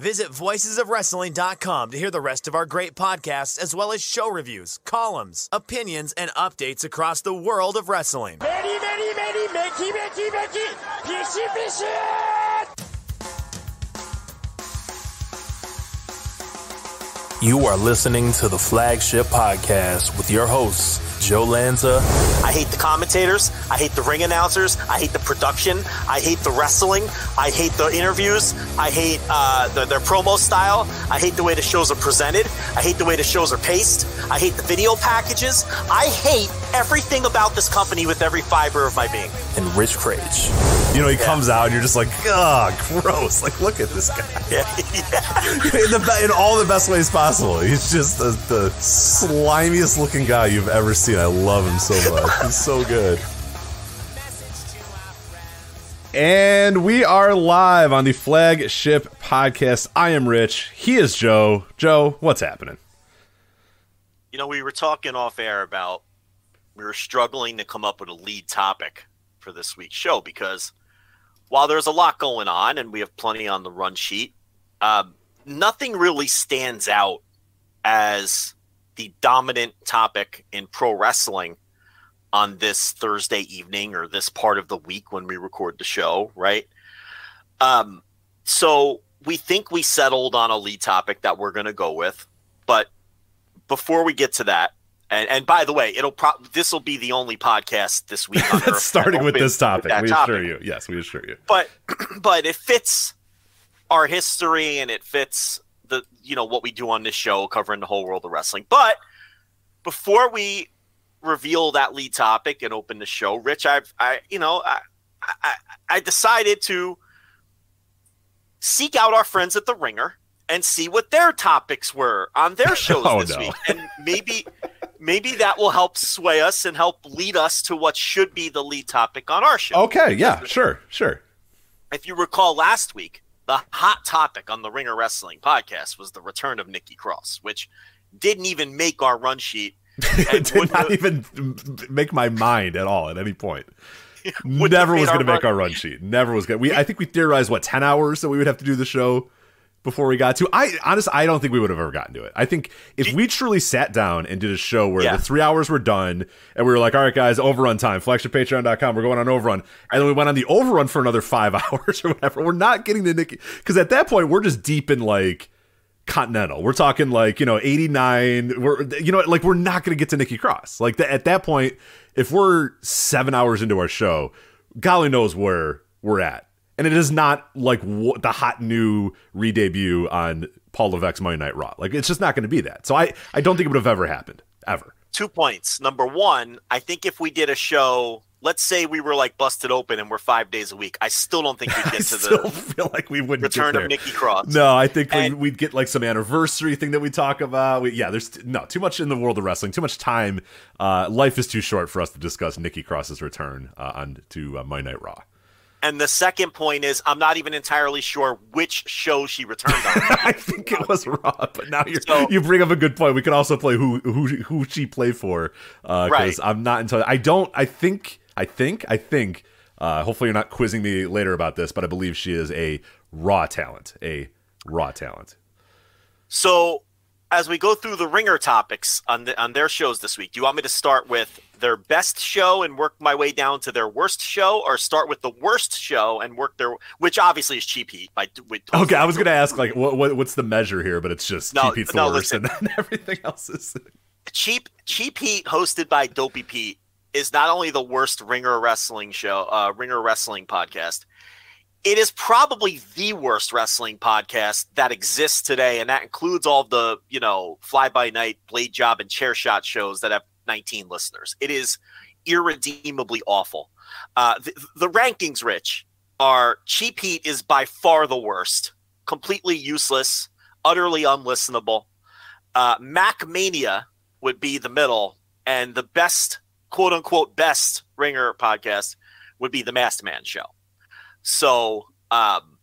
Visit voicesofwrestling.com to hear the rest of our great podcasts, as well as show reviews, columns, opinions, and updates across the world of wrestling. Many, many, many, Mickey, Mickey, Mickey, Fishy, Fishy! You are listening to the Flagship Podcast with your hosts, Joe Lanza. I hate the commentators. I hate the ring announcers. I hate the production. I hate the wrestling. I hate the interviews. I hate uh, the, their promo style. I hate the way the shows are presented. I hate the way the shows are paced. I hate the video packages. I hate everything about this company with every fiber of my being. And Rich Kraetsch. You know, he comes out and you're just like, ugh, gross. Like, look at this guy. Yeah, yeah. in, the, in all the best ways possible. He's just the, the slimiest looking guy you've ever seen. I love him so much. He's so good. And we are live on the flagship podcast. I am Rich. He is Joe. Joe, what's happening? You know, we were talking off air about we were struggling to come up with a lead topic for this week's show because while there's a lot going on and we have plenty on the run sheet, um, nothing really stands out as the dominant topic in pro wrestling on this Thursday evening or this part of the week when we record the show, right? Um, so we think we settled on a lead topic that we're going to go with, but before we get to that, and, and by the way, it'll pro- this will be the only podcast this week. on Earth Starting with this topic. that We topic. assure you. Yes, we assure you. But but it fits our history and it fits you know what we do on this show covering the whole world of wrestling. But before we reveal that lead topic and open the show, Rich, I've I you know I I, I decided to seek out our friends at the Ringer and see what their topics were on their shows Oh, this no. week, and maybe maybe that will help sway us and help lead us to what should be the lead topic on our show. Okay, yeah, sure, sure. If you recall last week, the hot topic on the Ringer Wrestling podcast was the return of Nikki Cross, which didn't even make our run sheet. it and did have- even make my mind at all at any point. Never was going to make our run- sheet. Never was going. to We I think we theorized what ten hours that we would have to do the show before we got to. I honestly I don't think we would have ever gotten to it. I think if we truly sat down and did a show where Yeah. the three hours were done and we were like, all right guys, overrun time, flagshippatreon.com, we're going on overrun, and then we went on the overrun for another five hours or whatever. We're not getting the Nikki because at that point we're just deep in like continental. We're talking like, you know, 89. We're, you know, like we're not going to get to Nikki Cross. Like th- at that point, if we're seven hours into our show, golly knows where we're at. And it is not like w- the hot new re debut on Paul Levesque's Monday Night Raw. Like it's just not going to be that. So I, I don't think it would have ever happened. Ever. Two points. Number one, I think if we did a show, let's say we were like busted open and we're five days a week, I still don't think we'd I get to still the feel like we wouldn't return of Nikki Cross. No, I think And- we'd get like some anniversary thing that we talk about. We, yeah, there's no too much in the world of wrestling, too much time. Uh, life is too short for us to discuss Nikki Cross's return uh, on to uh, Monday Night Raw. And the second point is, I'm not even entirely sure which show she returned on. I think it was Raw, but now you So- you bring up a good point. We could also play who who who she played for because Right. I'm not entirely. I don't. I think. I think. I think. Uh, hopefully, you're not quizzing me later about this, but I believe she is a Raw talent. A Raw talent. So, as we go through the ringer topics on the, on their shows this week, do you want me to start with their best show and work my way down to their worst show, or start with the worst show and work their, which obviously is Cheap Heat by with Okay, I was gonna ask like what, what what's the measure here, but it's just No, Cheap Heat's the no, worst, listen. and then everything else is. Cheap Cheap Heat hosted by Dopey Pete is not only the worst ringer wrestling show, uh, ringer wrestling podcast. It is probably the worst wrestling podcast that exists today, and that includes all the you know fly by night, blade job, and chair shot shows that have 19 listeners. It is irredeemably awful. Uh, the, the rankings, Rich, are Cheap Heat is by far the worst, completely useless, utterly unlistenable. uh, Mac Mania would be the middle, and the best quote unquote best ringer podcast would be the Masked Man Show. So, um,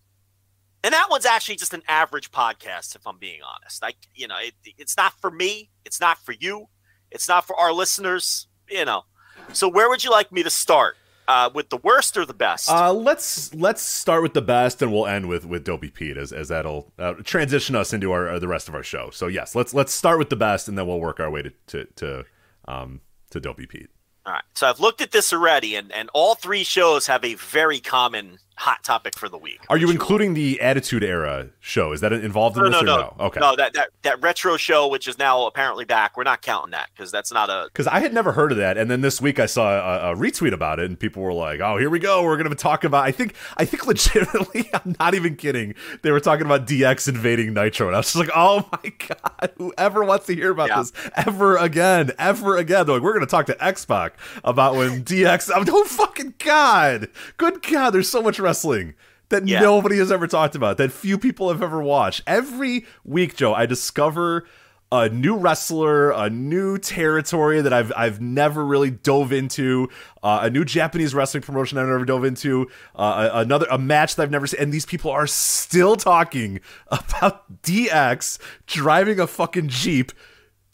and that one's actually just an average podcast, if I'm being honest. Like, you know, it, it's not for me, it's not for you, it's not for our listeners, you know. So, where would you like me to start? Uh, with the worst or the best? Uh, let's let's start with the best, and we'll end with with Dopey Pete, as, as that'll uh, transition us into our uh, the rest of our show. So yes, let's let's start with the best, and then we'll work our way to to to um to Dopey Pete. All right. So I've looked at this already, and, and all three shows have a very common hot topic for the week. Are you including the Attitude Era show? Is that involved in no, this no, or no, no? Okay. No, that, that that retro show, which is now apparently back, we're not counting that because that's not a. Because I had never heard of that, and then this week I saw a, a, retweet about it, and people were like, "Oh, here we go. We're going to talk about." I think, I think, legitimately, I'm not even kidding. They were talking about DX invading Nitro, and I was just like, "Oh my god, whoever wants to hear about yeah. this ever again, ever again?" They're like, "We're going to talk to X Pac about when DX." I'm, oh fucking god, good god, there's so much wrestling that yeah. nobody has ever talked about, that few people have ever watched. Every week, Joe, I discover a new wrestler, a new territory that I've I've never really dove into, uh, a new Japanese wrestling promotion I've never dove into, uh, another a match that I've never seen, and these people are still talking about DX driving a fucking jeep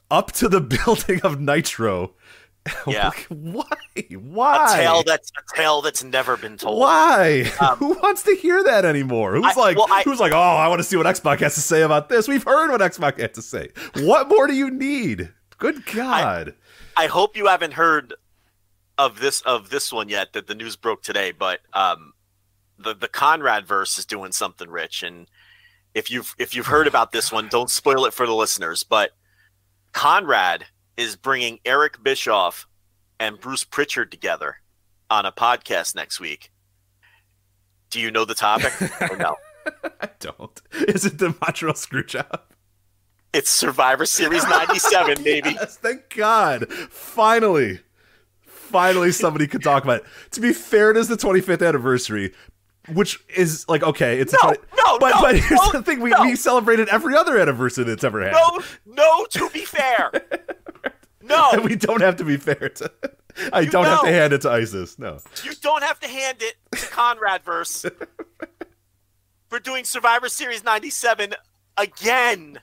up to the building of Nitro Yeah. Why? Why? A tale that's a tale that's never been told. Why? Um, Who wants to hear that anymore? Who's I, like, well, I, who's like, oh, I want to see what X Pac has to say about this. We've heard what X Pac has to say. What more do you need? Good God. I, I, hope you haven't heard of this of this one yet. That the news broke today, but um, the the Conrad verse is doing something rich, and if you've if you've heard about this one, don't spoil it for the listeners. But Conrad is bringing Eric Bischoff and Bruce Pritchard together on a podcast next week. Do you know the topic or no? I don't. Is it the Montreal Screwjob? It's Survivor Series 97, baby. Yes, thank God. Finally. Finally, somebody could talk about it. To be fair, it is the 25th anniversary, which is like okay, it's no, 20, no, but no, but here's no, the thing: we, no. we celebrated every other anniversary that's ever had. No, no. To be fair, no, and we don't have to be fair to. I you don't know. have to hand it to ISIS. No, you don't have to hand it to Conrad verse for doing Survivor Series '97 again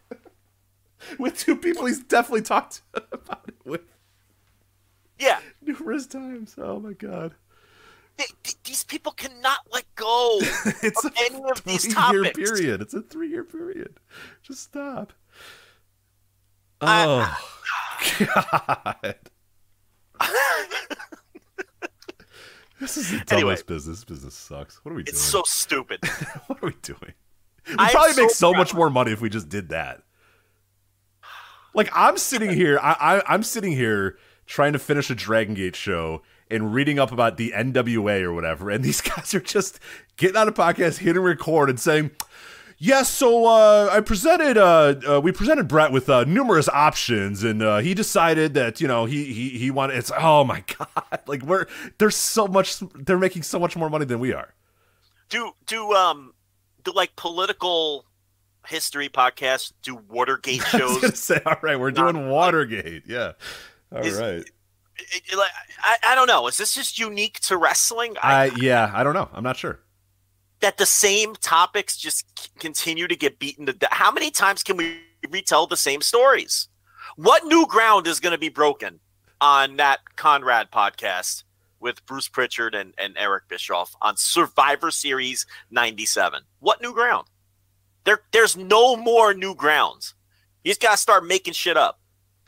with two people he's definitely talked about it with. Yeah, numerous times. Oh my god. They, these people cannot let go it's of any of these topics. Year period. It's a three year period. Just stop. Oh God. this is the dumbest anyway, business. Business sucks. What are we doing? It's so stupid. what are we doing? We'd probably make so proud. much more money if we just did that. Like I'm sitting here, I, I I'm sitting here trying to finish a Dragon Gate show and reading up about the NWA or whatever, and these guys are just getting on a podcast, hitting record, and saying, Yes, so uh, I presented. Uh, uh, we presented Brett with uh, numerous options, and uh, he decided that you know he he he wanted. It's oh my god! Like we're there's so much. They're making so much more money than we are. Do do um do like political history podcasts do Watergate shows? I say, all right, we're doing Watergate. Yeah, all is, right. Like I, I don't know. Is this just unique to wrestling? I, I yeah, I don't know. I'm not sure that the same topics just continue to get beaten to death. How many times can we retell the same stories? What new ground is going to be broken on that Conrad podcast with Bruce Pritchard and, and Eric Bischoff on Survivor Series 97? What new ground? There, there's no more new grounds. He's got to start making shit up.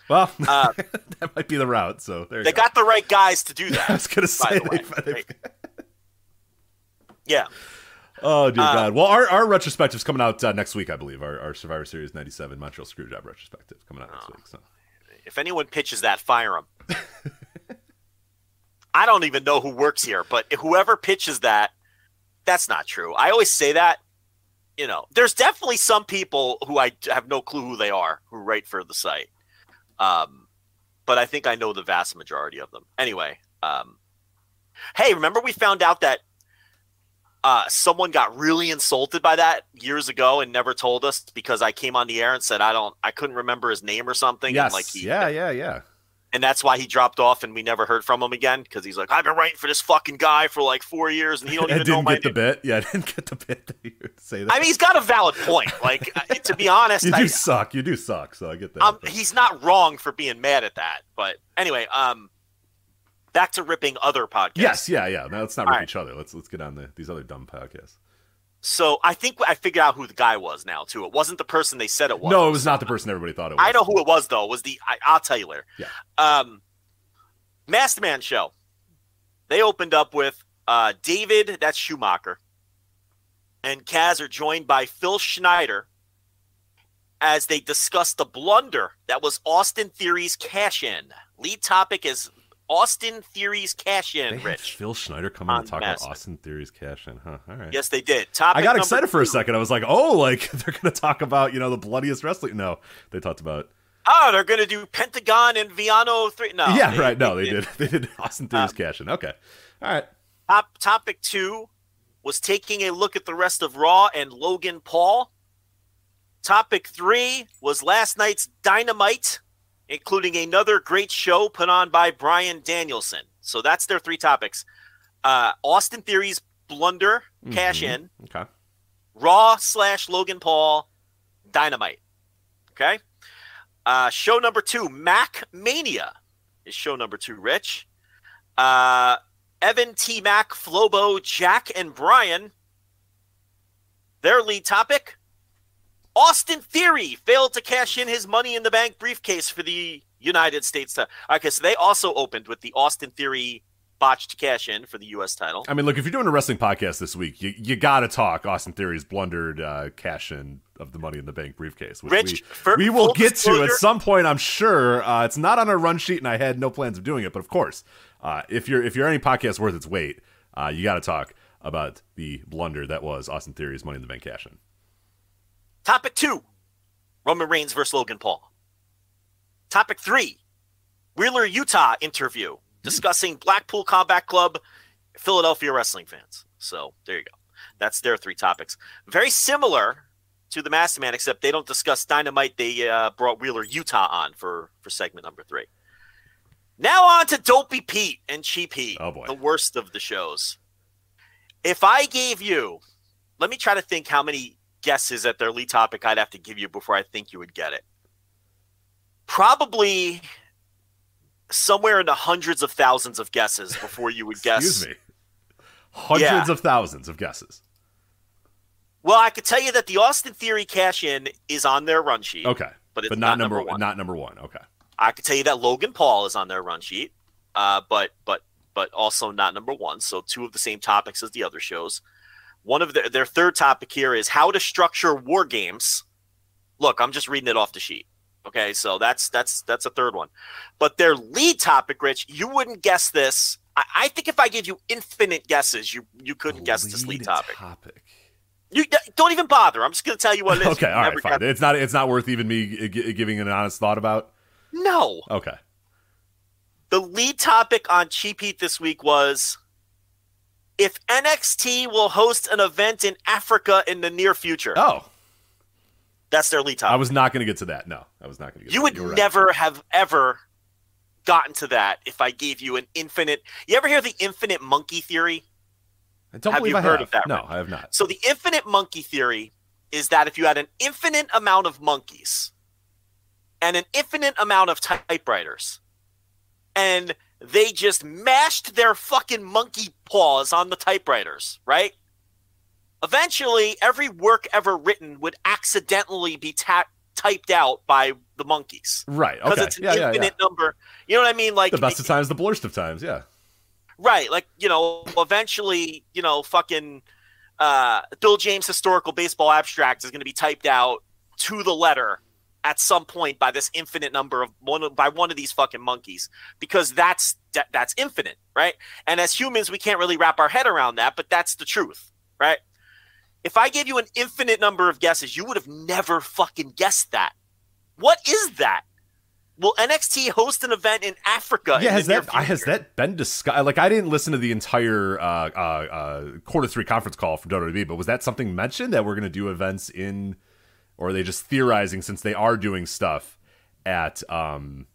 Well, uh, that might be the route. So they go. got the right guys to do that. I was going to say, the they, they, yeah. Oh dear uh, God! Well, our, our retrospective is coming out uh, next week, I believe. Our, our Survivor Series '97 Montreal Screwjob retrospective coming out next week. So, if anyone pitches that, fire him. I don't even know who works here, but whoever pitches that, that's not true. I always say that. You know, there's definitely some people who I have no clue who they are who write for the site. Um, but I think I know the vast majority of them. Anyway, um, hey, remember we found out that uh, someone got really insulted by that years ago and never told us because I came on the air and said I don't, I couldn't remember his name or something. Yes. And like he, yeah, yeah, yeah. and that's why he dropped off and we never heard from him again because he's like, I've been writing for this fucking guy for like four years and he don't even know didn't my get the name. bit. Yeah, I didn't get the bit that you would say that. I mean, he's got a valid point. Like, to be honest, you do I, suck. You do suck. So I get that. um, he's not wrong for being mad at that. But anyway, um, back to ripping other podcasts. yes, yeah, yeah. Now let's not All rip right. each other. Let's let's get on the, these other dumb podcasts. So I think I figured out who the guy was now too. It wasn't the person they said it was. No, it was not the person everybody thought it was. I know who it was though. It was the I, I'll tell you later. Yeah. Um, Masked Man show. They opened up with uh, David. That's Shoemaker. And Kaz are joined by Phil Schneider as they discuss the blunder that was Austin Theory's cash in. Lead topic is Austin Theory's cash in. Rich. Phil Schneider coming on to talk about Austin Theory's cash in, huh? All right. Yes, they did. Topic I got excited for a second. I was like, oh, like they're going to talk about, you know, the bloodiest wrestling. No, they talked about. Oh, they're going to do Pentagon and Viano three. No, yeah, they- right. No, they did. They did Austin Theory's Um, cash in. Okay. All right. Top, topic two was taking a look at the rest of Raw and Logan Paul. Topic three was last night's Dynamite, including another great show put on by Bryan Danielson. So that's their three topics. Uh, Austin Theory's blunder, cash Mhm. in, Okay. Raw slash Logan Paul, Dynamite. Okay. Uh, show number two, Mac Mania is show number two, Rich. Uh, Evan T. Mac, Flobo, Jack, and Brian. Their lead topic Austin Theory failed to cash in his money in the bank briefcase for the United States. ti- Okay, so they also opened with the Austin Theory botched cash in for the U.S. title. I mean, look, if you're doing a wrestling podcast this week, you, you got to talk Austin Theory's blundered uh, cash in of the Money in the Bank briefcase, which Rich, we, for- we will get to at some point, I'm sure. Uh, it's not on our run sheet, and I had no plans of doing it, but of course, uh, if you're if you're any podcast worth its weight, uh, you got to talk about the blunder that was Austin Theory's Money in the Bank cash in. Topic two Roman Reigns versus Logan Paul. Topic three Wheeler, Yuta interview discussing Blackpool Combat Club, Philadelphia wrestling fans. So there you go. That's their three topics. Very similar to the Masked Man, except they don't discuss Dynamite. They uh, brought Wheeler, Yuta on for, for segment number three. Now on to Dopey Pete and Cheap Heat, Oh, boy. the worst of the shows. If I gave you, let me try to think how many guesses at their lead topic I'd have to give you before I think you would get it. Probably somewhere in the hundreds of thousands of guesses before you would guess. Excuse me. Hundreds of thousands of guesses. Well, I could tell you that the Austin Theory cash in is on their run sheet. Okay. But it's but not not, number, number one. Not number one. Okay. I could tell you that Logan Paul is on their run sheet, uh, but but but also not number one. So two of the same topics as the other shows. One of their their third topic here is how to structure war games. Look, I'm just reading it off the sheet. Okay, so that's that's that's a third one. But their lead topic, Rich, you wouldn't guess this. I, I think if I gave you infinite guesses, you you couldn't guess this lead topic. topic. You don't even bother. I'm just going to tell you what it is. Okay, all right, fine. It's not it's not worth even me gi- giving an honest thought about. No. Okay. The lead topic on Cheap Heat this week was if NXT will host an event in Africa in the near future. Oh, That's their lead topic. I was not going to get to that. No, I was not going to get. you to would right. never have ever gotten to that if I gave you an infinite. You ever hear the infinite monkey theory? I don't have believe you I heard have. of that, No, Rich? I have not. So the infinite monkey theory is that if you had an infinite amount of monkeys and an infinite amount of typewriters and they just mashed their fucking monkey paws on the typewriters, right? Eventually, every work ever written would accidentally be ta- typed out by the monkeys Right. because Okay. it's an yeah, yeah, yeah. infinite number. You know what I mean? Like The best of times, the blurst of times. Yeah. Right, like you know, eventually, you know, fucking uh, Bill James historical baseball abstract is going to be typed out to the letter at some point by this infinite number of one by one of these fucking monkeys because that's that, that's infinite, right? And as humans, we can't really wrap our head around that, but that's the truth, right? If I gave you an infinite number of guesses, you would have never fucking guessed that. What is that? will NXT host an event in Africa? Yeah, in has that has that been discussed? Like, I didn't listen to the entire uh, uh, uh, quarter three conference call from WWE, but was that something mentioned that we're going to do events in, or are they just theorizing since they are doing stuff at? um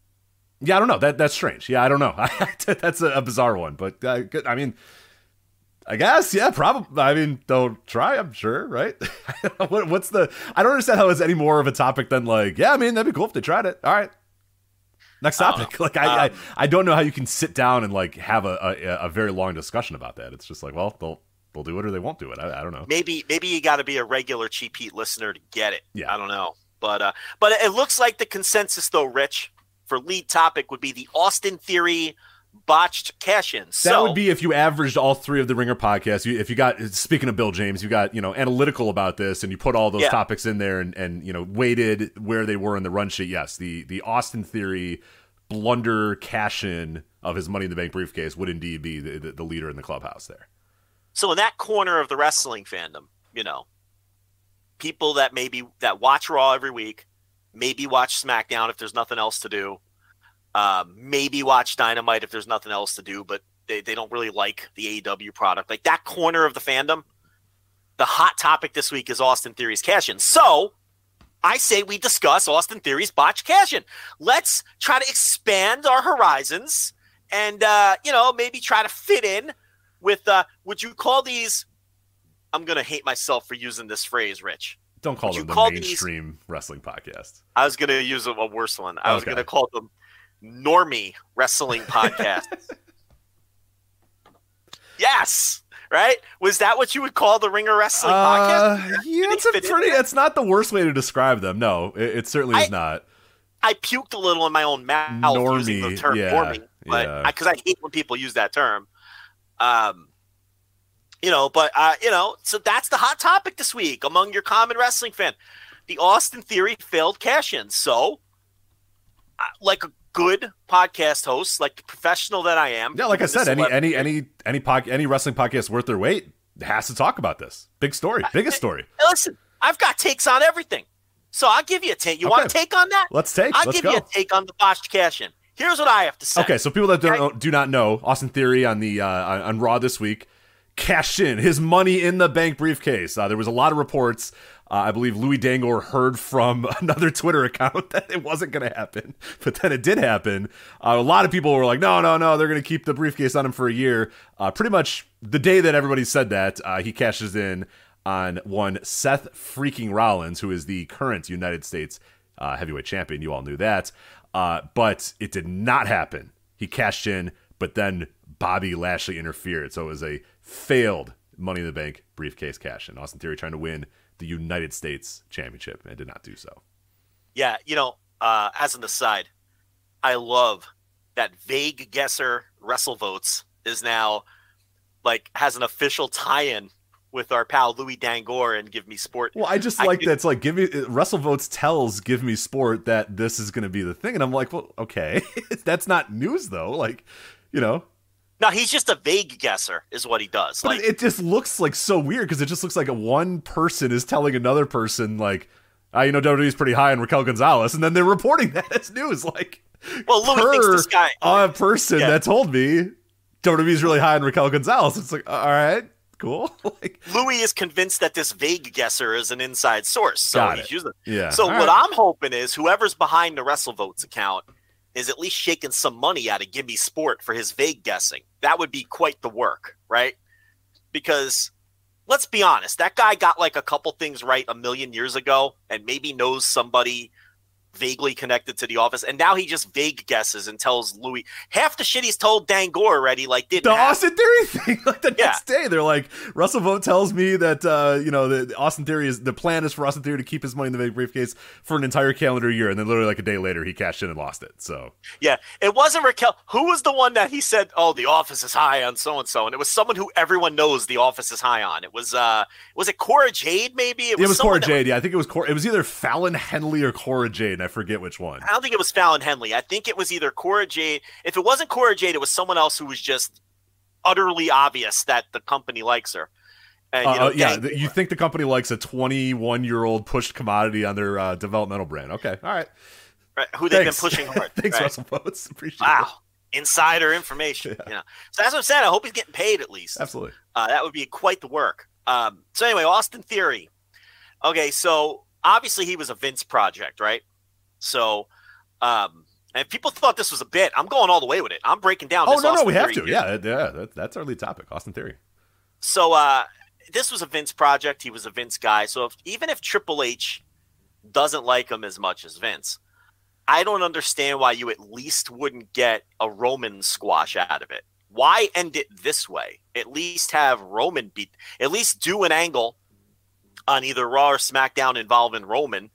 Yeah, I don't know. That that's strange. Yeah, I don't know. that's a, a bizarre one, but uh, I mean. I guess, yeah, probably. I mean, they'll try. I'm sure, right? what, what's the? I don't understand how it's any more of a topic than like, yeah, I mean, that'd be cool if they tried it. All right, Next topic. know. Like I, Um, I, I don't know how you can sit down and like have a, a, a very long discussion about that. It's just like, well, they'll they'll do it or they won't do it. I, I don't know. maybe maybe you got to be a regular cheap heat listener to get it. Yeah. I don't know, but uh, but it looks like the consensus though, Rich, for lead topic would be the Austin Theory botched cash-in. That So would be if you averaged all three of the Ringer podcasts. You, if you got speaking of Bill James, you got you know analytical about this, and you put all those Yeah. topics in there, and and you know weighted where they were in the run sheet. Yes, the the Austin Theory blunder cash in of his Money in the Bank briefcase would indeed be the, the, the leader in the clubhouse there. So in that corner of the wrestling fandom, you know, people that maybe that watch Raw every week, maybe watch SmackDown if there's nothing else to do, um, maybe watch Dynamite if there's nothing else to do, but they, they don't really like the AEW product. Like that corner of the fandom, the hot topic this week is Austin Theory's cash in. So I say we discuss Austin Theory's botch cash in. Let's try to expand our horizons and uh, you know maybe try to fit in with uh, would you call these? I'm gonna hate myself for using this phrase, Rich. Don't call Would you them the call these- mainstream wrestling podcast. I was gonna use a, a worse one. I was gonna call them normie wrestling podcast. yes, right? Was that what you would call the Ringer Wrestling Uh, podcast? yeah, it's a pretty. It's not the worst way to describe them. No, it, it certainly is not. I puked a little in my own mouth using the term yeah, normie, but yeah. because I, hate when people use that term. Um, you know, but uh, you know, so that's the hot topic this week among your common wrestling fan. The Austin Theory failed cash-in. So, uh, like a good podcast host, like the professional that I am, Yeah, like I said, any any any any pod, any wrestling podcast worth their weight has to talk about this. Big story, biggest story. Hey, listen, I've got takes on everything. So I'll give you a take. You want a take on that? Let's take. I'll Let's give go. you a take on the botched cash in. Here's what I have to say. Okay, so people that don't do not know, Austin Theory on the uh, on on Raw this week cashed in his money in the bank briefcase. Uh, there was a lot of reports. Uh, I believe Louis Dangoor heard from another Twitter account that it wasn't going to happen, but then it did happen. Uh, a lot of people were like, "No, no, no, they're going to keep the briefcase on him for a year." Uh, pretty much the day that everybody said that, uh, he cashes in on one Seth freaking Rollins, who is the current United States uh, heavyweight champion. You all knew that. Uh, but it did not happen. He cashed in, but then Bobby Lashley interfered. So it was a failed Money in the Bank briefcase cash in. Austin Theory trying to win the United States Championship and did not do so. Yeah, you know, uh, as an aside, I love that vague guesser WrestleVotes is now like has an official tie-in with our pal Louis Dangoor and Give Me Sport. Well, I just I like could- that's like give me WrestleVotes tells Give Me Sport that this is going to be the thing, and I'm like, well, okay, that's not news though. Like, you know, No, he's just a vague guesser, is what he does. But Like, it, just looks like so weird because it just looks like a one person is telling another person like, ah, you know, WWE's pretty high on Raquel Gonzalez, and then they're reporting that as news. Like, well, Louis thinks this guy. a person Yeah. that told me WWE's really high on Raquel Gonzalez. It's like, all right, cool. like, Louis is convinced that this vague guesser is an inside source. So Got he's it. using. yeah. So all what right. I'm hoping is whoever's behind the WrestleVotes account is at least shaking some money out of Gimme Sport for his vague guessing. That would be quite the work, right? Because let's be honest, that guy got like a couple things right a million years ago and maybe knows somebody vaguely connected to the office and now he just vague guesses and tells Louis half the shit he's told Dangoor already like didn't the happen. Austin Theory thing. Like the Yeah. next day, they're like, WrestleVote tells me that uh, you know the Austin Theory is the plan is for Austin Theory to keep his money in the bank briefcase for an entire calendar year, and then literally like a day later, he cashed in and lost it. So Yeah, it wasn't Raquel. Who was the one that he said, "Oh, the office is high on so and so," and it was someone who everyone knows the office is high on. It was uh, was it Cora Jade? Maybe it was someone Cora that- Jade. Yeah, I think it was Cora. It was either Fallon Henley or Cora Jade. I forget which one. I don't think it was Fallon Henley. I think it was either Cora Jade. If it wasn't Cora Jade, it was someone else who was just utterly obvious that the company likes her. And, you Uh, know, uh, yeah, you think the company likes a 21 year old pushed commodity on their uh, developmental brand? Okay, all right. right? Who they've Thanks. been pushing hard. Thanks, right? Russell Post. Appreciate it. Wow, it. insider information. You know, so that's what I'm saying. I hope he's getting paid at least. Absolutely. Uh, that would be quite the work. Um, so anyway, Austin Theory. Okay, so obviously he was a Vince project, right? So, um, and people thought this was a bit. I'm going all the way with it. I'm breaking down. Oh no, no, Austin we have to. Yeah, yeah. That, that's our lead topic, Austin Theory. So uh, this was a Vince project. He was a Vince guy. So if, even if Triple H doesn't like him as much as Vince, I don't understand why you at least wouldn't get a Roman squash out of it. Why end it this way? At least have Roman beat. At least do an angle on either Raw or SmackDown involving Roman,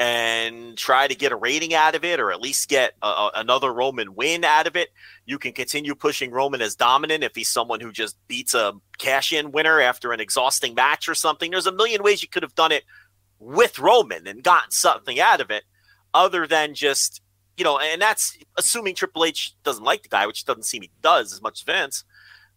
and try to get a rating out of it, or at least get a, another Roman win out of it. You can continue pushing Roman as dominant if he's someone who just beats a cash in winner after an exhausting match or something. There's a million ways you could have done it with Roman and gotten something out of it other than just, you know, and that's assuming Triple H doesn't like the guy, which doesn't seem he does as much as Vince.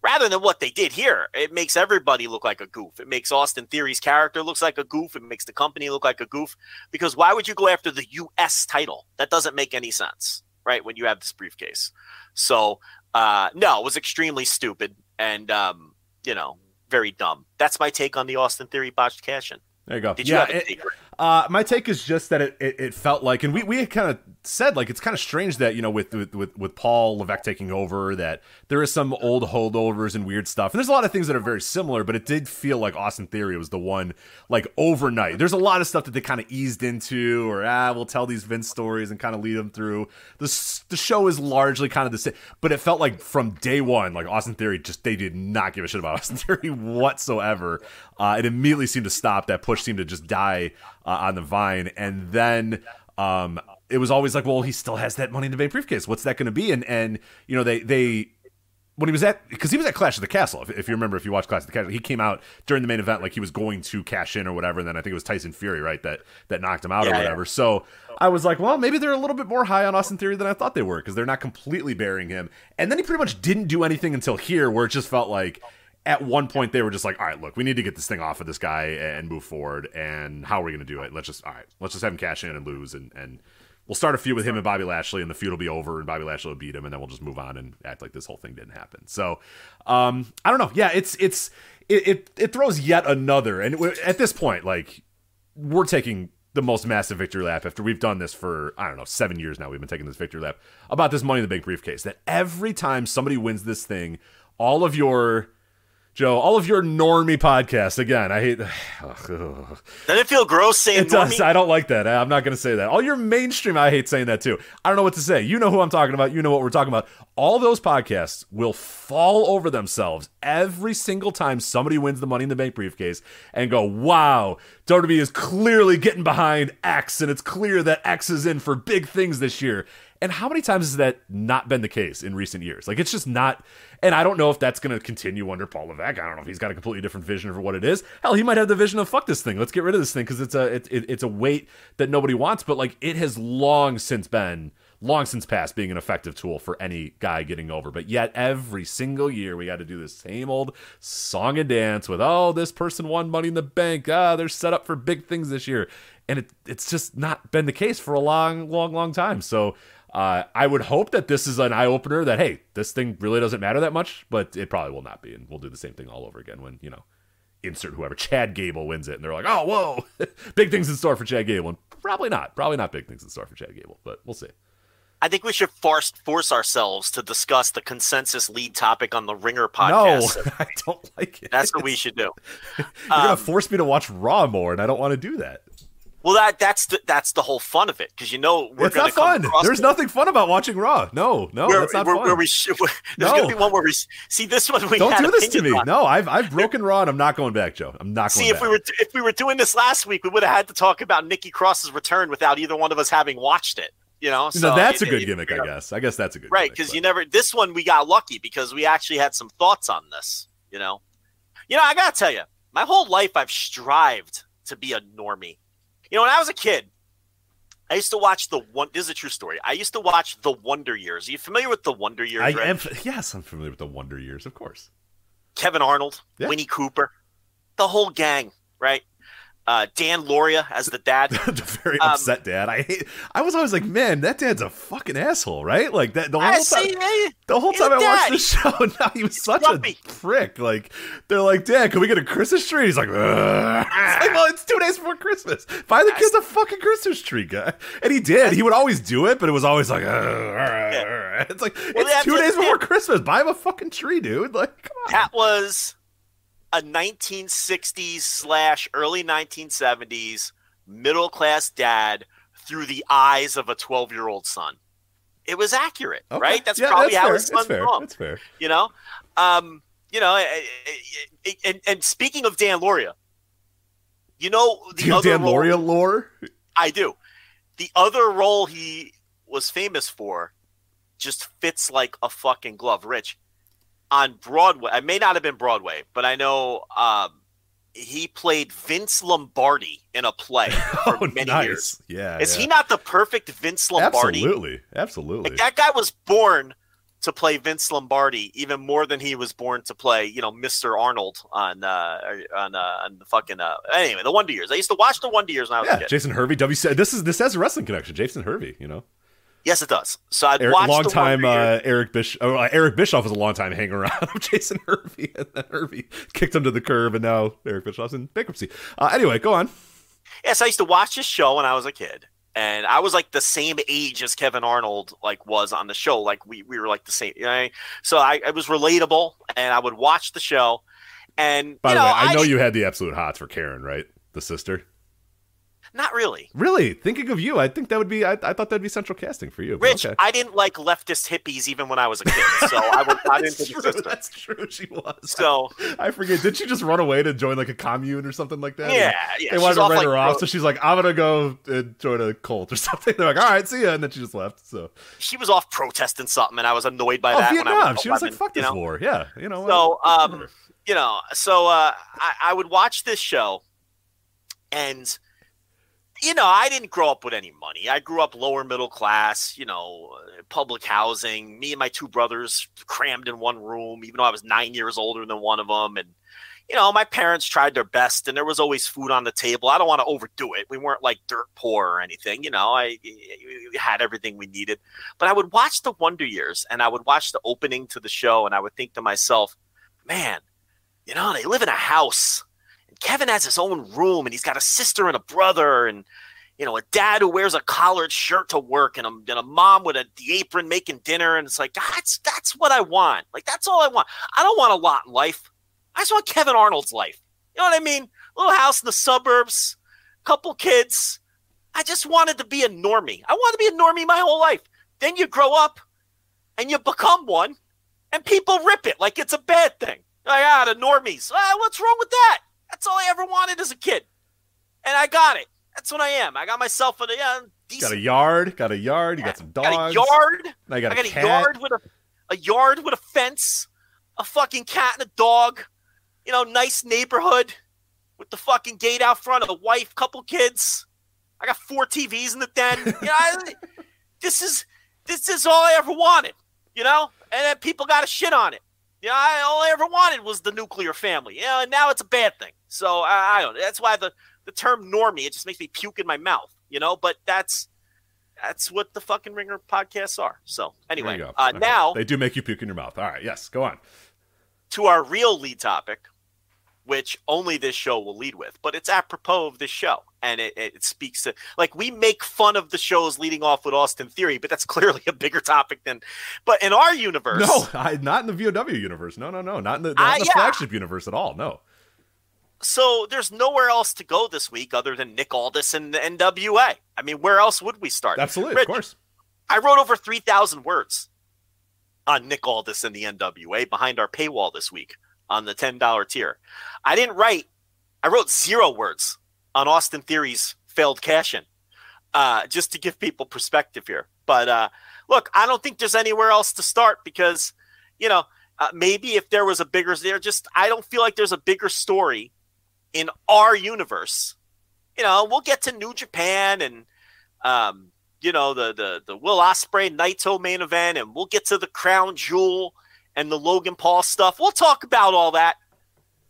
Rather than what they did here, it makes everybody look like a goof. It makes Austin Theory's character looks like a goof. It makes the company look like a goof. Because why would you go after the U.S. title? That doesn't make any sense, right? When you have this briefcase. So uh, no, it was extremely stupid and um, you know very dumb. That's my take on the Austin Theory botched cash in. There you go. Did you yeah, have a it-? Uh, my take is just that it, it, it felt like, and we, we kind of said like it's kind of strange that you know with, with with Paul Levesque taking over that there is some old holdovers and weird stuff, and there's a lot of things that are very similar, but it did feel like Austin Theory was the one like overnight. There's a lot of stuff that they kind of eased into, or ah, we'll tell these Vince stories and kind of lead them through. The the show is largely kind of the same, but it felt like from day one, like Austin Theory just they did not give a shit about Austin Theory whatsoever. Uh, it immediately seemed to stop. That push seemed to just die uh, on the vine, and then um, it was always like, well, he still has that money in the bank briefcase. What's that going to be? And and you know they they when he was at because he was at Clash of the Castle. If, if you remember, if you watch Clash of the Castle, he came out during the main event like he was going to cash in or whatever. And then I think it was Tyson Fury, right, that that knocked him out or Yeah, yeah. whatever. So I was like, well, maybe they're a little bit more high on Austin Theory than I thought they were because they're not completely burying him. And then he pretty much didn't do anything until here, where it just felt like. At one point, they were just like, "All right, look, we need to get this thing off of this guy and move forward. And how are we going to do it? Let's just, all right, let's just have him cash in and lose, and and we'll start a feud with him and Bobby Lashley, and the feud will be over, and Bobby Lashley will beat him, and then we'll just move on and act like this whole thing didn't happen. So, um, I don't know. Yeah, it's it's it it, it throws yet another, and at this point, like we're taking the most massive victory lap after we've done this for I don't know seven years now. We've been taking this victory lap about this Money in the Bank briefcase. That every time somebody wins this thing, all of your Joe, all of your normie podcasts. Again, I hate. Ugh. Doesn't it feel gross saying It does. I don't like that. I'm not going to say that. All your mainstream, I hate saying that too. I don't know what to say. You know who I'm talking about. You know what we're talking about. All those podcasts will fall over themselves every single time somebody wins the Money in the Bank briefcase and go, wow, WWE is clearly getting behind X, and it's clear that X is in for big things this year. And how many times has that not been the case in recent years? Like, it's just not. And I don't know if that's going to continue under Paul Levesque. I don't know if he's got a completely different vision for what it is. Hell, he might have the vision of fuck this thing. Let's get rid of this thing because it's a it, it, it's a weight that nobody wants. But like, it has long since been long since past being an effective tool for any guy getting over. But yet every single year we got to do the same old song and dance with oh this person won Money in the Bank. Ah, they're set up for big things this year, and it it's just not been the case for a long, long, long time. So. Uh, I would hope that this is an eye opener that hey, this thing really doesn't matter that much, but it probably will not be, and we'll do the same thing all over again when you know, insert whoever Chad Gable wins it, and they're like, oh whoa, big things in store for Chad Gable, and probably not, probably not big things in store for Chad Gable, but we'll see. I think we should force force ourselves to discuss the consensus lead topic on the Ringer podcast. No. I don't like it. That's what we should do. You're gonna um, force me to watch Raw more, and I don't want to do that. Well, that that's the, that's the whole fun of it because you know we're it's not fun. There's the- nothing fun about watching Raw. No, no, where, that's not where, fun. where we sh- where, there's No. gonna be one where we see this one. We don't do this to me. on. No, I've I've broken Raw, and I'm not going back, Joe. I'm not going back. See, back. if we were if we were doing this last week, we would have had to talk about Nikki Cross's return without either one of us having watched it. You know, So that's it- a good it- gimmick, I guess. I guess that's a good right? Because you never this one we got lucky because we actually had some thoughts on this. You know, you know, I gotta tell you, my whole life I've strived to be a normie. You know, when I was a kid, I used to watch the one. This is a true story. I used to watch the Wonder Years. Are you familiar with the Wonder Years? I am. Yes, I'm familiar with the Wonder Years, of course. Kevin Arnold, Yeah. Winnie Cooper, the whole gang, right? Uh, Dan Lauria as the dad. the very Um, upset dad. I hate. I was always like, man, that dad's a fucking asshole, right? Like that. The whole I time, see, the whole time I watched the show, now he was such grumpy. a prick. Like they're like, Dad, can we get a Christmas tree? He's like, Ugh. It's like, well, it's two days before Christmas. Buy the kids a fucking Christmas tree, guy. And he did. He would always do it, but it was always like, Ugh, all right, all right. It's like Well, it's two days before Christmas. Buy him a fucking tree, dude. Like, come on. That was a 1960s slash early 1970s middle class dad through the eyes of a 12 year old son. It was accurate, Okay. right? That's Yeah, probably that's how fair. his son grew That's fair. You know, um, you know, eh, eh, eh, and, and speaking of Dan Lauria, you know the you other Dan role- Lauria lore? I do. The other role he was famous for just fits like a fucking glove. Rich on Broadway. I may not have been Broadway, but I know um, he played Vince Lombardi in a play for Oh, many nice. years. Yeah. Is yeah. he not the perfect Vince Lombardi? Absolutely. Absolutely. Like that guy was born to play Vince Lombardi even more than he was born to play, you know, Mr. Arnold on uh on uh on the fucking uh anyway, the Wonder Years. I used to watch the Wonder Years when I was a yeah, kid. Jason Hervey. W. This is this has a wrestling connection. Jason Hervey. You know, Yes, it does. So I'd Eric, watch long time uh, Eric Bish. Oh, uh, Eric Bischoff was a long time hanging around of Jason Hervey, and then Hervey kicked him to the curb, and now Eric Bischoff's in bankruptcy. Uh, anyway, go on. Yes, I used to watch this show when I was a kid, and I was like the same age as Kevin Arnold like was on the show. Like we we were like the same. You know? So I it was relatable, and I would watch the show. And By you the know, way, I know you had the absolute hots for Karen, right? The sister. Not really. Really, thinking of you, I think that would be. I, I thought that'd be central casting for you. Rich, okay. I didn't like leftist hippies even when I was a kid, so I was not That's into true. the. That's true. She was. So I forget. Did she just run away to join like a commune or something like that? yeah, yeah, They wanted to write like, her off, so she's like, "I'm gonna go uh, join a cult or something." They're like, "All right, see ya," and then she just left. So, she was off protesting something, and I was annoyed by oh, that. when I Vietnam. was she was like, 11, "Fuck this know? war." Yeah, you know. So, uh, um, you know, so uh, I, I would watch this show, and you know, I didn't grow up with any money. I grew up lower middle class. You know, uh, public housing. Me and my two brothers crammed in one room, even though I was nine years older than one of them, and. You know, my parents tried their best, and there was always food on the table. I don't want to overdo it. We weren't like dirt poor or anything. You know, I we had everything we needed. But I would watch the Wonder Years, and I would watch the opening to the show, and I would think to myself, man, you know, they live in a house. Kevin has his own room, and he's got a sister and a brother, and you know, a dad who wears a collared shirt to work, and a, and a mom with a the apron making dinner, and it's like that's that's what I want. Like that's all I want. I don't want a lot in life. I just want Kevin Arnold's life. You know what I mean? Little house in the suburbs, couple kids. I just wanted to be a normie. I wanted to be a normie my whole life. Then you grow up, and you become one, and people rip it like it's a bad thing. Like, ah, the normies. Ah, what's wrong with that? That's all I ever wanted as a kid. And I got it. That's what I am. I got myself a yeah, got a yard. Got a yard. You got some dogs. got a yard. You got, I got a a yard with a a yard with a fence, a fucking cat and a dog. You know, nice neighborhood with the fucking gate out front, a wife, couple kids. I got four TVs in the den. You know, I, this is this is all I ever wanted. You know, and then people got to shit on it. You know, I, all I ever wanted was the nuclear family. You know, and now it's a bad thing. So I, I don't. That's why the the term normie it just makes me puke in my mouth. You know, but that's that's what the fucking Ringer podcasts are. So anyway, uh, Okay. now they do make you puke in your mouth. All right. Yes. Go on. to our real lead topic, which only this show will lead with, but it's apropos of this show. And it, it speaks to, like, we make fun of the shows leading off with Austin Theory, but that's clearly a bigger topic than, but in our universe, No, I, not in the VOW universe. No, no, no, not in the, not in the yeah. flagship universe at all. No. So there's nowhere else to go this week other than Nick Aldis and the NWA. I mean, where else would we start? Absolutely, Rich, of course. I wrote over 3,000 words on Nick Aldis and the NWA behind our paywall this week on the $10 tier. I didn't write, I wrote zero words on Austin Theory's failed cash in, uh, just to give people perspective here. But uh, look, I don't think there's anywhere else to start because, you know, uh, maybe if there was a bigger, there just, I don't feel like there's a bigger story in our universe. You know, we'll get to New Japan and, um, you know the the the Will Ospreay Naito main event, and we'll get to the Crown Jewel and the Logan Paul stuff. We'll talk about all that.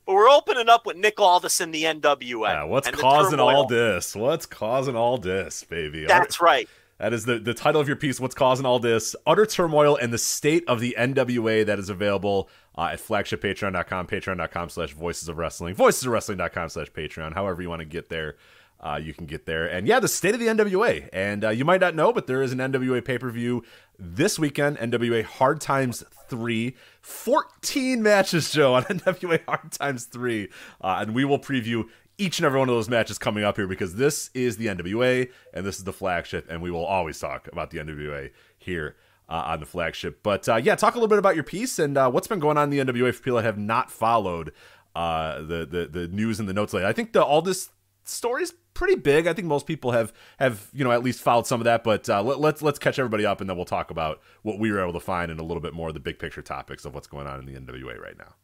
But we're opening up with Nick Aldis in the NWA. Yeah, what's causing all this? What's causing all this, baby? That's right. That is the, the title of your piece, What's Causing All This? Utter Turmoil and the State of the NWA that is available uh, at flagshippatreon.com, patreon.com slash voices of wrestling, voicesofwrestling.com slash patreon, however you want to get there. Uh, you can get there. And yeah, the state of the NWA. And uh, you might not know, but there is an NWA pay per view this weekend NWA Hard Times 3. 14 matches, Joe, on NWA Hard Times 3. Uh, and we will preview each and every one of those matches coming up here because this is the NWA and this is the flagship. And we will always talk about the NWA here. Uh, on the flagship, but uh, yeah, talk a little bit about your piece and uh, what's been going on in the NWA for people that have not followed uh, the, the the news and the notes lately. I think the Aldis story's pretty big. I think most people have have you know at least followed some of that. But uh, let, let's let's catch everybody up, and then we'll talk about what we were able to find and a little bit more of the big picture topics of what's going on in the NWA right now.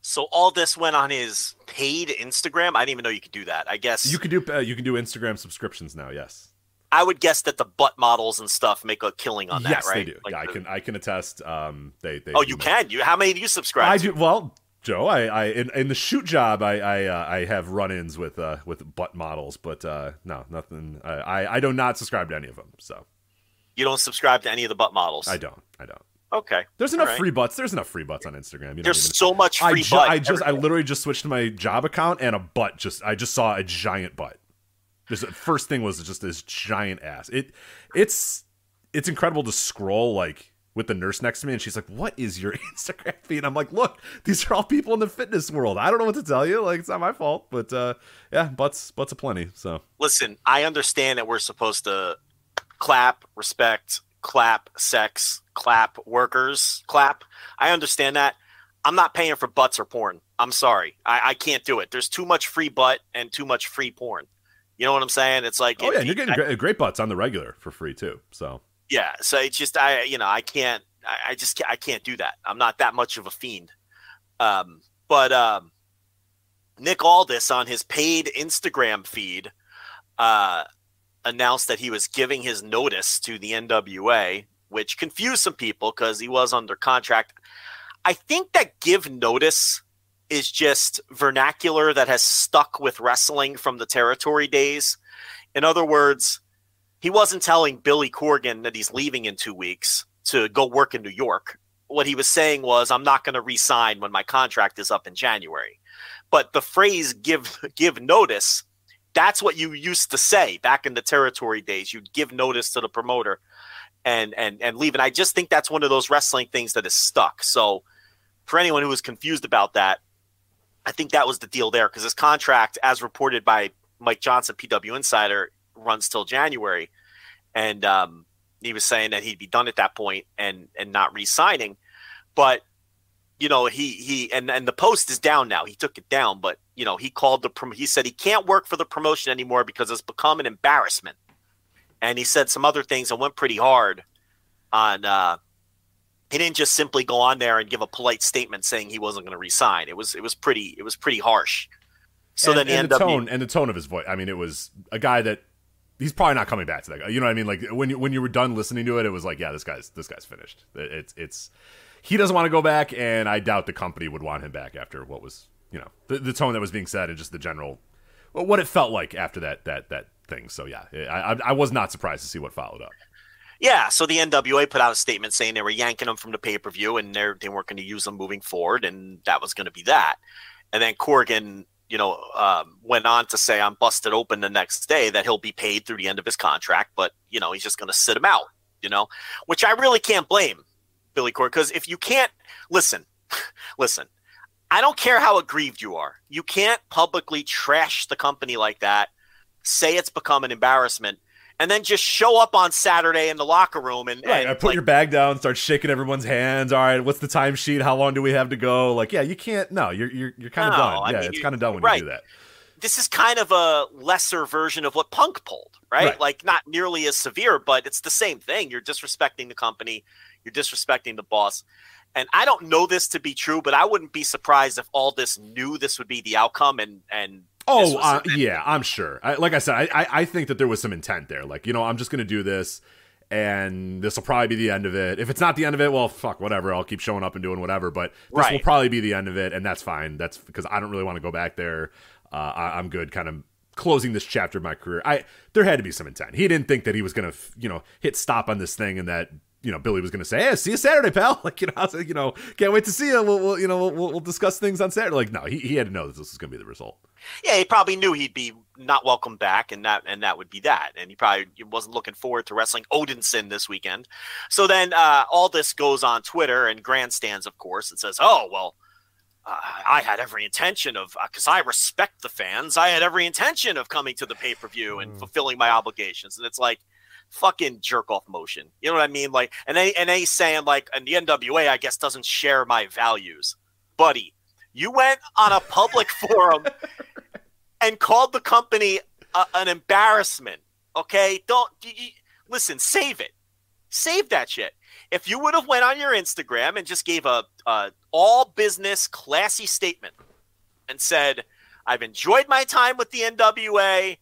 So Aldis went on his paid Instagram. I didn't even know you could do that. I guess You can do uh, you can do Instagram subscriptions now. Yes, I would guess that the butt models and stuff make a killing on that, yes, right? they do. Like yeah, I can I can attest. Um, they they Oh, you make- can. You how many do you subscribe? I to? do well. Joe, I, I in, in the shoot job, I I, uh, I have run-ins with uh, with butt models, but uh, no, nothing. I, I I do not subscribe to any of them, so You don't subscribe to any of the butt models. I don't. I don't. Okay. There's enough right. free butts. There's enough free butts on Instagram. You There's even- so much I, free ju- butt. I just I literally just switched to my job account and a butt just I just saw a giant butt. Just the first thing was just this giant ass. It it's it's incredible to scroll like with the nurse next to me and she's like, "What is your Instagram feed?" I'm like, "Look, these are all people in the fitness world. I don't know what to tell you. Like it's not my fault, but uh yeah, butts butts aplenty." So, Listen, I understand that we're supposed to clap, respect, clap, sex, clap, workers, clap. I understand that. I'm not paying for butts or porn. I'm sorry. I, I can't do it. There's too much free butt and too much free porn. You know what I'm saying? It's like oh if yeah, you're getting great, great butts on the regular for free too. So, yeah so it's just i you know i can't i, I just can't, i can't do that i'm not that much of a fiend um but um nick aldis on his paid instagram feed uh announced that he was giving his notice to the nwa which confused some people because he was under contract i think that give notice is just vernacular that has stuck with wrestling from the territory days in other words he wasn't telling Billy Corgan that he's leaving in two weeks to go work in New York. What he was saying was, I'm not going to resign when my contract is up in January. But the phrase give give notice, that's what you used to say back in the territory days. You'd give notice to the promoter and and and leave. And I just think that's one of those wrestling things that is stuck. So for anyone who was confused about that, I think that was the deal there because his contract, as reported by Mike Johnson, PW Insider, runs till January, and um, he was saying that he'd be done at that point and and not re-signing. But you know, he he and and the post is down now. He took it down, but you know, he called the prom- he said he can't work for the promotion anymore because it's become an embarrassment. And he said some other things and went pretty hard on. uh he didn't just simply go on there and give a polite statement saying he wasn't going to resign. It was it was pretty it was pretty harsh. So and, then and the tone and the tone of his voice. I mean, it was a guy that he's probably not coming back to that guy. You know what I mean? Like when you when you were done listening to it, it was like, yeah, this guy's this guy's finished. It- It's it's he doesn't want to go back, and I doubt the company would want him back after what was you know the, the tone that was being said and just the general well, what it felt like after that that that thing. So yeah, I I, I was not surprised to see what followed up. Yeah, so the NWA put out a statement saying they were yanking them from the pay per view and they're, they weren't going to use them moving forward, and that was going to be that. And then Corgan, you know, um, went on to say, I'm busted open the next day that he'll be paid through the end of his contract, but, you know, he's just going to sit him out, you know, which I really can't blame Billy Corgan because if you can't listen, listen, I don't care how aggrieved you are. You can't publicly trash the company like that, say it's become an embarrassment, and then just show up on Saturday in the locker room and, Right, and I put like, your bag down, start shaking everyone's hands. All right, what's the timesheet? How long do we have to go? Like, yeah, you can't. No, you're you're, you're kind of No, done. I yeah, mean, it's kind of done when right. you do that. this is kind of a lesser version of what Punk pulled, right? Right. Like not nearly as severe, but it's the same thing. You're disrespecting the company, you're disrespecting the boss. And I don't know this to be true, but I wouldn't be surprised if Aldis knew this would be the outcome and and Oh, uh, yeah, I'm sure. I, like I said, I, I I think that there was some intent there. Like, you know, I'm just going to do this, and this will probably be the end of it. If it's not the end of it, well, fuck, whatever. I'll keep showing up and doing whatever. But this Right. will probably be the end of it, and that's fine. That's because I don't really want to go back there. Uh, I, I'm good, kind of closing this chapter of my career. I there had to be some intent. He didn't think that he was gonna, f- you know, hit stop on this thing, and that you know Billy was gonna say, "Hey, see you Saturday, pal." Like you know, I was you know, can't wait to see you. We'll, we'll you know, we'll, we'll discuss things on Saturday. Like no, he, he had to know that this was gonna be the result. Yeah, he probably knew he'd be not welcome back, and that and that would be that. And he probably wasn't looking forward to wrestling Odinson this weekend. So then uh, Aldis goes on Twitter and grandstands, of course, and says, "Oh well, uh, I had every intention of because I respect the fans. I had every intention of coming to the pay per view and fulfilling my obligations." And it's like fucking jerk off motion. You know what I mean? Like, and they and they saying like, and the NWA, I guess, doesn't share my values, buddy. You went on a public forum and called the company a, an embarrassment. Okay, don't y- y- listen. Save it. Save that shit. If you would have went on your Instagram and just gave a, a all business classy statement and said, "I've enjoyed my time with the NWA.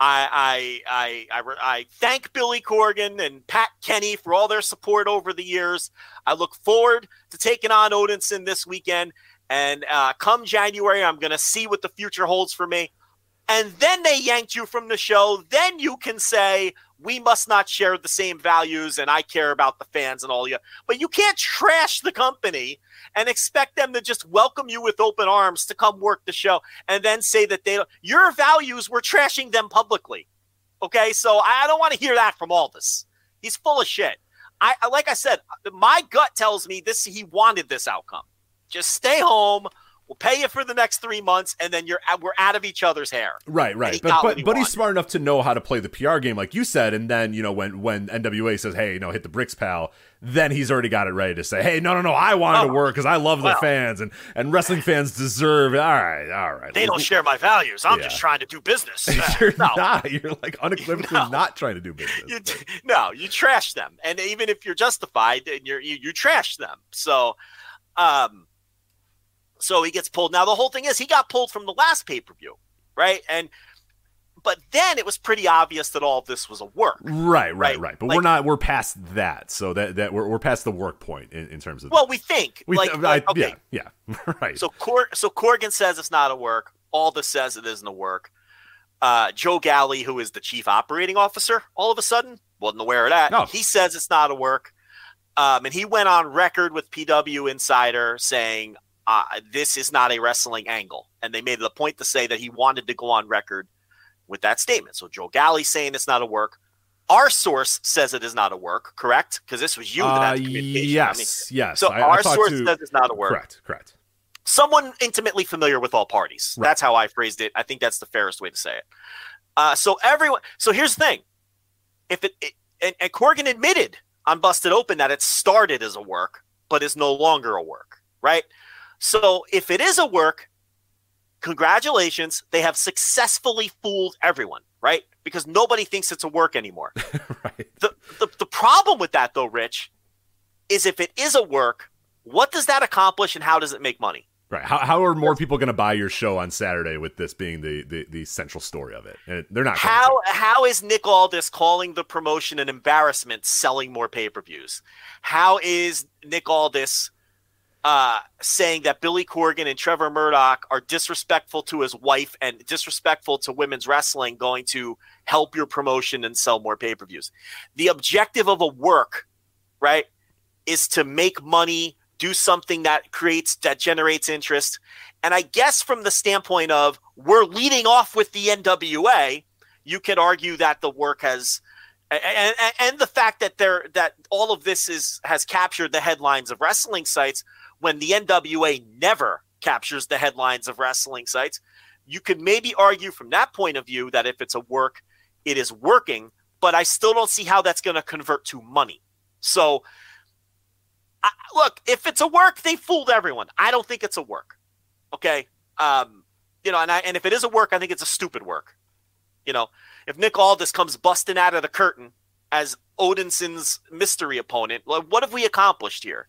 I I I I, I thank Billy Corgan and Pat Kenney for all their support over the years. I look forward to taking on Odinson this weekend." And uh, come January, I'm going to see what the future holds for me and then they yanked you from the show, then you can say we must not share the same values and I care about the fans and all you. But you can't trash the company and expect them to just welcome you with open arms to come work the show and then say that they. Your values were trashing them publicly. Okay, so I don't want to hear that from Aldis. He's full of shit. I- like I said, my gut tells me this. He wanted this outcome. Just stay home. We'll pay you for the next three months, and then you're we're out of each other's hair. Right, right. But but, he but he's smart enough to know how to play the PR game, like you said. And then you know when when NWA says, "Hey, you know, hit the bricks, pal," then he's already got it ready to say, "Hey, no, no, no, I wanted to Oh, work because I love the fans and and wrestling fans deserve." All right, all right. They don't share my values. I'm Yeah. just trying to do business. Uh, You're no, not. You're like unequivocally No. not trying to do business. you, no, you trash them, and even if you're justified, then you're you, you trash them. So, um, so he gets pulled. Now the whole thing is he got pulled from the last pay per view, right? And but then it was pretty obvious that all this was a work. Right, right, Right. right. But Like- we're not. We're past that. So that that we're, we're past the work point in, in terms of. Well, we think we, like, I- like, okay, yeah, yeah, right. So Cor- so Corgan says it's not a work. Aldis says it isn't a work. Uh, Joe Galli, who is the chief operating officer, all of a sudden wasn't aware of that. No. He says it's not a work. Um, and he went on record with PW Insider saying uh, this is not a wrestling angle. And they made it a point to say that he wanted to go on record with that statement. So Joe Galli saying it's not a work. Our source says it is not a work, correct? Because this was you that Uh, had the communication. yes, I mean, yes. so I, I our talked source to- says it's not a work Correct, correct. someone intimately familiar with all parties. Right. That's how I phrased it. I think that's the fairest way to say it. Uh, so everyone. So here's the thing: if it, it and, and Corgan admitted on Busted Open that it started as a work, but is no longer a work, right? So if it is a work, congratulations, they have successfully fooled everyone, right? Because nobody thinks it's a work anymore. right. the, the the problem with that though, Rich, is if it is a work, what does that accomplish and how does it make money? Right. How, how are more people going to buy your show on Saturday with this being the, the, the central story of it? And they're not. How how is Nick Aldis calling the promotion an embarrassment, selling more pay per views? How is Nick Aldis uh, saying that Billy Corgan and Trevor Murdoch are disrespectful to his wife and disrespectful to women's wrestling, going to help your promotion and sell more pay per views? The objective of a work, right, is to make money, do something that creates that generates interest. And I guess from the standpoint of we're leading off with the NWA, you could argue that the work has and, and, and the fact that there that all of this is has captured the headlines of wrestling sites when the NWA never captures the headlines of wrestling sites. You could maybe argue from that point of view that if it's a work, it is working, but I still don't see how that's going to convert to money. So, I, look, if it's a work, they fooled everyone. I don't think it's a work. Okay, um, you know, and I and if it is a work, I think it's a stupid work. You know, if Nick Aldis comes busting out of the curtain as Odinson's mystery opponent, like what have we accomplished here?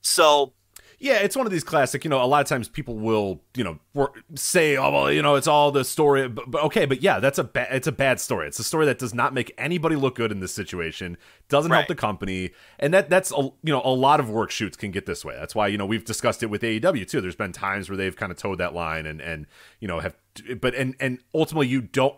So Yeah, it's one of these classic. You know, a lot of times people will, you know, say, "Oh, well, you know, it's all the story." But, but okay, but yeah, that's a bad. It's a bad story. It's a story that does not make anybody look good in this situation. Doesn't help the company, and that that's a, you know a lot of work shoots can get this way. That's why you know we've discussed it with AEW too. There's been times where they've kind of toed that line and and you know have, but and and ultimately you don't.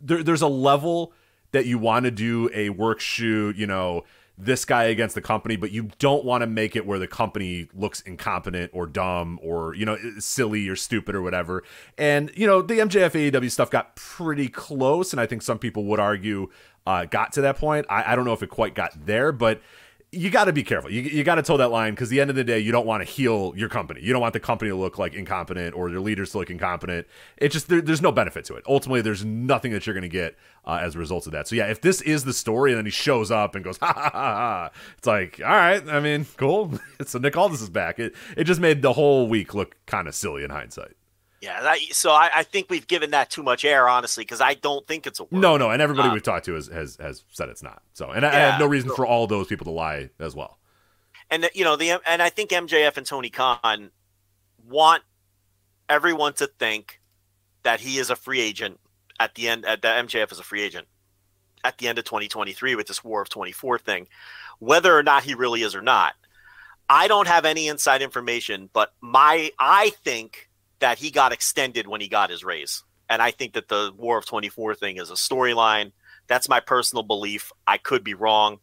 There, there's a level that you want to do a work shoot. You know this guy against the company, but you don't want to make it where the company looks incompetent or dumb or, you know, silly or stupid or whatever. And, you know, the MJF AEW stuff got pretty close. And I think some people would argue uh, got to that point. I, I don't know if it quite got there, but you got to be careful. You, you got to toe that line because the end of the day, you don't want to heel your company. You don't want the company to look like incompetent or your leaders to look incompetent. It just there, there's no benefit to it. Ultimately, there's nothing that you're going to get uh, as a result of that. So yeah, if this is the story and then he shows up and goes ha ha ha ha, it's like all right. I mean, cool. so Nick Aldis is back. It it just made the whole week look kind of silly in hindsight. Yeah, that, so I, I think we've given that too much air, honestly, because I don't think it's a work. No, no, and everybody Uh, we've talked to has has, has said it's not. So, and I, I have no reason for all those people to lie as well. and you know the and I think MJF and Tony Khan want everyone to think that he is a free agent at the end. At that MJF is a free agent at the end of 2023 with this War of 24 thing, whether or not he really is or not. I don't have any inside information, but my I think that he got extended when he got his raise, and I think that the War of 24 thing is a storyline. That's my personal belief. I could be wrong,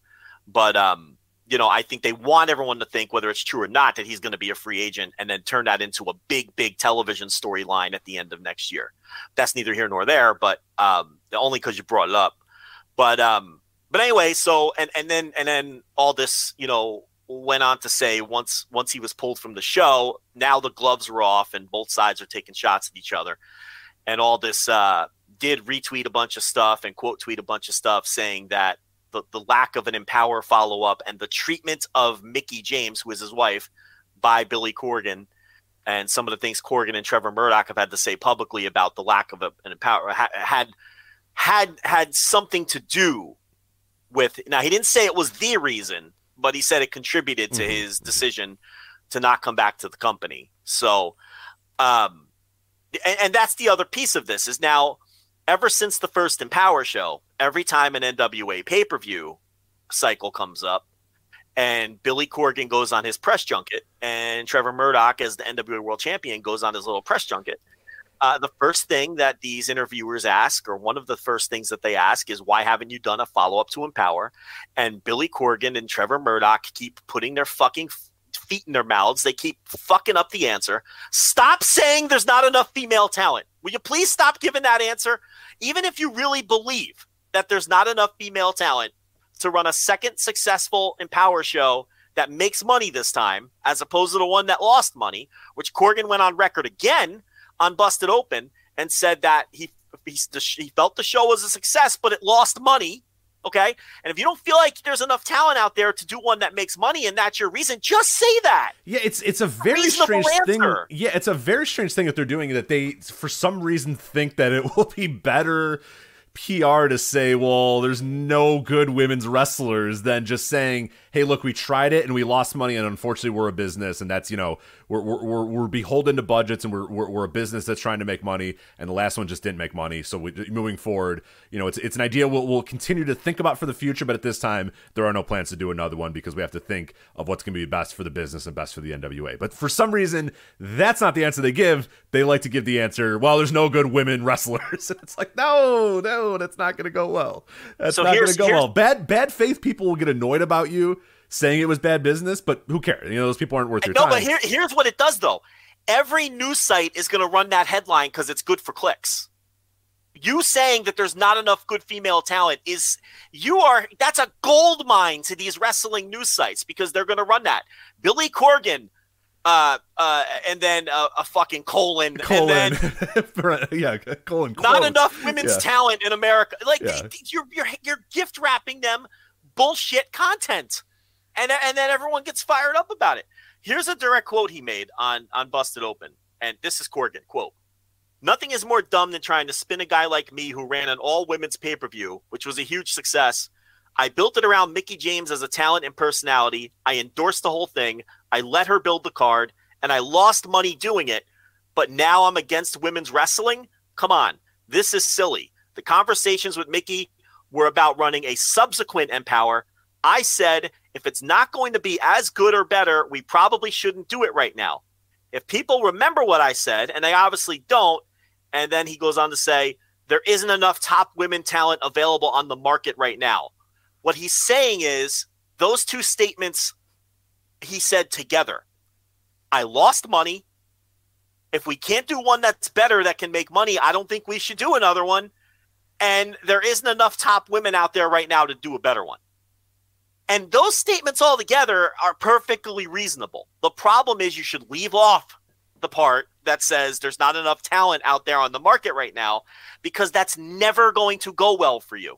but um, you know, I think they want everyone to think, whether it's true or not, that he's going to be a free agent and then turn that into a big, big television storyline at the end of next year. That's neither here nor there, but um, only because you brought it up. But um, but anyway, so and and then and then Aldis, you know, went on to say once once he was pulled from the show, now the gloves are off and both sides are taking shots at each other, and Aldis uh, did retweet a bunch of stuff and quote tweet a bunch of stuff saying that the, the lack of an empower follow up and the treatment of Mickie James, who is his wife, by Billy Corgan, and some of the things Corgan and Trevor Murdoch have had to say publicly about the lack of a, an empower ha- had had had something to do with. Now he didn't say it was the reason, but he said it contributed to his decision to not come back to the company. So, um, and, and that's the other piece of this is now ever since the first Empower show, every time an NWA pay per view cycle comes up, and Billy Corgan goes on his press junket, and Trevor Murdoch, as the NWA World Champion, goes on his little press junket. Uh, the first thing that these interviewers ask, or one of the first things that they ask, is why haven't you done a follow up to Empower? And Billy Corgan and Trevor Murdoch keep putting their fucking feet in their mouths. They keep fucking up the answer. Stop saying there's not enough female talent. Will you please stop giving that answer? Even if you really believe that there's not enough female talent to run a second successful Empower show that makes money this time, as opposed to the one that lost money, which Corgan went on record again on Busted Open and said that he he, he felt the show was a success, but it lost money. Okay, and if you don't feel like there's enough talent out there to do one that makes money, and that's your reason, just say that. Yeah, it's it's a very reasonable strange thing. answer. Yeah, it's a very strange thing that they're doing that they for some reason think that it will be better PR to say, well, there's no good women's wrestlers than just saying, hey, look, we tried it and we lost money and unfortunately we're a business and that's, you know, we're we're we're, we're beholden to budgets and we're, we're we're a business that's trying to make money and the last one just didn't make money. So we, moving forward, you know, it's it's an idea we'll, we'll continue to think about for the future, but at this time there are no plans to do another one because we have to think of what's going to be best for the business and best for the NWA. But for some reason, that's not the answer they give. They like to give the answer, well, there's no good women wrestlers. And it's like, no, no, that's not going to go well. That's So not going to go well. Bad bad faith people will get annoyed about you saying it was bad business, but who cares? You know, those people aren't worth your No, time. No, but here, here's what it does though. Every news site is going to run that headline because it's good for clicks. You saying that there's not enough good female talent is you are that's a gold mine to these wrestling news sites because they're going to run that. Billy Corgan, uh, uh, and then uh, a fucking colon, colon. and then yeah, colon. not enough women's Yeah. talent in America. Like Yeah. they- you're you're you're gift wrapping them bullshit content, and and then everyone gets fired up about it. Here's a direct quote he made on on Busted Open, and this is Corgan quote. Nothing is more dumb than trying to spin a guy like me who ran an all women's pay per view, which was a huge success. I built it around Mickie James as a talent and personality. I endorsed the whole thing. I let her build the card, and I lost money doing it. But now I'm against women's wrestling. Come on, this is silly. The conversations with Mickie were about running a subsequent Empower. I said if it's not going to be as good or better, we probably shouldn't do it right now. If people remember what I said, and they obviously don't, and then he goes on to say, there isn't enough top women talent available on the market right now. What he's saying is those two statements he said together. I lost money. If we can't do one that's better that can make money, I don't think we should do another one. And there isn't enough top women out there right now to do a better one. And those statements all together are perfectly reasonable. The problem is you should leave off the part that says there's not enough talent out there on the market right now because that's never going to go well for you.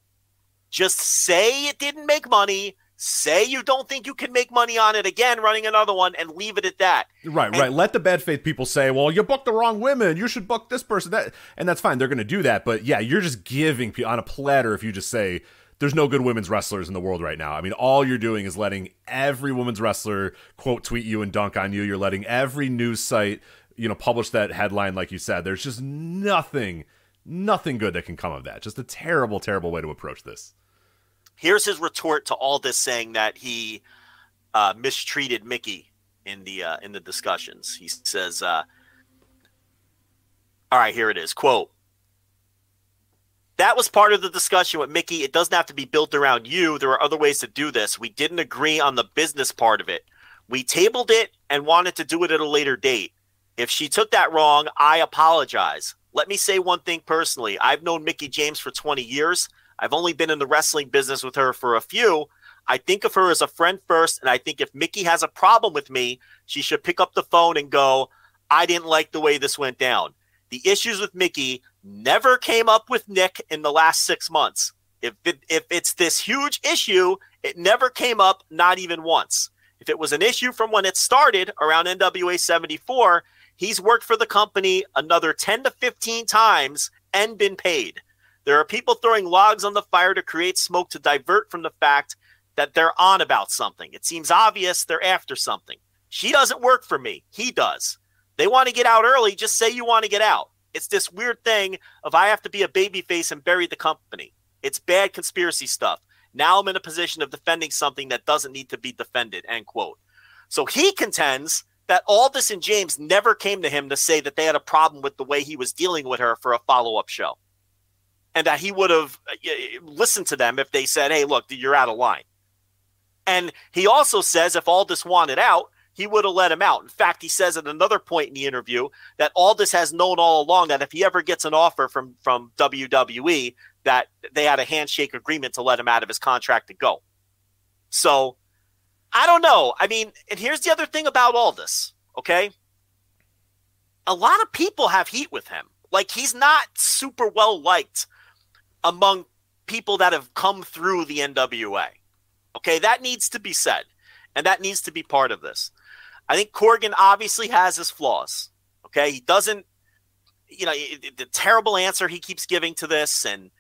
Just say it didn't make money, say you don't think you can make money on it again running another one and leave it at that. Right, And- right. Let the bad faith people say, "Well, you booked the wrong women. You should book this person." That and that's fine. They're going to do that, but yeah, you're just giving on a platter if you just say there's no good women's wrestlers in the world right now. I mean, all you're doing is letting every women's wrestler quote tweet you and dunk on you. You're letting every news site, you know, publish that headline like you said. There's just nothing nothing good that can come of that. Just a terrible terrible way to approach this. Here's his retort to all this, saying that he uh, mistreated Mickie in the uh, in the discussions. He says, uh, "All right, here it is." Quote. That was part of the discussion with Mickie. It doesn't have to be built around you. There are other ways to do this. We didn't agree on the business part of it. We tabled it and wanted to do it at a later date. If she took that wrong, I apologize. Let me say one thing personally. I've known Mickie James for 20 years. I've only been in the wrestling business with her for a few. I think of her as a friend first, and I think if Mickie has a problem with me, she should pick up the phone and go, I didn't like the way this went down. The issues with Mickie never came up with Nick in the last six months. If it, if it's this huge issue, it never came up, not even once. If it was an issue from when it started around NWA 74, he's worked for the company another 10 to 15 times and been paid. There are people throwing logs on the fire to create smoke to divert from the fact that they're on about something. It seems obvious they're after something. She doesn't work for me. He does. They want to get out early. Just say you want to get out. It's this weird thing of I have to be a babyface and bury the company. It's bad conspiracy stuff. Now I'm in a position of defending something that doesn't need to be defended. End quote. So he contends that Aldis and James never came to him to say that they had a problem with the way he was dealing with her for a follow up show. And that he would have uh, listened to them if they said, hey, look, you're out of line. And he also says if Aldis wanted out, he would have let him out. In fact, he says at another point in the interview that Aldis has known all along that if he ever gets an offer from from WWE, that they had a handshake agreement to let him out of his contract to go. So I don't know. I mean, and here's the other thing about all this, okay? A lot of people have heat with him. Like he's not super well liked among people that have come through the NWA. Okay, that needs to be said. And that needs to be part of this. I think Corgan obviously has his flaws. Okay, he doesn't, you know, the terrible answer he keeps giving to this, and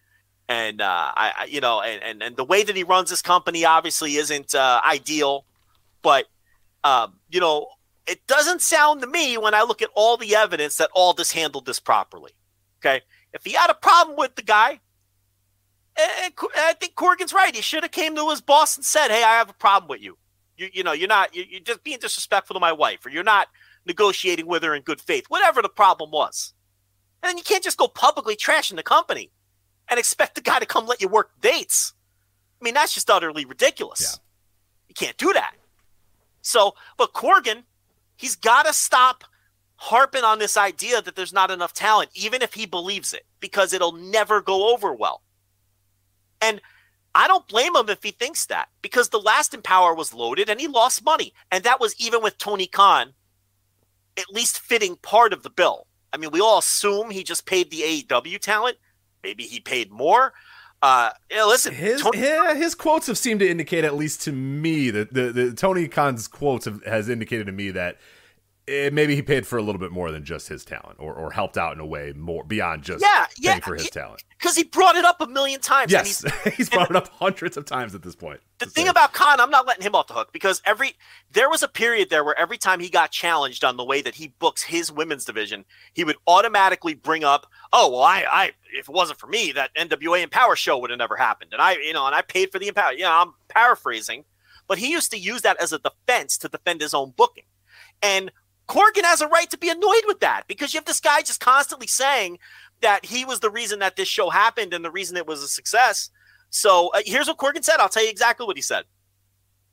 and uh, I, I, you know, and, and and the way that he runs his company obviously isn't uh, ideal, but um, you know, it doesn't sound to me when I look at all the evidence that Aldis handled this properly. Okay, if he had a problem with the guy, I think Corgan's right. He should have came to his boss and said, "Hey, I have a problem with you. You, you know, you're not. You're just being disrespectful to my wife, or you're not negotiating with her in good faith. Whatever the problem was." And then you can't just go publicly trashing the company and expect the guy to come let you work dates. I mean, that's just utterly ridiculous. Yeah. You can't do that. So, but Corgan, he's got to stop harping on this idea that there's not enough talent, even if he believes it, because it'll never go over well. And I don't blame him if he thinks that because the last Empower was loaded and he lost money. And that was even with Tony Khan at least fitting part of the bill. I mean, we all assume he just paid the AEW talent. Maybe he paid more. Uh, yeah, listen, His Tony- yeah, his quotes have seemed to indicate, at least to me, that the, the Tony Khan's quotes have, has indicated to me that eh, maybe he paid for a little bit more than just his talent, or or helped out in a way more beyond just Yeah, paying yeah, for his he- talent. because he brought it up a million times. Yes, he's- he's brought it up hundreds of times at this point. the thing say- about Khan, I'm not letting him off the hook because every there was a period there where every time he got challenged on the way that he books his women's division, he would automatically bring up, "Oh, well, I, I if it wasn't for me, that NWA Empower show would have never happened." And I, you know, and I paid for the Empower. You know, I'm paraphrasing, but he used to use that as a defense to defend his own booking. And Corgan has a right to be annoyed with that because you have this guy just constantly saying that he was the reason that this show happened and the reason it was a success. So uh, here's what Corgan said. I'll tell you exactly what he said.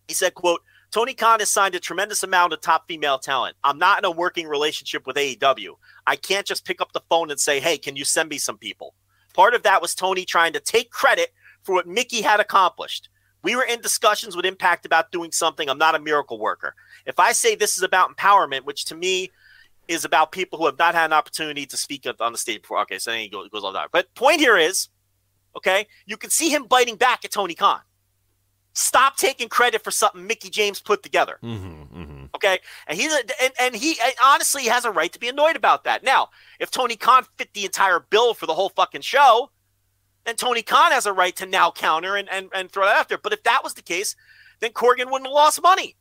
He said, quote, Tony Khan has signed a tremendous amount of top female talent. I'm not in a working relationship with AEW. I can't just pick up the phone and say, hey, can you send me some people? Part of that was Tony trying to take credit for what Mickie had accomplished. We were in discussions with Impact about doing something. I'm not a miracle worker. If I say this is about empowerment, which to me is about people who have not had an opportunity to speak on the stage before, okay, so then he goes, goes all that. But point here is, okay, you can see him biting back at Tony Khan. Stop taking credit for something Mickie James put together. Mm-hmm, mm-hmm. Okay, and he's a, and, and he and honestly has a right to be annoyed about that. Now, if Tony Khan fit the entire bill for the whole fucking show, then Tony Khan has a right to now counter and and, and throw that after. But if that was the case, then Corgan wouldn't have lost money.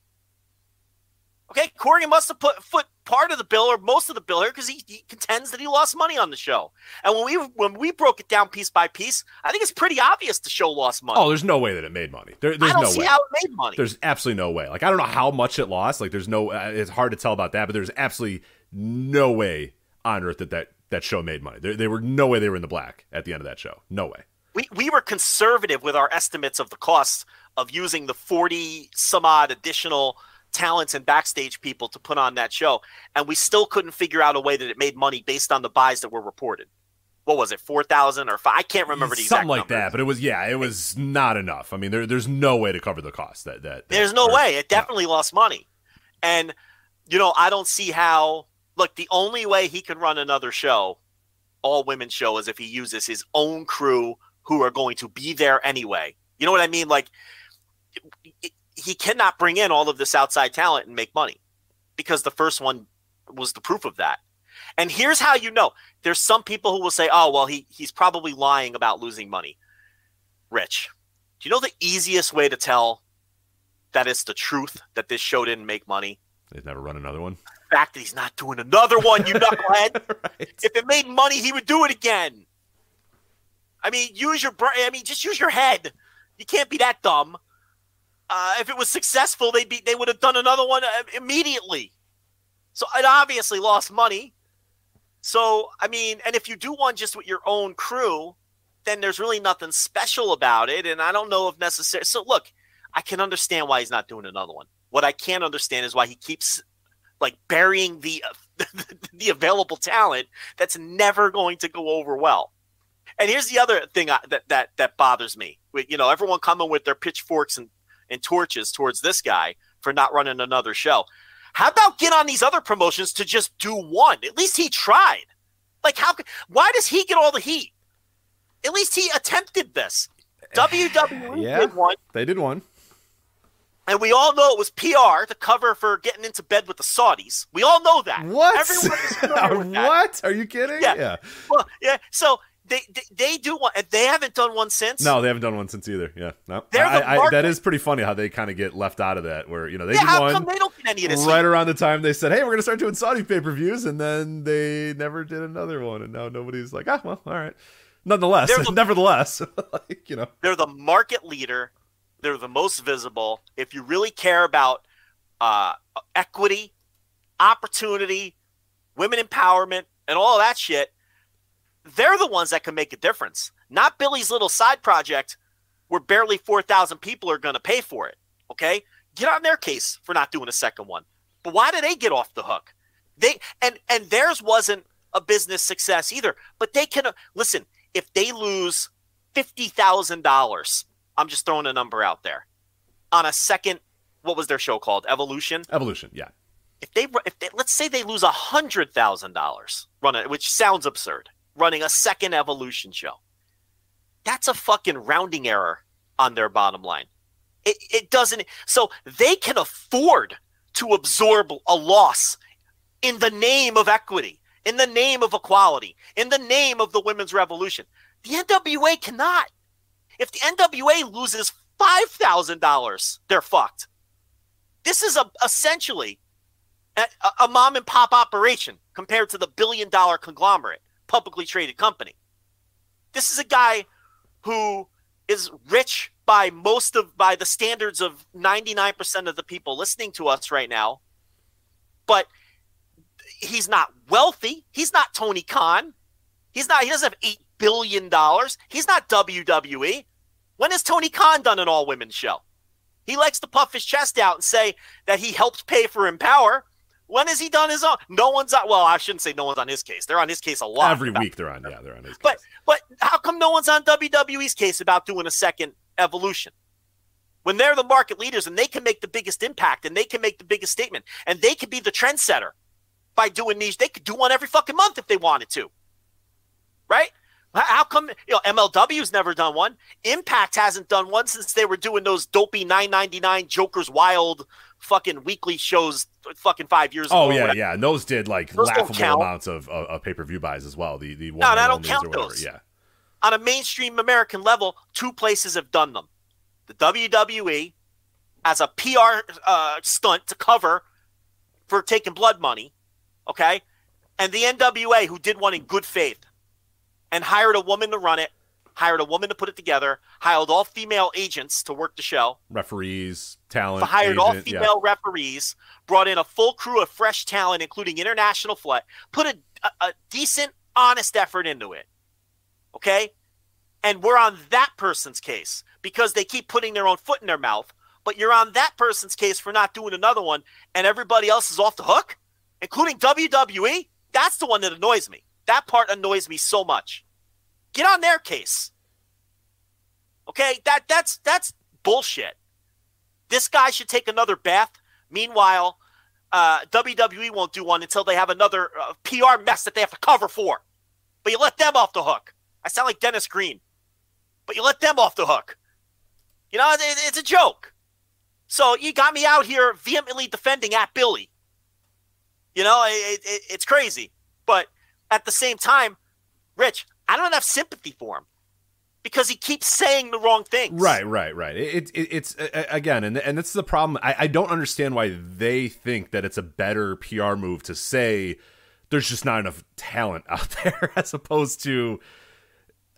Okay, Corgan must have put foot part of the bill or most of the bill here because he, he contends that he lost money on the show. And when we when we broke it down piece by piece, I think it's pretty obvious the show lost money. Oh, there's no way that it made money. There, there's I don't no see way. how it made money. There's absolutely no way. Like I don't know how much it lost. Like there's no. Uh, it's hard to tell about that, but there's absolutely no way on earth that that that show made money. There, were no way they were in the black at the end of that show. No way. we, we were conservative with our estimates of the costs of using the 40 some odd additional talents and backstage people to put on that show and we still couldn't figure out a way that it made money based on the buys that were reported what was it 4000 or 5 i can't remember the Something like number. that, but it was yeah, it was not enough. I mean, there, there's no way to cover the cost. That that, that there's no or- way it definitely lost money and you know i don't see how look the only way he can run another show all women show is if he uses his own crew who are going to be there anyway you know what i mean like he cannot bring in all of this outside talent and make money because the first one was the proof of that and here's how you know there's some people who will say oh well he he's probably lying about losing money rich do you know the easiest way to tell that it's the truth that this show didn't make money. They've never run another one. The fact that he's not doing another one, you knucklehead. If it made money, he would do it again. I mean, use your brain. I mean, just use your head. You can't be that dumb. Uh, if it was successful, they'd be they would have done another one uh, immediately. So it obviously lost money. So I mean, and if you do one just with your own crew, then there's really nothing special about it. And I don't know if necessary. So look, I can understand why he's not doing another one. What I can't understand is why he keeps like burying the the available talent that's never going to go over well. And here's the other thing I, that that that bothers me. You know, everyone coming with their pitchforks and and torches towards this guy for not running another show. How about get on these other promotions to just do one? At least he tried. Like how? could- Why does he get all the heat? At least he attempted this. WWE Yeah. did one, They did one. and we all know it was PR to cover for getting into bed with the Saudis. We all know that. What? Everyone is with that. what? Are you kidding? Yeah. Well, yeah. So they, they they do one, and they haven't done one since. No, they haven't done one since either. Yeah. No. They're I, the I, that is pretty funny how they kind of get left out of that. Where you know they Yeah, how one come they don't get any of this? right around the time they said, "Hey, we're gonna start doing Saudi pay per views," and then they never did another one, and now nobody's like, "Ah, well, all right." Nonetheless, the- nevertheless, like you know, They're the market leader. They're the most visible. If you really care about uh, equity, opportunity, women empowerment, and all that shit, they're the ones that can make a difference. Not Billy's little side project where barely 4,000 people are going to pay for it. Okay? Get on their case for not doing a second one. But why did they get off the hook? They and and theirs wasn't a business success either. But they can listen, if they lose $50,000, I'm just throwing a number out there. On a second what was their show called? Evolution evolution. Yeah, if they if they, let's say they lose a hundred thousand dollars running, which sounds absurd, running a second evolution show, that's a fucking rounding error on their bottom line. It it doesn't. So they can afford to absorb a loss in the name of equity, in the name of equality, in the name of the women's revolution. The NWA cannot. If the NWA loses $5,000, they're fucked. This is a, essentially a, a mom and pop operation compared to the billion dollar conglomerate, publicly traded company. This is a guy who is rich by most of by the standards of 99% of the people listening to us right now. But he's not wealthy. He's not Tony Khan. He's not he doesn't have 8 billion dollars. He's not WWE. When has Tony Khan done an all women show? He likes to puff his chest out and say that he helps pay for Empower. When has he done his own? No one's on. Well, I shouldn't say no one's on his case. They're on his case a lot. Every week they're on. Yeah, they're on his. But case. but how come no one's on WWE's case about doing a second evolution? When they're the market leaders and they can make the biggest impact and they can make the biggest statement and they can be the trendsetter by doing these, they could do one every fucking month if they wanted to. Right? How come you know MLW's never done one? Impact hasn't done one since they were doing those dopey 9.99 Joker's Wild fucking weekly shows fucking five years oh ago. Oh yeah, yeah, and those did like Those laughable amounts of, of, of pay per view buys as well. The the No, one I don't count those. Yeah, On a mainstream American level, two places have done them. The WWE as a PR uh, stunt to cover for taking blood money, okay? And the NWA who did one in good faith and hired a woman to run it, hired a woman to put it together, hired all female agents to work the show. referees, talent, hired all agent, yeah. female referees, brought in a full crew of fresh talent, including international flight, put a, a, a decent, honest effort into it. Okay? And we're on that person's case because they keep putting their own foot in their mouth, but you're on that person's case for not doing another one, and everybody else is off the hook, including WWE. That's the one that annoys me. That part annoys me so much. Get on their case. Okay? That that's that's bullshit. This guy should take another bath. Meanwhile, uh, WWE won't do one until they have another uh, PR mess that they have to cover for. But you let them off the hook. I sound like Dennis Green, but you let them off the hook. You know, it, it's a joke. So you got me out here vehemently defending at Billy. You know, it, it, it's crazy. But at the same time, Rich, I don't have sympathy for him because he keeps saying the wrong things. Right, right, right. It, it, it's uh, again, and and that's the problem. I, I don't understand why they think that it's a better PR move to say there's just not enough talent out there, as opposed to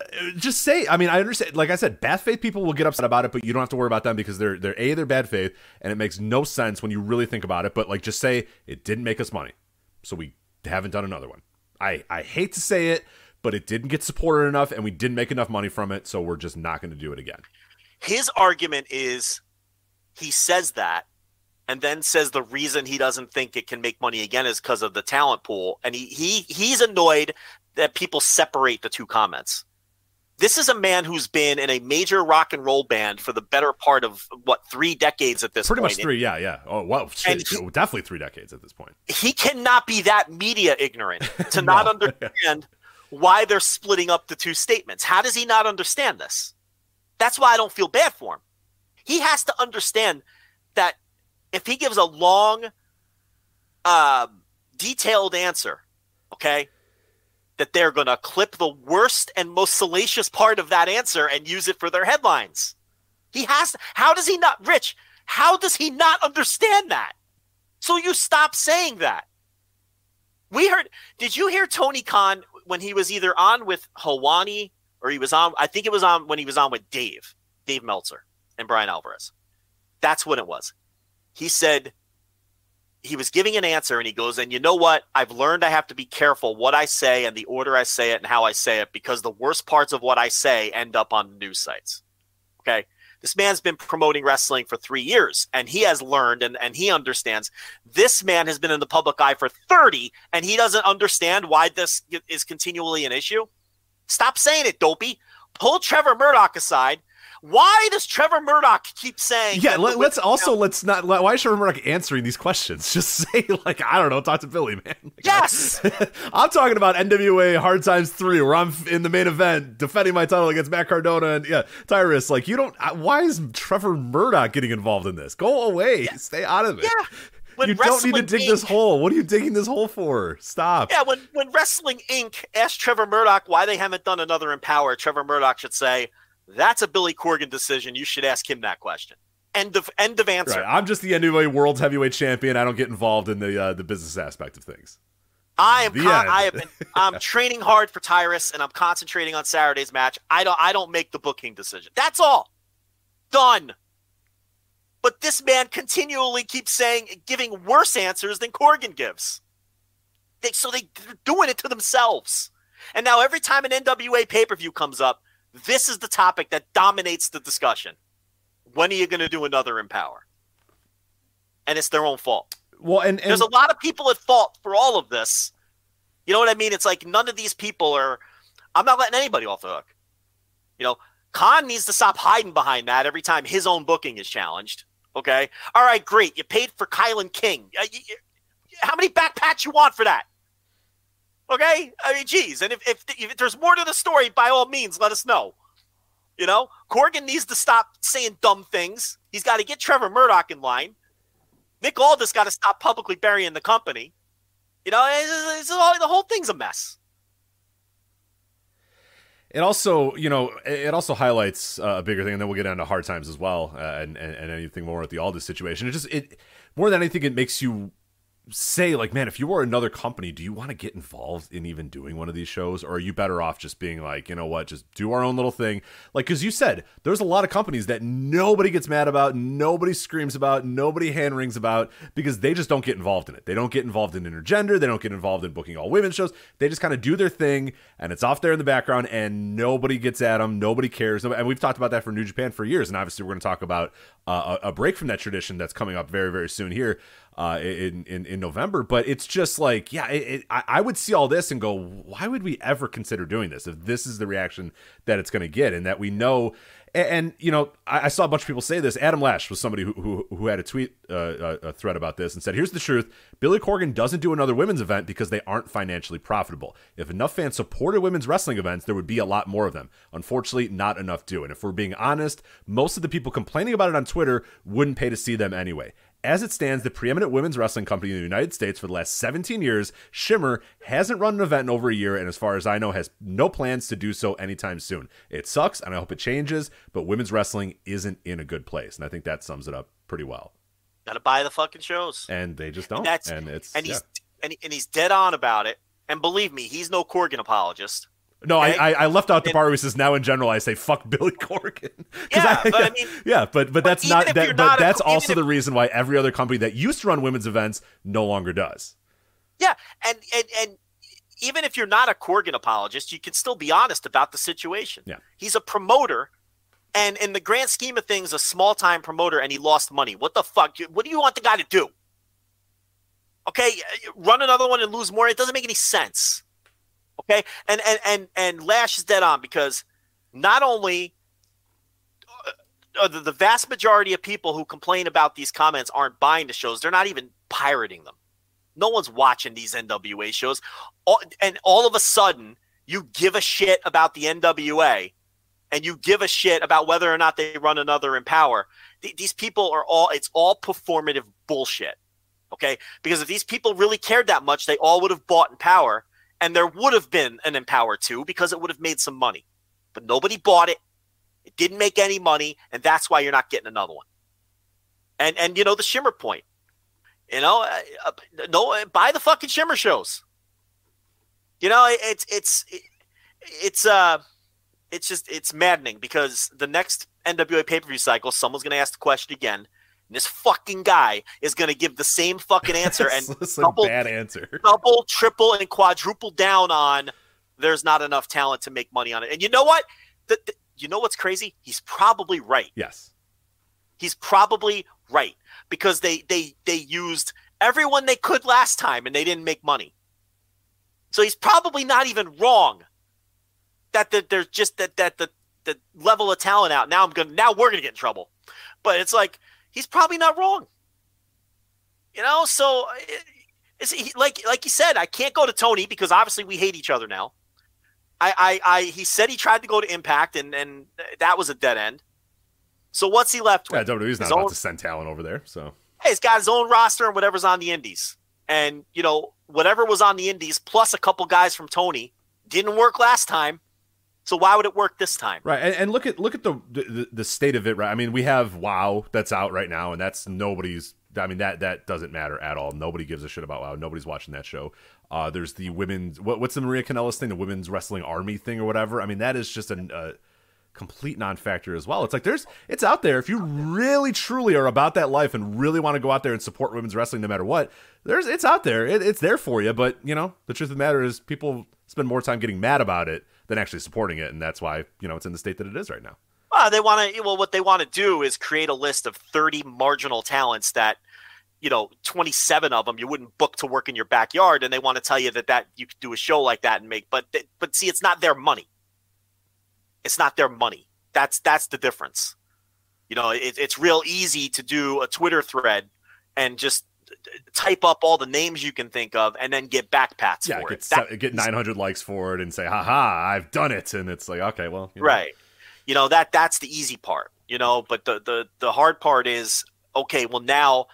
uh, just say. I mean, I understand. Like I said, bad faith people will get upset about it, but you don't have to worry about them because they're they're a they're bad faith, and it makes no sense when you really think about it. But like, just say it didn't make us money, so we haven't done another one. I I hate to say it. But it didn't get supported enough, and we didn't make enough money from it, so we're just not going to do it again. his argument is he says that and then says the reason he doesn't think it can make money again is because of the talent pool and he, he he's annoyed that people separate the two comments this is a man who's been in a major rock and roll band for the better part of what three decades at this point. Pretty point much three, yeah, yeah. Oh, well, shit, he- definitely three decades at this point. he cannot be that media ignorant to not understand why they're splitting up the two statements. How does he not understand this? That's why I don't feel bad for him. He has to understand that if he gives a long, um, detailed answer, okay, that they're going to clip the worst and most salacious part of that answer and use it for their headlines. He has. How does he not, Rich? How does he not understand that? So you stop saying that. We heard. Did you hear Tony Khan when he was either on with Helwani or he was on? I think it was on when he was on with Dave, Dave Meltzer, and Bryan Alvarez. That's what it was. He said he was giving an answer, and he goes, "And you know what? I've learned I have to be careful what I say and the order I say it and how I say it because the worst parts of what I say end up on news sites." Okay. This man's been promoting wrestling for three years and he has learned and, and he understands. This man has been in the public eye for 30 and he doesn't understand why this is continually an issue. Stop saying it, dopey. Pull Trevor Murdoch aside. Why does Trevor Murdoch keep saying? Yeah, let, let's also let's not. Why is Trevor Murdoch answering these questions? Just say like I don't know. Talk to Billy, man. Like, Yes. I'm talking about NWA Hard Times Three, where I'm in the main event defending my title against Matt Cardona and yeah, Tyrus. Like you don't. Why is Trevor Murdoch getting involved in this? Go away. Stay out of it. Yeah. when you don't need to dig this hole. What are you digging this hole for? Stop. Yeah, when when Wrestling Inc. asked Trevor Murdoch why they haven't done another Empower, Trevor Murdoch should say, "That's a Billy Corgan decision. You should ask him that question." End of end of answer. Right. I'm just the NWA World's Heavyweight Champion. I don't get involved in the uh, the business aspect of things. I am con- I have been I'm training hard for Tyrus and I'm concentrating on Saturday's match. I don't I don't make the booking decision. That's all. Done. But this man continually keeps saying giving worse answers than Corgan gives. They, so they, they're doing it to themselves. And now every time an NWA pay-per-view comes up, this is the topic that dominates the discussion. When are you going to do another Empower? And it's their own fault. Well, and, and There's a lot of people at fault for all of this. You know what I mean? It's like none of these people are. I'm not letting anybody off the hook. You know, Khan needs to stop hiding behind that every time his own booking is challenged. Okay. All right, great. You paid for Kylan King. Uh, How many backpats you want for that? Okay. I mean, geez. And if, if if there's more to the story, by all means, let us know. You know, Corgan needs to stop saying dumb things. He's got to get Trevor Murdoch in line. Nick Aldis got to stop publicly burying the company. You know, it's, it's all, the whole thing's a mess. it also, you know, it also highlights uh, a bigger thing, and then we'll get into hard times as well, uh, and, and and anything more with the Aldis situation. It just it more than anything, it makes you say like, man, if you were another company, do you want to get involved in even doing one of these shows, or are you better off just being like, you know what, just do our own little thing? Like, because you said there's a lot of companies that nobody gets mad about, nobody screams about, nobody hand wrings about because they just don't get involved in it. They don't get involved in intergender, they don't get involved in booking all women shows. They just kind of do their thing, and it's off there in the background, and nobody gets at them, nobody cares. And we've talked about that for New Japan for years, and obviously we're going to talk about uh, a a break from that tradition that's coming up very, very soon here uh, in, in in November. But it's just like, yeah, it, it, I, would see all this and go, why would we ever consider doing this if this is the reaction that it's going to get, and that we know. And, you know, I, I saw a bunch of people say this. Adam Lash was somebody who who, who had a tweet uh, a, a thread about this and said, "Here's the truth: Billy Corgan doesn't do another women's event because they aren't financially profitable. If enough fans supported women's wrestling events, there would be a lot more of them. Unfortunately, not enough do. And if we're being honest, most of the people complaining about it on Twitter wouldn't pay to see them anyway." As it stands, the preeminent women's wrestling company in the United States for the last 17 years, Shimmer, hasn't run an event in over a year, and as far as I know, has no plans to do so anytime soon. It sucks, and I hope it changes, but women's wrestling isn't in a good place, and I think that sums it up pretty well. Got to buy the fucking shows. And they just don't. And that's and it's and yeah. he's and, he- and he's dead on about it. And believe me, he's no Corgan apologist. No? I, I I left out the part where he says now in general I say fuck Billy Corgan. Yeah, but I mean- yeah, but but that's not that. But not that's even also if- the reason why every other company that used to run women's events no longer does. Yeah, and and and even if you're not a Corgan apologist, you can still be honest about the situation. Yeah. He's a promoter, and in the grand scheme of things, a small time promoter, and he lost money. What the fuck? What do you want the guy to do? Okay, uh, run another one and lose more. It doesn't make any sense. Okay, and and and and Lash is dead on because not only uh, the, the vast majority of people who complain about these comments aren't buying the shows; they're not even pirating them. No one's watching these NWA shows, all, and all of a sudden, you give a shit about the NWA, and you give a shit about whether or not they run another Empower. Th- these people are all—it's all performative bullshit. Okay, because if these people really cared that much, they all would have bought Empower, and there would have been an Empower too, because it would have made some money. But nobody bought it. It didn't make any money, and that's why you're not getting another one. And and you know the Shimmer point. You know, uh, no, uh, buy the fucking Shimmer shows. You know, it, it's it's it, it's uh, it's just it's maddening because the next NWA pay per view cycle, someone's gonna ask the question again. And this fucking guy is gonna give the same fucking answer and double, bad answer. double, triple, and quadruple down on there's not enough talent to make money on it. And you know what? The, the- you know what's crazy? He's probably right. Yes. He's probably right because they they they used everyone they could last time and they didn't make money. So he's probably not even wrong. That that there's just that that the the level of talent out now. I'm gonna now we're gonna get in trouble, but it's like he's probably not wrong. You know, so uh, it- he, like like you said, I can't go to Tony because obviously we hate each other now. I, I, I he said he tried to go to Impact and and that was a dead end. So what's he left Yeah, with? WWE's not His about to send talent over there, so Hey, he's got his own roster and whatever's on the indies. And, you know, whatever was on the indies plus a couple guys from Tony didn't work last time. So why would it work this time? Right, and, and look at look at the, the the state of it. Right, I mean, we have WoW that's out right now, and that's nobody's. I mean, that that doesn't matter at all. Nobody gives a shit about WoW. Nobody's watching that show. Uh, there's the women's what, what's the Maria Kanellis thing, the women's wrestling army thing or whatever. I mean, that is just a complete non-factor as well. It's like there's it's out there if you really truly are about that life and really want to go out there and support women's wrestling no matter what. There's it's out there. It, it's there for you. But you know, the truth of the matter is, people spend more time getting mad about it than actually supporting it, and that's why you know it's in the state that it is right now. Well, they want to. Well, what they want to do is create a list of 30 marginal talents that, you know, 27 of them you wouldn't book to work in your backyard, and they want to tell you that that you could do a show like that and make. But but see, it's not their money. It's not their money. That's that's the difference. You know, it, it's real easy to do a Twitter thread and just type up all the names you can think of and then get backpats yeah, for get, it. Se- get 900 likes for it and say, haha, I've done it. And it's like, okay, well. you know. right you know that that's the easy part you know but the the the hard part is okay well now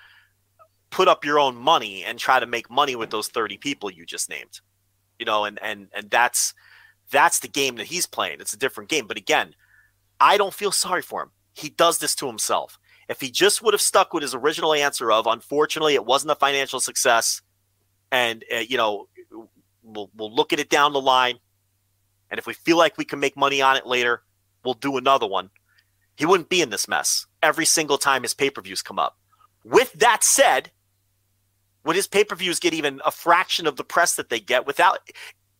put up your own money and try to make money with those 30 people you just named you know and and and that's that's the game that he's playing it's a different game but again i don't feel sorry for him he does this to himself if he just would have stuck with his original answer of unfortunately it wasn't a financial success and uh, you know we'll, we'll look at it down the line and if we feel like we can make money on it later we'll do another one. He wouldn't be in this mess every single time his pay per views come up. With that said, would his pay per views get even a fraction of the press that they get without?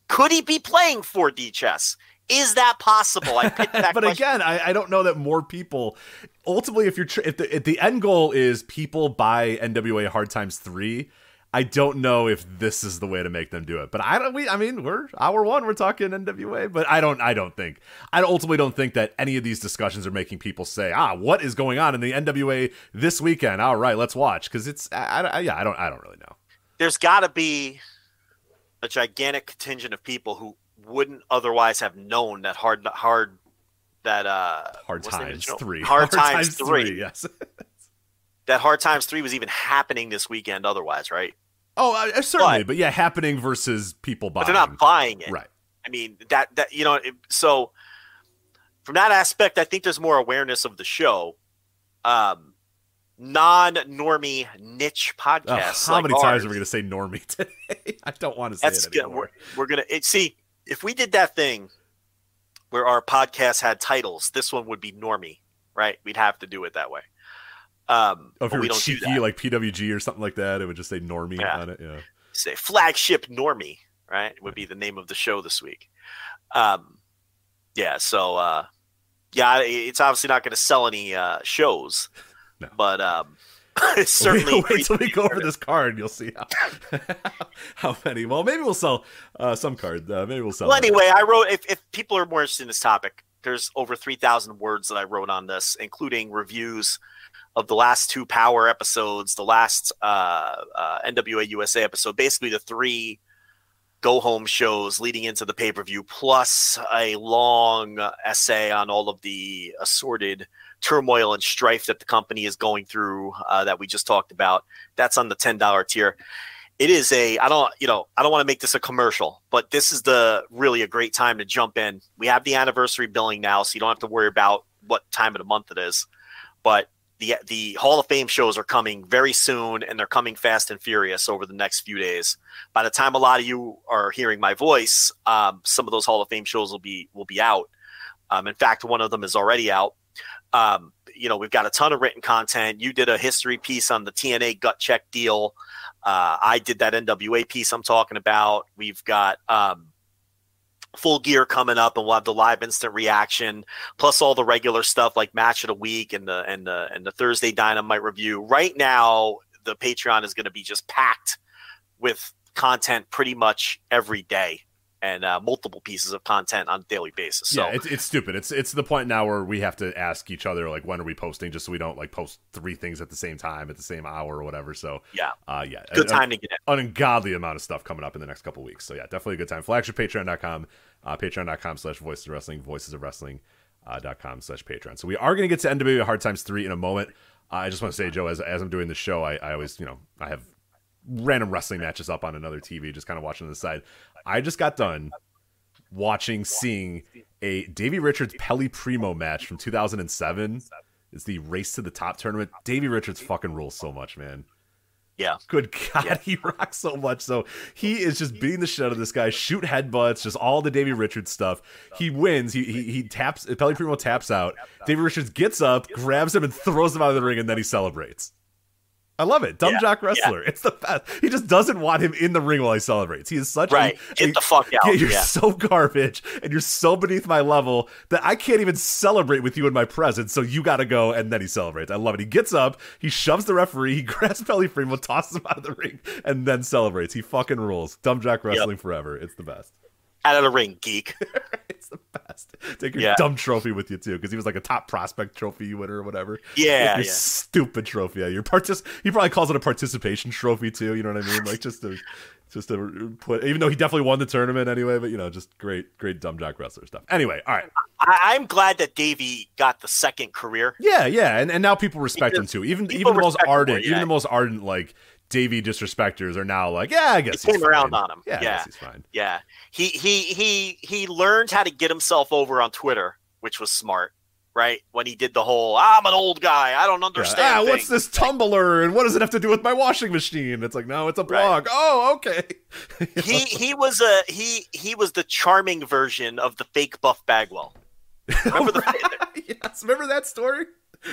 Could he be playing for D chess? Is that possible? I picked that but question. again, I, I don't know that more people. Ultimately, if you're tr- if the if the end goal is people buy NWA Hard Times three, I don't know if this is the way to make them do it. But I don't. We I mean, we're hour one. We're talking NWA, but I don't. I don't think. I ultimately don't think that any of these discussions are making people say, ah, what is going on in the NWA this weekend? All right, let's watch because it's. I, I, yeah, I don't. I don't really know. There's got to be a gigantic contingent of people who wouldn't otherwise have known that hard hard that uh Hard what's the name of the times three. hard, times, three. Yes. That hard times three was even happening this weekend. Otherwise, right? oh, uh, certainly. But- But, yeah, happening versus people buying. But they're not buying it. Right. I mean that that you know it, so from that aspect, I think there's more awareness of the show. Um, non-normie niche Oh, podcasts. how like many ours, times are we going to say normie today? I don't want to say That's it good. anymore. We're, we're gonna it, see if we did that thing where our podcast had titles. This one would be normie, right? We'd have to do it that way. Um, Oh, if you we were don't cheeky, like PWG or something like that, it would just say normie Yeah. on it. Yeah. say flagship normie right It would be the name of the show this week um yeah so uh yeah it's obviously not going to sell any uh shows No. but um certainly wait till we go over this card. You'll see how how many. Well, maybe we'll sell uh, some cards. Uh, maybe we'll sell. well that. anyway i wrote if, if people are more interested in this topic there's over 3000 words that i wrote on this including reviews of the last two power episodes the last uh, uh nwa usa episode basically the three go home shows leading into the pay per view, plus a long essay on all of the assorted turmoil and strife that the company is going through uh, that we just talked about. That's on the ten dollar tier. It is a I don't you know I don't want to make this a commercial, but this is the really a great time to jump in. We have the anniversary billing now, so you don't have to worry about what time of the month it is. But the the Hall of Fame shows are coming very soon, and they're coming fast and furious over the next few days. By the time a lot of you are hearing my voice, um, some of those Hall of Fame shows will be will be out. Um, in fact, one of them is already out. Um, you know, we've got a ton of written content. You did a history piece on the TNA gut check deal. Uh, I did that NWA piece I'm talking about. We've got um, full gear coming up, and we'll have the live instant reaction, plus all the regular stuff like match of the week and the and the and the Thursday Dynamite review. Right now, the Patreon is going to be just packed with content pretty much every day and uh, multiple pieces of content on a daily basis. So yeah, it's, it's stupid. It's it's the point now where we have to ask each other like when are we posting, just so we don't like post three things at the same time at the same hour or whatever. So yeah, uh, yeah, good a- a- time to get in. an ungodly amount of stuff coming up in the next couple weeks. So yeah, definitely a good time. Flagship patreon.com, uh, patreon.com slash voices of wrestling, voices of wrestling uh, dot com slash patreon. So we are going to get to NWA Hard Times 3 in a moment. I just want to say, Joe, as as I'm doing the show, I, I always, you know, I have random wrestling matches up on another TV, just kind of watching on the side. I just got done watching, seeing a Davey Richards Pelle Primeau match from 2007. It's the Race to the Top tournament. Davey Richards fucking rules so much, man. Yeah. Good God, he rocks so much. So he is just beating the shit out of this guy, shoot headbutts, just all the Davey Richards stuff. He wins. He he, he taps. Pelle Primeau taps out. Davey Richards gets up, grabs him, and throws him out of the ring, and then he celebrates. I love it. Dumb Yeah, jock wrestler. It's the best. He just doesn't want him in the ring while he celebrates. He is such Right. a, Get a- the fuck out. Yeah, you're Yeah. so garbage and you're so beneath my level that I can't even celebrate with you in my presence. So you got to go. And then he celebrates. I love it. He gets up, he shoves the referee, he grabs Pelle Primeau, tosses him out of the ring, and then celebrates. He fucking rules. Dumb jock wrestling forever. It's the best. Out of the ring, geek. It's the best. Take your Yeah. dumb trophy with you too, because he was like a top prospect trophy winner or whatever. Yeah, your yeah. stupid trophy. Yeah, your partic- He probably calls it a participation trophy too. You know what I mean? Like just to, just to put. Even though he definitely won the tournament anyway, but you know, just great, great dumb jock wrestler stuff. Anyway, all right. I, I'm glad that Davey got the second career. Yeah, yeah, and, and now people respect him too. Even even the most him more, ardent, even the most ardent like Davey disrespecters are now like, yeah, I guess He he's came around on him. Yeah, Yeah. he's fine. Yeah. He he he he learned how to get himself over on Twitter, which was smart, right? When he did the whole I'm an old guy, I don't Yeah. understand. Ah, what's this Tumblr and what does it have to do with my washing machine? It's like, no, it's a blog. Oh, okay. He he was a he he was the charming version of the fake Buff Bagwell. Remember the yes, remember that story?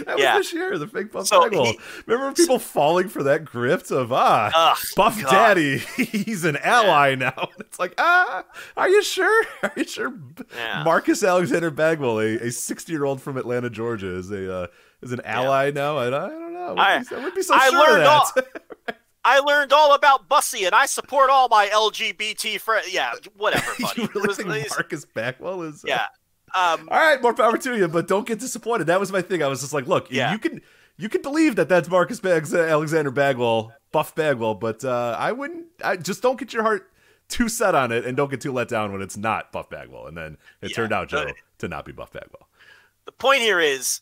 That was Yeah. this year, the fake Buff So Bagwell. he- remember people falling for that grift of ah, Ugh, Buff God. Daddy, he's an ally now. It's like ah, are you sure? Are you sure? Yeah. Marcus Alexander Bagwell, a sixty-year-old from Atlanta, Georgia, is a uh, is an ally now. I, I don't know. I wouldn't, be, I be so I sure of learned that. I learned all about Bussy and I support all my LGBT friends. Yeah, whatever, buddy. you really was- think Marcus Bagwell is? uh, yeah. Um, all right, more power to you, but don't get disappointed. That was my thing. I was just like, look, Yeah. you can you can believe that that's Marcus Bags, Alexander Bagwell, Buff Bagwell, but uh, I wouldn't. I just don't get your heart too set on it, and don't get too let down when it's not Buff Bagwell. And then it Yeah, turned out, Joe, to not be Buff Bagwell. the point here is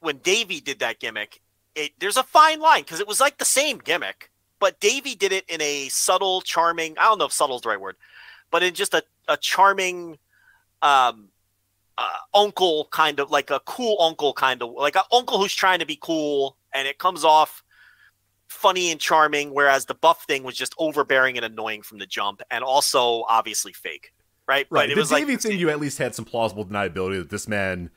when Davey did that gimmick, it, there's a fine line because it was like the same gimmick, but Davey did it in a subtle, charming. I don't know if subtle is the right word, but in just a, a charming, um, uh, uncle kind of like a cool uncle kind of like an uncle who's trying to be cool, and it comes off funny and charming. Whereas the buff thing was just overbearing and annoying from the jump, and also obviously fake. Right, Right. But it the was Davey like thing, you at least had some plausible deniability that this man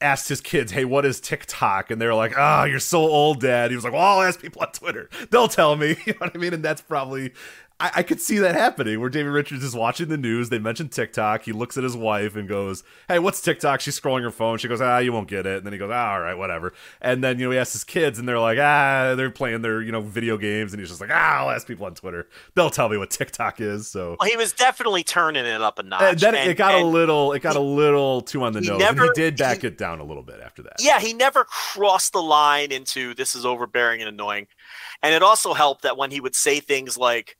asked his kids, "Hey, what is TikTok?" And they're like, "Ah, you're so old, Dad." He was like, "Well, I'll ask people on Twitter. They'll tell me." You know what I mean? And that's probably. I, I could see that happening where David Richards is watching the news. They mention TikTok. He looks at his wife and goes, Hey, what's TikTok? She's scrolling her phone. She goes, Ah, you won't get it. And then he goes, ah, All right, whatever. And then, you know, he asks his kids and they're like, Ah, they're playing their, you know, video games. And he's just like, Ah, I'll ask people on Twitter. They'll tell me what TikTok is. So. Well, he was definitely turning it up a notch. And then it- and- it got a little, it got a little too on the he nose, and he did back he- it down a little bit after that. Yeah, he never crossed the line into this is overbearing and annoying. And it also helped that when he would say things like,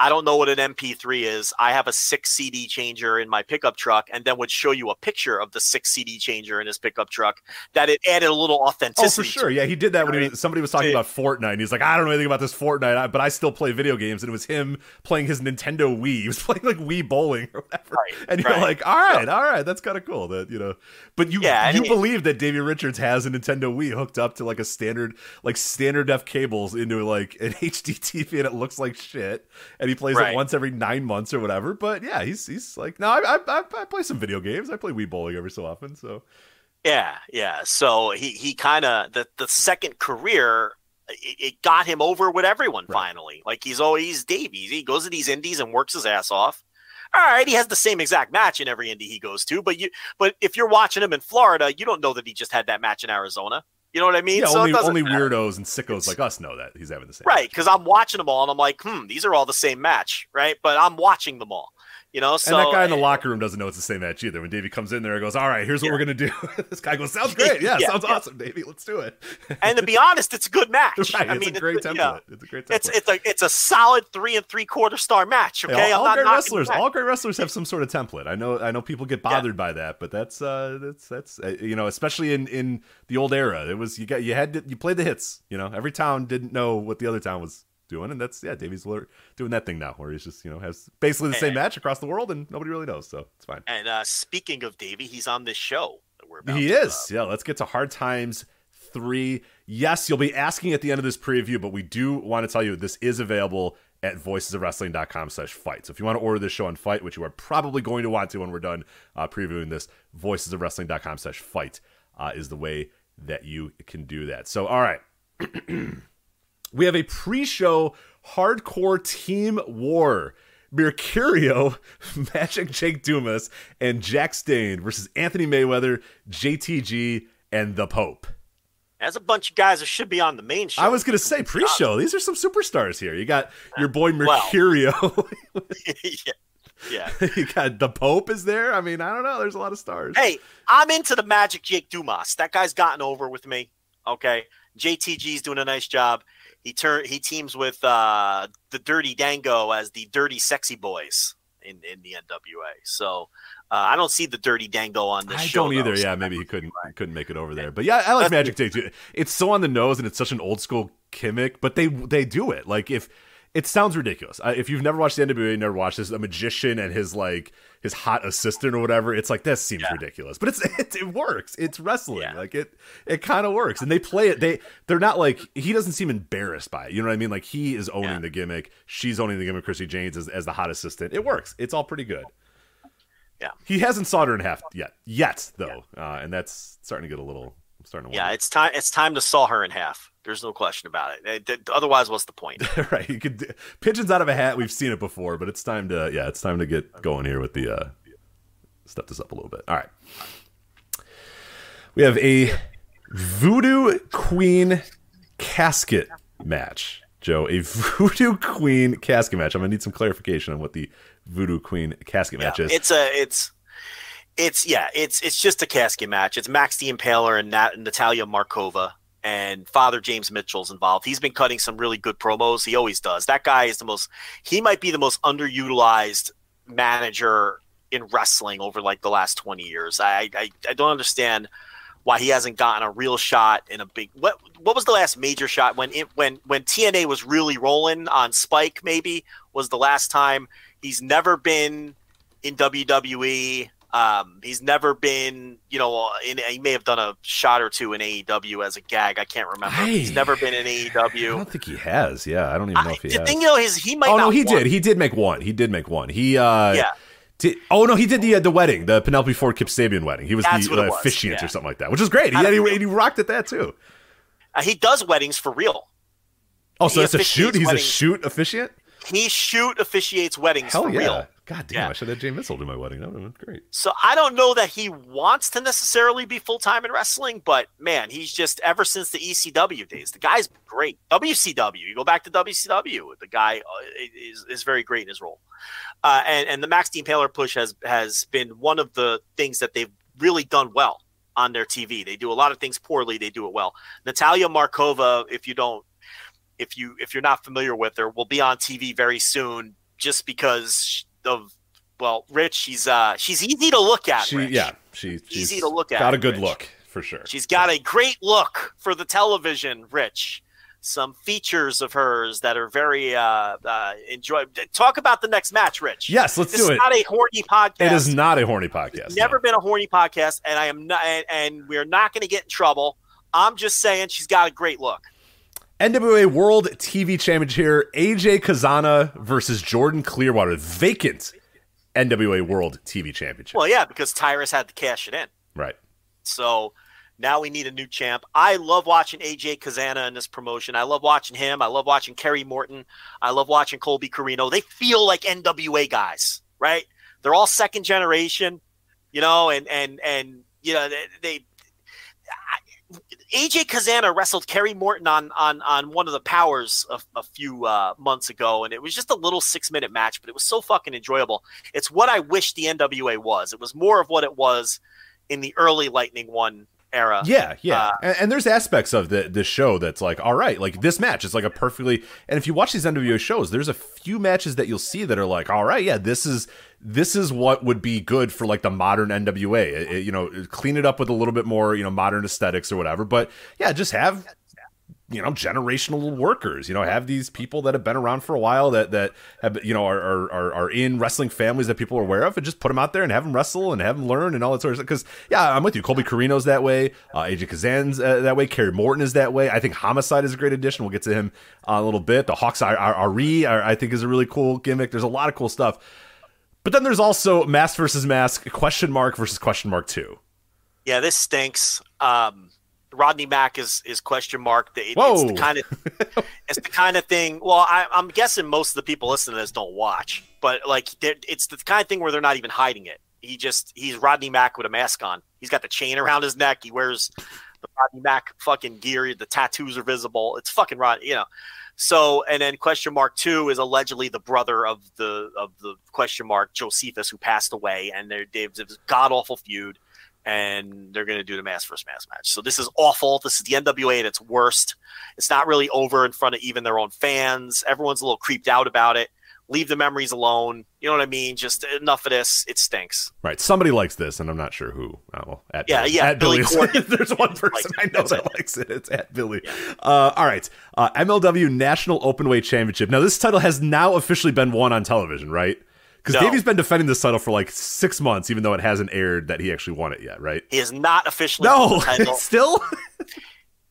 I don't know what an MP3 is. I have a six CD changer in my pickup truck, and then would show you a picture of the six CD changer in his pickup truck. That it added a little authenticity. Oh, for sure. Yeah, he did that when he was, somebody was talking about Fortnite. And he's like, I don't know anything about this Fortnite, but I still play video games. And it was him playing his Nintendo Wii. He was playing like Wii bowling or whatever. Right, and you're right. like, all right, all right, that's kind of cool. That you know, but you Yeah, you believe that Davey Richards has a Nintendo Wii hooked up to like a standard like standard def cables into like an HD TV, and it looks like shit. And he plays it once every nine months or whatever. But yeah, he's he's like, no, I I, I, play some video games. I play Wii bowling every so often. So Yeah, yeah. So he he kind of the the second career it, it got him over with everyone Right. finally. Like he's always Davies. He goes to these indies and works his ass off. All right, he has the same exact match in every indie he goes to, but you but if you're watching him in Florida, you don't know that he just had that match in Arizona. You know what I mean? yeah, so only only weirdos and sickos like us know that he's having the same. Right, because I'm watching them all and I'm like, hmm, these are all the same match, right? But I'm watching them all. You know, so and that guy in the locker room doesn't know it's the same match either. When Davey comes in there and goes, "All right, here's what Yeah. we're gonna do," this guy goes, "Sounds great, yeah, Yeah, sounds yeah. awesome, Davey. Let's do it." and to be honest, it's a good match. right, I it's mean, a great it's, template. yeah. It's a great template. It's it's a it's a solid three and three quarter star match. Hey, Okay, all, all great wrestlers, all great wrestlers have some sort of template. I know, I know people get bothered by that, but that's uh, that's that's uh, you know, especially in in the old era, it was you got you had to, you played the hits. You know, every town didn't know what the other town was doing, and that's yeah, Davey's doing that thing now, where he's just you know has basically the same match across the world, and nobody really knows, so it's fine. And uh, speaking of Davey, he's on this show that we're about. He to, is. yeah, let's get to Hard Times 3. Yes, you'll be asking at the end of this preview, but we do want to tell you this is available at voicesofwrestling.com slash fight. So if you want to order this show on fight, which you are probably going to want to when we're done uh, previewing this, voicesofwrestling.com slash fight uh, is the way that you can do that. So, all right. we have a pre-show hardcore team war. Mercurio, Magic Jake Dumas, and Jax Dane versus Anthony Mayweather, JTG, and the Pope. As a bunch of guys that should be on the main show. I was gonna say pre-show. These are some superstars here. You got uh, your boy Well. Mercurio. yeah. yeah. you got the Pope is there. I mean, I don't know. There's a lot of stars. Hey, I'm into the Magic Jake Dumas. That guy's gotten over with me. Okay, JTG's doing a nice job. He turn he teams with uh, the Dirty Dango as the Dirty Sexy Boys in in the NWA. So uh, I don't see the Dirty Dango on this I show. don't either. though, so Yeah, maybe he couldn't couldn't make it over there. But yeah, I like Magic too. It's so on the nose and it's such an old school gimmick, but they they do it. Like if it sounds ridiculous. Uh, if you've never watched the NWA, never watched this, a magician and his like his hot assistant or whatever. It's like this seems ridiculous, but it's it, it works. It's wrestling. Yeah. Like it it kind of works, and they play it. They they're not like he doesn't seem embarrassed by it. You know what I mean? Like he is owning Yeah. the gimmick. She's owning the gimmick. Christi Jaynes as, as the hot assistant. It works. It's all pretty good. Yeah. He hasn't sawed her in half yet, yet though, uh, and that's starting to get a little. Starting to Yeah, wonder. it's time. It's time to saw her in half. There's no question about it. It- it- Otherwise, what's the point? right. You could pigeons out of a hat. We've seen it before, but it's time to yeah, it's time to get going here with the uh, step this up a little bit. All right. We have a Voodoo Queen casket match. Joe, a Voodoo Queen casket match. I'm gonna need some clarification on what the Voodoo Queen casket match is. It's a it's it's yeah it's it's just a casket match. It's Max the Impaler and Nat, Natalia Markova and Father James Mitchell's involved. He's been cutting some really good promos. He always does. That guy is the most. He might be the most underutilized manager in wrestling over like the last twenty years. I I, I don't understand why he hasn't gotten a real shot in a big what what was the last major shot when it when when TNA was really rolling on Spike maybe was the last time he's never been in WWE um he's never been you know in he may have done a shot or two in AEW as a gag I can't remember he's never been in AEW. I don't think he has. Yeah, I don't even know I, if he the has. thing you know is he might oh no, he want- did. He did make one. He did make one. He uh yeah Did, oh no, he did the uh, the wedding, the Penelope Ford Kip Sabian wedding. He was That's the uh, officiant yeah. or something like that, which is great. He, he, he rocked at that too. Uh, he does weddings for real Oh, so He that's a shoot. He's a shoot officiant. he shoot officiates weddings Hell for yeah! real God damn, Yeah. I should have Jay Mitchell do my wedding. That would have been great. So I don't know that he wants to necessarily be full time in wrestling, but man, he's just ever since the ECW days, the guy's great. WCW, you go back to WCW, the guy uh, is is very great in his role. Uh, and and the Max the Impaler push has has been one of the things that they've really done well on their TV. They do a lot of things poorly, they do it well. Natalia Markova, if you don't if you if you're not familiar with her, will be on TV very soon just because of well, Rich, she's uh she's easy to look at. She, Rich. yeah, she, she's Easy to look at, Got a good Rich. look for sure. She's got a great look for the television, Rich. Some features of hers that are very uh, uh enjoy. Talk about the next match, Rich. yes, let's this do is it. not a horny podcast. It is not a horny podcast. Never no. been a horny podcast, and I am not, and, and we're not going to get in trouble. I'm just saying she's got a great look. NWA World TV Championship here. AJ Cazana versus Jordan Clearwater, vacant NWA World TV Championship. Well, yeah, because Tyrus had to cash it in. Right. So now we need a new champ. I love watching AJ Cazana in this promotion. I love watching him. I love watching Kerry Morton. I love watching Colby Corino. They feel like NWA guys, right? They're all second generation, you know, and and and you know they. they I, AJ Cazana wrestled Kerry Morton on on on one of the powers a, a few uh, months ago, and it was just a little six minute match, but it was so fucking enjoyable. It's what I wish the NWA was. It was more of what it was in the early Lightning One era. Yeah, yeah. Uh, and, and there's aspects of the the show that's like, all right, like this match is like a perfectly. And if you watch these NWO shows, there's a few matches that you'll see that are like, all right, yeah, this is this is what would be good for like the modern NWA. It- it, you know, clean it up with a little bit more, you know, modern aesthetics or whatever. But yeah, just have you know generational workers you know have these people that have been around for a while that that have you know are are, are, in wrestling families that people are aware of and just put them out there and have them wrestle and have them learn and all that sort of stuff. Because yeah i'm with you. Colby corino's that way. Uh, aj kazan's uh, that way. Kerry morton is that way. I think homicide is a great addition. We'll get to him uh, a little bit. The hawks are, are, are, i think is a really cool gimmick. There's a lot of cool stuff. But then there's also mask versus mask question mark versus question mark two. Yeah, this stinks. Um, Rodney Mack is is question mark. It- It's the kind of it's the kind of thing. Well, I, I'm guessing most of the people listening to this don't watch, but like it's the kind of thing where they're not even hiding it. He just he's Rodney Mack with a mask on. He's got the chain around his neck. He wears the Rodney Mack fucking gear. The tattoos are visible. It's fucking Rod, you know. So and then question mark two is allegedly the brother of the of the question mark Jocephus who passed away, and they're they've this god awful feud, and they're gonna do the mass versus mass match. So this is awful. This is the NWA at its worst. It's not really over in front of even their own fans. Everyone's a little creeped out about it. Leave the memories alone. You know what I mean? Just enough of this. It stinks. Right. Somebody likes this, and I'm not sure who. Oh, well, at Yeah, Billy. yeah, At Billy There's one person. I know that likes it. It's at Billy. Uh, all right. Uh, MLW National Openweight Championship. Now, this title has now officially been won on television, right? Because No. Davey's been defending this title for like six months, even though it hasn't aired that he actually won it yet, right? He is not officially No, the title. still.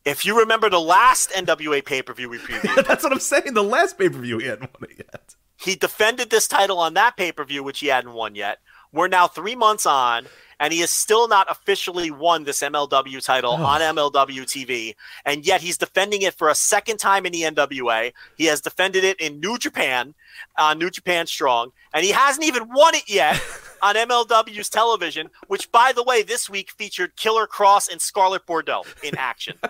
If you remember the last NWA pay per view we previewed, That's what I'm saying. The last pay per view, he hadn't won it yet. he defended this title on that pay per view, which he hadn't won yet. We're now three months on, and he has still not officially won this MLW title on MLW TV. And yet he's defending it for a second time in the NWA. He has defended it in New Japan, on New Japan Strong, and he hasn't even won it yet on MLW's television, which, by the way, this week featured Killer Kross and Scarlett Bordeaux in action.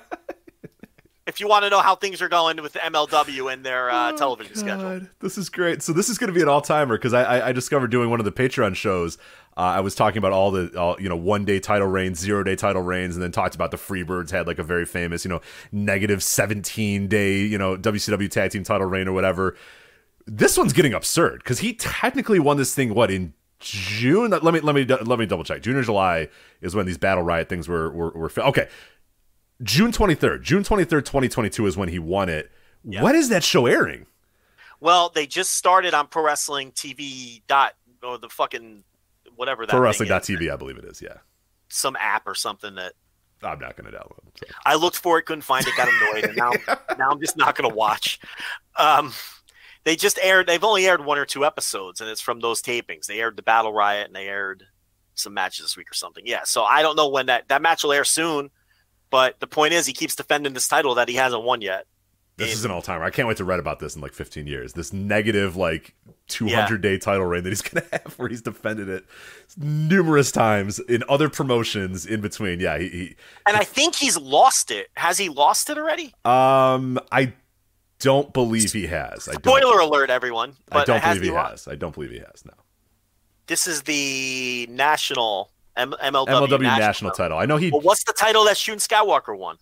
if you want to know how things are going with MLW and their uh, television schedule. Oh, This is great. So this is going to be an all timer because I, I I discovered doing one of the Patreon shows. Uh, I was talking about all the all, you know one day title reigns, zero day title reigns, and then talked about the Freebirds had like a very famous you know negative seventeen day you know WCW tag team title reign or whatever. This one's getting absurd because he technically won this thing what in June. Let me let me let me double check. June or July is when these battle riot things were were, were okay. June twenty third. June twenty third, twenty twenty two is when he won it. When is that show airing? Well, they just started on Pro Wrestling TV dot or the fucking whatever that Pro thing is. Wrestling.tv, I believe it is. Yeah, some app or something that I'm not going to download. So. I looked for it, couldn't find it, got annoyed, and now now I'm just not going to watch. Um, they just aired. They've only aired one or two episodes, and it's from those tapings. They aired the Battle Riot, and they aired some matches this week or something. Yeah, so I don't know when that that match will air soon. But the point is, he keeps defending this title that he hasn't won yet. This In- is an all timer. I can't wait to read about this in like 15 years. This negative like 200 day title reign that he's going to have, where he's defended it numerous times in other promotions in between. Yeah, he. And I think he's lost it. Has he lost it already? um, I don't believe he has. I don't, Spoiler alert, everyone. But I don't believe he lost? has. I don't believe he has. No. This is the national M- MLW, MLW national, national title. I know he. Well, what's the title that Shun Skywalker won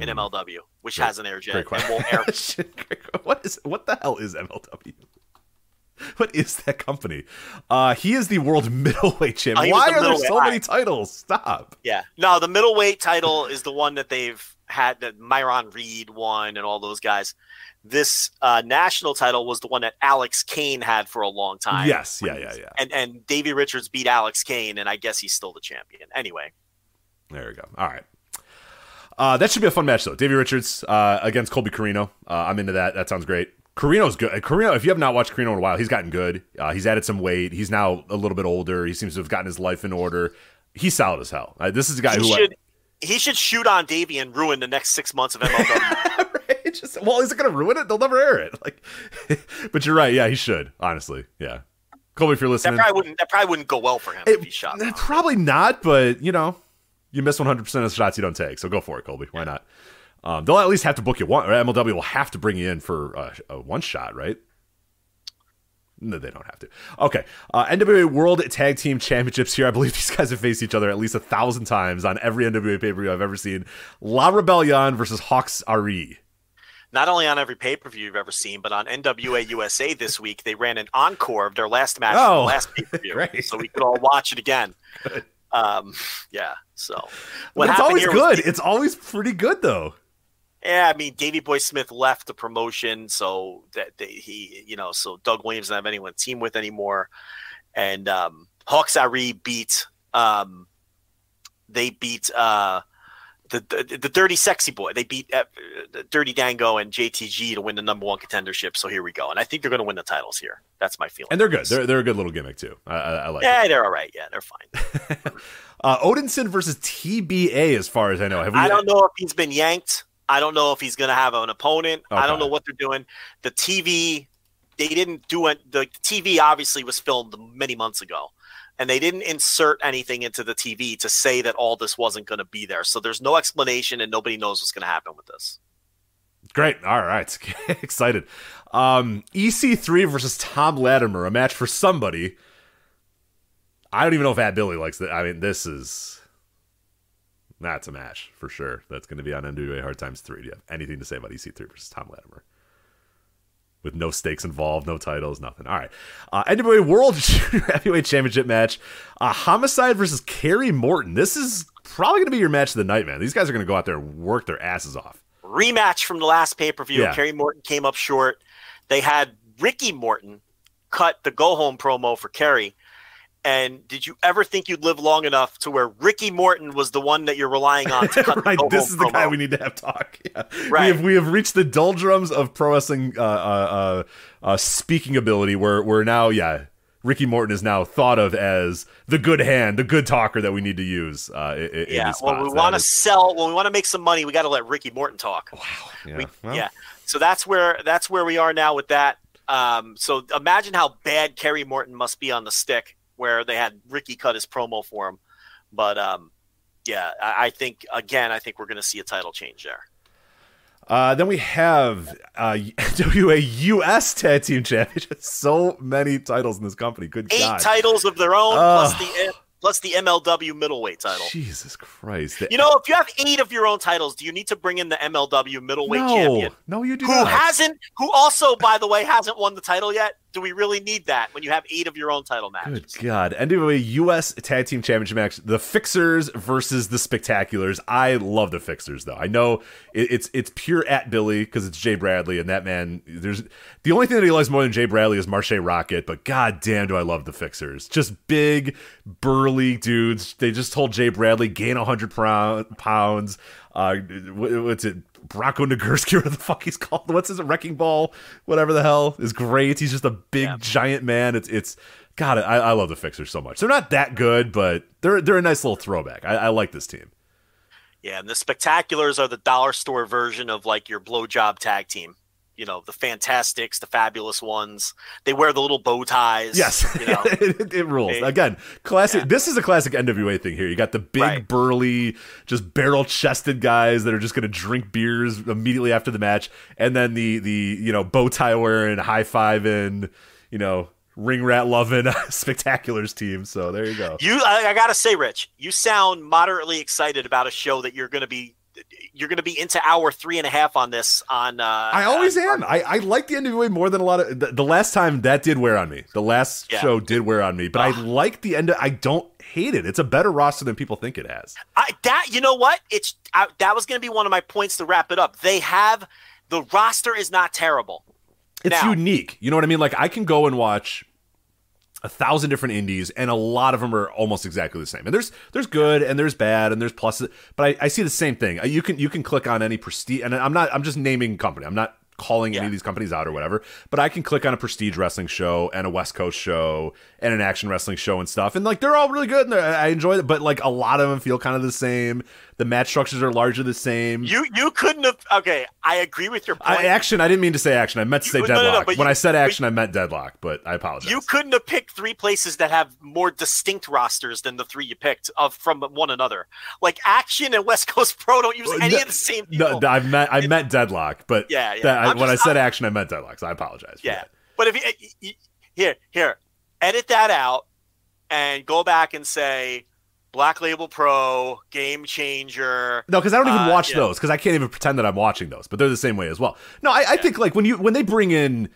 in MLW, which Great- hasn't aired yet? Great and won't air. what is what the hell is MLW? What is that company? Uh, he is the world middleweight Oh, champion. he Why the are there so many titles? Stop. Yeah. No, the middleweight title is the one that they've had that Myron Reed won and all those guys. This uh, national title was the one that Alex Kane had for a long time. Yes, yeah, yeah, yeah. And and Davey Richards beat Alex Kane, and I guess he's still the champion. Anyway, There we go. All right. Uh, that should be a fun match though. Davey Richards uh, against Colby Corino. Uh, I'm into that. That sounds great. Corino's good. Uh, Corino, if you have not watched Corino in a while, he's gotten good. Uh, he's added some weight. He's now a little bit older. He seems to have gotten his life in order. He's solid as hell. Uh, this is a guy he who should he should shoot on Davey and ruin the next six months of MLW. right? Just, well, is it going to ruin it? They'll never air it. Like, but you're right. Yeah, he should. Honestly, yeah. Colby, if you're that listening, probably wouldn't that probably wouldn't go well for him if he shot. probably not. But you know, you miss 100 percent of the shots you don't take. So go for it, Colby. Why not? Um, they'll at least have to book you one, or MLW will have to bring you in for uh, a one shot, right? No, they don't have to. Okay. Uh, NWA World Tag Team Championships here. I believe these guys have faced each other at least a thousand times on every NWA pay per view I've ever seen. La Rebellion versus Hawx Aerie. Not only on every pay per view you've ever seen, but on NWA USA this week, they ran an encore of their last match, Oh, last pay per view, so we could all watch it again. Um, yeah. So what it's always here was good. It's always pretty good, though. Yeah, I mean, Davey Boy Smith left the promotion, so that they, he, you know, so Doug Williams doesn't have anyone to team with anymore, and um, Hawx Aerie beat, um, they beat uh, the, the the Dirty Sexy Boy. They beat uh, Dirty Dango and JTG to win the number one contendership. So here we go, and I think they're going to win the titles here. That's my feeling. And they're good. They're, they're a good little gimmick, too. I, I, I like yeah, it. they're all right. Yeah, they're fine. Uh, Odinson versus TBA, as far as I know. Have we, I don't know if he's been yanked. I don't know if he's going to have an opponent. I don't know what they're doing. The TV, they didn't do it. The TV obviously was filmed many months ago, and they didn't insert anything into the TV to say that all this wasn't going to be there. So there's no explanation, and nobody knows what's going to happen with this. Great. All right. Excited. Um, EC3 versus Tom Latimer, a match for somebody. I don't even know if At Billy likes that. I mean, this is. That's a match for sure. That's going to be on NWA Hard Times 3. Do you have anything to say about EC3 versus Tom Latimer? With no stakes involved, no titles, nothing. All right. Uh, NWA World Junior Heavyweight Championship match. Uh, Homicide versus Kerry Morton. This is probably going to be your match of the night, man. These guys are going to go out there and work their asses off. Rematch from the last pay per view. Yeah. Kerry Morton came up short. They had Ricky Morton cut the go home promo for Kerry. And did you ever think you'd live long enough to where Ricky Morton was the one that you're relying on to cut right, this is the promo? guy we need to have talk. Yeah. We Right. have we have reached the doldrums of pro wrestling uh, uh, uh, uh, speaking ability, where we're now, yeah, Ricky Morton is now thought of as the good hand, the good talker that we need to use. Uh, in, Yeah, when spots. we want to is- sell, when we want to make some money, we got to let Ricky Morton talk. yeah, We- well, yeah. So that's where that's where we are now with that. Um, so imagine how bad Kerry Morton must be on the stick, where they had Ricky cut his promo for him. But um, yeah, I, I think again, I think we're going to see a title change there. Uh, then we have uh, WA US Tag Team Championship. So many titles in this company. Good Eight God. titles of their own, Ugh. plus the plus the MLW middleweight title. Jesus Christ. The- You know, if you have eight of your own titles, do you need to bring in the MLW middleweight no, champion? no, you do Who not. hasn't? Who also, by the way, hasn't won the title yet? Do we really need that when you have eight of your own title matches? Good God. NWA US Tag Team Championship match. The Fixers versus the Spectaculars. I love the Fixers, though. I know it, it's it's pure at Billy because it's Jay Bradley, and that man, there's the only thing that he likes more than Jay Bradley is Marshe Rockett, but god damn do I love the Fixers. Just big, burly dudes. They just told Jay Bradley, gain 100 prou- pounds. Uh, what's it? Bronco Nagurski, whatever the fuck he's called. What's his wrecking ball? Whatever the hell is great. He's just a big giant man. It's it's God. I, I love the Fixers so much. They're not that good, but they're they're a nice little throwback. I, I like this team. Yeah, and the Spectaculars are the dollar store version of like your blowjob tag team. You know, the Fantastics, the Fabulous Ones. They wear the little bow ties. Yes, You know, it, it rules. Again, classic. Yeah. This is a classic NWA thing here. You got the big, Right. burly, just barrel-chested guys that are just going to drink beers immediately after the match, and then the the you know bow tie wearing, high fiving, you know ring rat loving spectaculars team. So there you go. you. I, I gotta say, Rich, you sound moderately excited about a show that you're gonna be. You're gonna be into hour three and a half on this. On uh, I always on- am. I, I like the NWA more than a lot of the, the last time that did wear on me. The last Yeah. show did wear on me, but I like the end. Of, I don't hate it. It's a better roster than people think it has. I, that you know what? It's I, that was going to be one of my points to wrap it up. They have the roster is not terrible. It's Now- unique. You know what I mean? Like I can go and watch a thousand different indies, and a lot of them are almost exactly the same. And there's there's good and there's bad and there's pluses, but I, I see the same thing. Uh, You can you can click on any prestige, and I'm not I'm just naming company. I'm not calling any of these companies out or whatever. But I can click on a prestige wrestling show and a West Coast show and an action wrestling show and stuff, and like they're all really good and I enjoy it. But like a lot of them feel kind of the same. The match structures are largely the same. You you couldn't have. Okay, I agree with your point. I, action. I didn't mean to say action. I meant to say You- no, no, no, deadlock. when you- I said action, I meant deadlock. But I apologize. you couldn't have picked three places that have more distinct rosters than the three you picked of from one another. Like Action and West Coast Pro don't use any No, of the same people. No, I meant I meant deadlock, but Yeah, yeah. that- I- when just- I said I'm- action, I meant deadlock. So I apologize. for Yeah, but if you- here, here, edit that out and go back and say Black Label Pro, Game Changer. No, because I don't even Uh, watch yeah. those because I can't even pretend that I'm watching those. But they're the same way as well. No, I, I think like when you when they bring in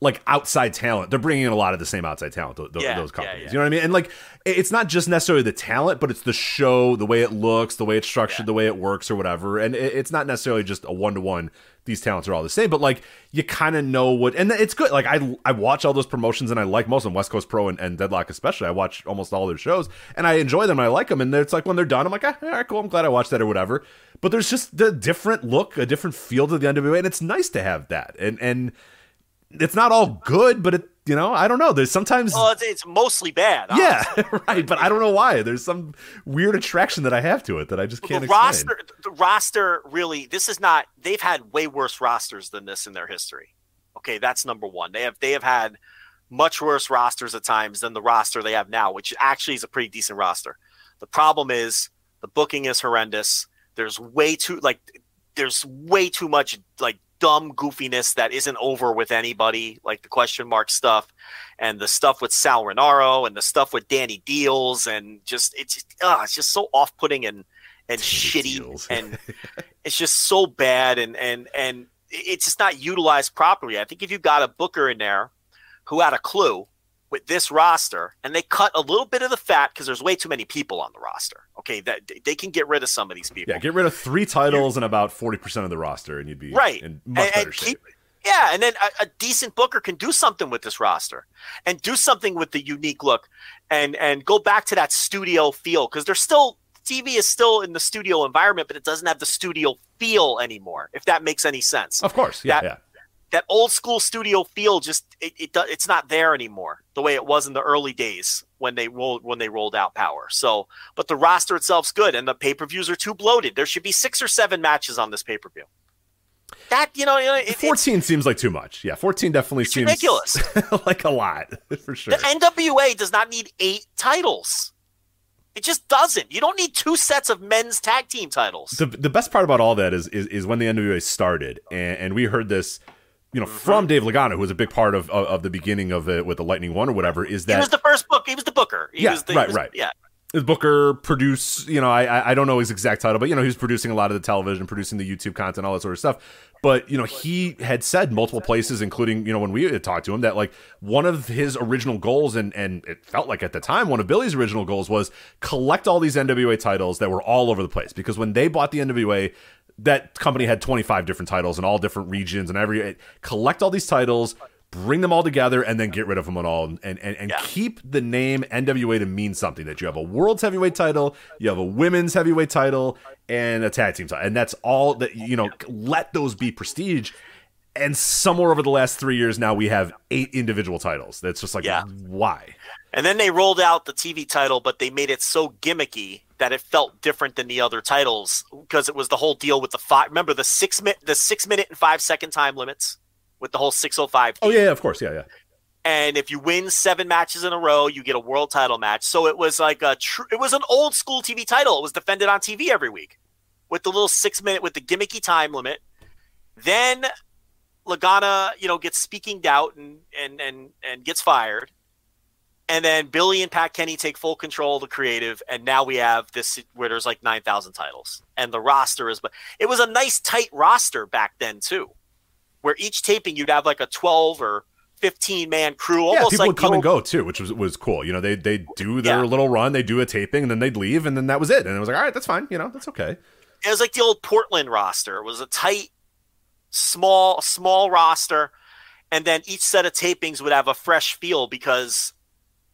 like outside talent, they're bringing in a lot of the same outside talent. th- th- Yeah, those companies, yeah. you know what I mean? And like it's not just necessarily the talent, but it's the show, the way it looks, the way it's structured, Yeah. the way it works, or whatever. And it, it's not necessarily just a one to one. These talents are all the same, but like you kind of know what, and it's good. Like I I watch all those promotions and I like most of them, West Coast Pro and, and Deadlock especially. I watch almost all their shows and I enjoy them. and I like them, and it's like when they're done, I'm like, ah, all right, cool. I'm glad I watched that or whatever. But there's just the different look, a different feel to the NWA, and it's nice to have that. And and it's not all good, but it you know I don't know. There's sometimes Well, it's, it's mostly bad. yeah, right. But I don't know why. There's some weird attraction that I have to it that I just can't the explain. roster, the roster really. This is not. They've had way worse rosters than this in their history. Okay, that's number one. They have they have had much worse rosters at times than the roster they have now, which actually is a pretty decent roster. The problem is the booking is horrendous. There's way too like there's way too much like dumb goofiness that isn't over with anybody, like the question mark stuff and the stuff with Sal Rinauro and the stuff with Danny Dealz and just it's just, uh, it's just so off putting and and shitty and it's just so bad and and and it's just not utilized properly. I think if you got a booker in there who had a clue with this roster and they cut a little bit of the fat because there's way too many people on the roster. Okay, that they can get rid of some of these people. Yeah, get rid of three titles and about forty percent of the roster, and you'd be right in much and, better and shape. keep yeah and then a, a decent booker can do something with this roster and do something with the unique look and and go back to that studio feel because there's still tv is still in the studio environment but it doesn't have the studio feel anymore if that makes any sense Of course, yeah, that- yeah. that old school studio feel just it, it it's not there anymore the way it was in the early days when they rolled when they rolled out power so but the roster itself's good and the pay-per-views are too bloated there should be six or seven matches on this pay-per-view that you know, you know it, it's- Fourteen seems like too much. Yeah, fourteen definitely seems ridiculous. like a lot for sure. The NWA does not need eight titles. It just doesn't. You don't need two sets of men's tag team titles. the the best part about all that is is, is when the NWA started, and, and we heard this, you know, Mm-hmm. from Dave Lagana, who was a big part of of, of the beginning of it with the Lightning One or whatever. Is that he was the first book. He was the booker. He Yeah, was the, he right, was- right. Yeah. his Booker produce, you know, I I- I don't know his exact title, but you know, he was producing a lot of the television, producing the YouTube content, all that sort of stuff. But you know, he had said multiple places, including you know when we had talked to him, that like one of his original goals, and and it felt like at the time one of Billy's original goals was collect all these NWA titles that were all over the place. Because when they bought the NWA, that company had 25 different titles in all different regions and every collect all these titles bring them all together and then get rid of them at all and and, and Yeah. keep the name NWA to mean something that you have a world's heavyweight title, you have a women's heavyweight title and a tag team title. And that's all that you know, let those be prestige. And somewhere over the last 3 years now we have eight individual titles. That's just like Yeah. why? And then they rolled out the TV title, but they made it so gimmicky that it felt different than the other titles because it was the whole deal with the five. Remember the six minute, the six minute and five second time limits with the whole six oh five. Oh yeah, of course. Yeah, yeah. and if you win seven matches in a row, you get a world title match. So it was like a true. It was an old school TV title. It was defended on TV every week with the little six minute with the gimmicky time limit. Then Lagana, you know, gets speaking out and and and and gets fired. And then Billy and Pat Kenney take full control of the creative, and now we have this where there's like nine thousand titles, and the roster is. But it was a nice tight roster back then too, where each taping you'd have like a twelve or fifteen man crew, Yeah, people like would come the and go too, which was was cool. You know, they they do their Yeah. little run, they do a taping, and then they'd leave, and then that was it. And it was like, all right, that's fine. You know, that's okay. it was like the old Portland roster. It was a tight, small, small roster, and then each set of tapings would have a fresh feel because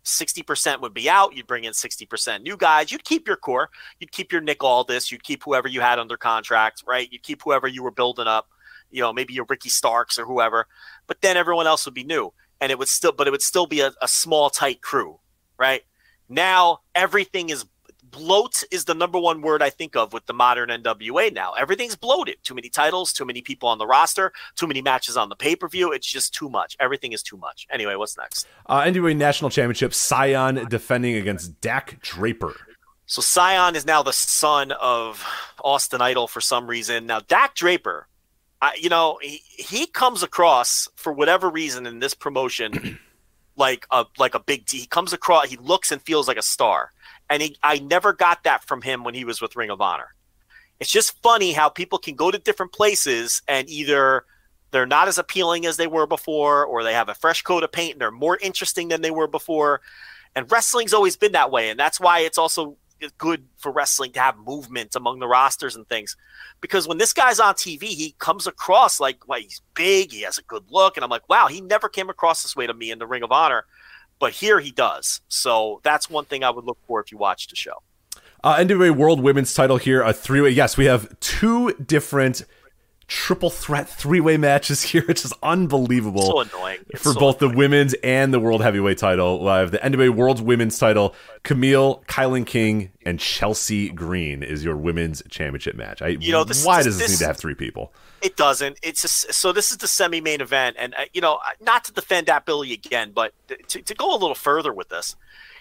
sixty percent would be out. You'd bring in sixty percent new guys. You'd keep your core. You'd keep your Nick Aldis. You'd keep whoever you had under contract, right? You'd keep whoever you were building up. You know, maybe your Ricky Starks or whoever. But then everyone else would be new, and it would still, but it would still be a, a small, tight crew, right? Now everything is bloat is the number one word I think of with the modern NWA now. Everything's bloated. Too many titles, too many people on the roster, too many matches on the pay per view. It's just too much. Everything is too much. Anyway, what's next? Uh, NWA National Championship, Cyon defending against Dak Draper. So Cyon is now the son of Austin Idol for some reason. Now Dak Draper, I, you know, he, he comes across for whatever reason in this promotion like a like a big D. He comes across, he looks and feels like a star, and he, I never got that from him when he was with Ring of Honor. It's just funny how people can go to different places and either they're not as appealing as they were before, or they have a fresh coat of paint and they're more interesting than they were before. And wrestling's always been that way, and that's why it's also good for wrestling to have movement among the rosters and things. Because when this guy's on TV, he comes across like, well, he's big, he has a good look, and I'm like, wow, he never came across this way to me in the Ring of Honor, but here he does. So that's one thing I would look for if you watch the show. Uh, NWA World Women's Title here, a three way. Yes, we have two different triple threat three way matches here. It's just unbelievable. So annoying. It's for so both annoying. the women's and the World Heavyweight title. We have the NWA World Women's title. Kamille, Kilynn King, and Chelsea Green is your women's championship match. I, You know, this- why does this, this- need to have three people? It doesn't. It's just, so this is the semi-main event, and uh, you know, not to defend that Billy again, but to, to go a little further with this,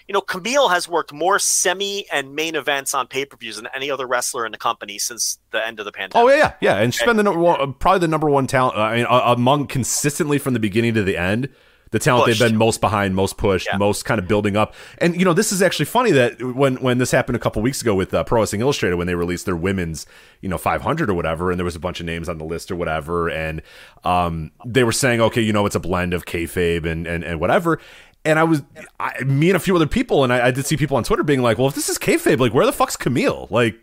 you know, Kamille has worked more semi and main events on pay-per-views than any other wrestler in the company since the end of the pandemic. Oh yeah, yeah, yeah. And she's been the number one, probably the number one talent. I mean, among consistently from the beginning to the end, the talent Pushed. they've been most behind, most pushed, Yeah. most kind of building up. And you know, this is actually funny that when when this happened a couple weeks ago with uh, Pro Wrestling Illustrated when they released their women's, you know, 500 or whatever, and there was a bunch of names on the list or whatever, and um, they were saying, okay, you know, it's a blend of kayfabe and and and whatever. And I was, I, me and a few other people, and I, I did see people on Twitter being like, "Well, if this is kayfabe, like, where the fuck's Kamille? Like,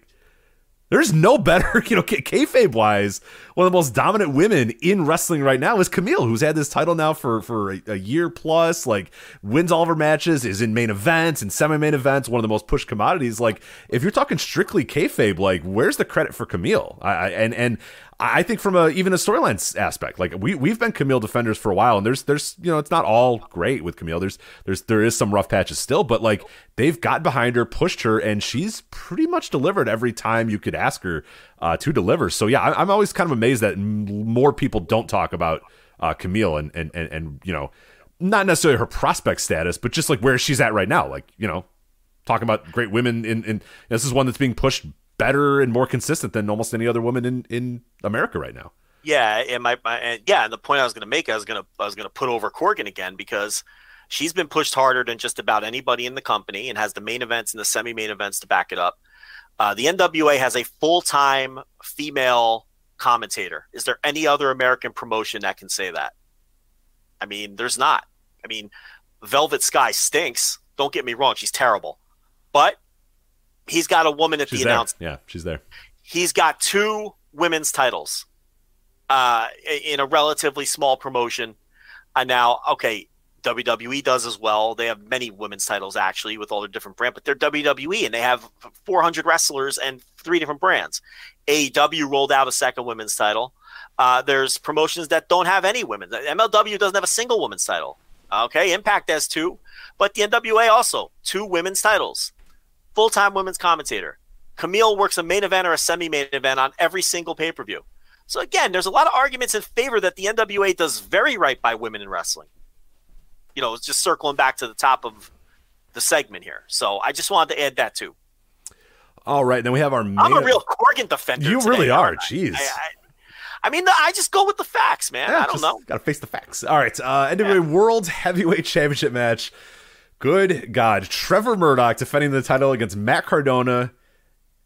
there's no better, you know, k- kayfabe wise, one of the most dominant women in wrestling right now is Kamille, who's had this title now for for a, a year plus. Like, wins all of her matches, is in main events and semi main events, one of the most pushed commodities. Like, if you're talking strictly kayfabe, like, where's the credit for Kamille? I, I and and I think from a even a storyline aspect, like we we've been Kamille defenders for a while, and there's there's you know it's not all great with Kamille. There's there's there is some rough patches still, but like they've got behind her, pushed her, and she's pretty much delivered every time you could ask her uh, to deliver. So yeah, I'm always kind of amazed that more people don't talk about uh, Kamille and, and and and you know not necessarily her prospect status, but just like where she's at right now. Like you know talking about great women in, in this is one that's being pushed better and more consistent than almost any other woman in in America right now. Yeah, and my, my and yeah, and the point I was going to make, I was going to I was going to put over Corgan again because she's been pushed harder than just about anybody in the company and has the main events and the semi-main events to back it up. Uh, the NWA has a full-time female commentator. Is there any other American promotion that can say that? I mean, there's not. I mean, Velvet Sky stinks. Don't get me wrong; she's terrible, but he's got a woman at She's the announcement Yeah, she's there. he's got two women's titles uh, in a relatively small promotion. And now, okay, WWE does as well. They have many women's titles actually with all their different brands, but they're WWE and they have 400 wrestlers and three different brands. AEW rolled out a second women's title. Uh, there's promotions that don't have any women. MLW doesn't have a single women's title. Okay, Impact has two, but the NWA also two women's titles. Full time women's commentator. Kamille works a main event or a semi main event on every single pay per view. So again, there's a lot of arguments in favor that the NWA does very right by women in wrestling. You know, just circling back to the top of the segment here. So I just wanted to add that too. All right, then we have our. Main I'm a real Corgan defender. You today, really are. Jeez. I, I, I mean, I just go with the facts, man. I don't know. Got to face the facts. All right, uh, NWA World Heavyweight Championship match. Good God, Trevor Murdoch defending the title against Matt Cardona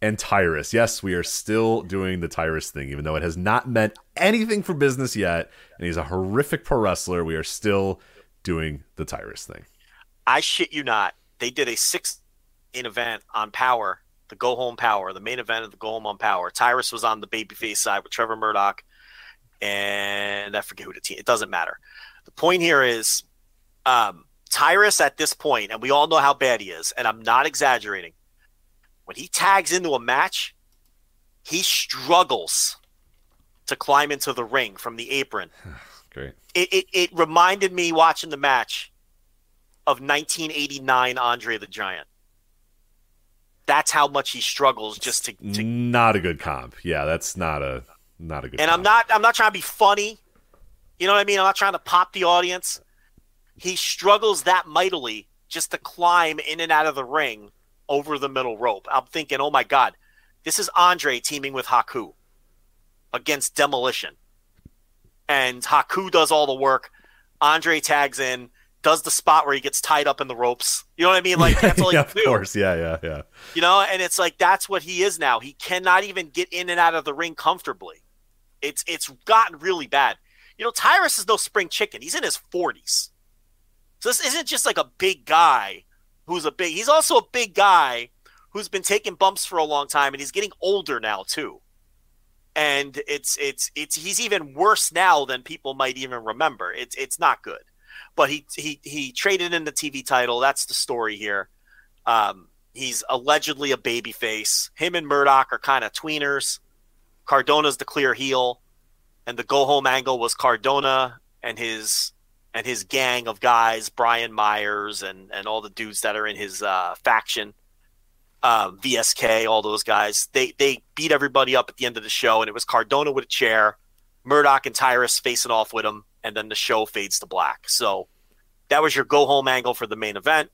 and Tyrus. Yes, we are still doing the Tyrus thing, even though it has not meant anything for business yet, and he's a horrific pro wrestler. We are still doing the Tyrus thing. I shit you not. They did a six in event on Power, the Go Home Power, the main event of the Go Home on Power. Tyrus was on the babyface side with Trevor Murdoch, and I forget who the team. It doesn't matter. The point here is, um, Tyrus at this point, and we all know how bad he is, and I'm not exaggerating. When he tags into a match, he struggles to climb into the ring from the apron Great. it, it, it reminded me watching the match of 1989 Andre the Giant. That's how much he struggles just to. to Not a good comp. Yeah, that's not a not a good. and I'm not. I'm not trying to be funny. You know what I mean? I'm not trying to pop the audience. He struggles that mightily just to climb in and out of the ring over the middle rope. I'm thinking, oh my god, this is Andre teaming with Haku against Demolition, and Haku does all the work. Andre tags in, does the spot where he gets tied up in the ropes. You know what I mean? Like that's all yeah, of do. course. Yeah, yeah, yeah. You know, and it's like that's what he is now. He cannot even get in and out of the ring comfortably. It's it's gotten really bad. You know, Tyrus is no spring chicken. He's in his forties. So this isn't just like a big guy who's a big he's also a big guy who's been taking bumps for a long time and he's getting older now too. And it's it's it's he's even worse now than people might even remember. It's it's not good. But he he he traded in the TV title. That's the story here. Um, he's allegedly a babyface. Him and Murdoch are kind of tweeners. Cardona's the clear heel, and the go home angle was Cardona and his and his gang of guys, Brian Myers and and all the dudes that are in his uh, faction, uh, VSK, all those guys. They they beat everybody up at the end of the show, and it was Cardona with a chair, Murdoch and Tyrus facing off with him, and then the show fades to black. So that was your go home angle for the main event.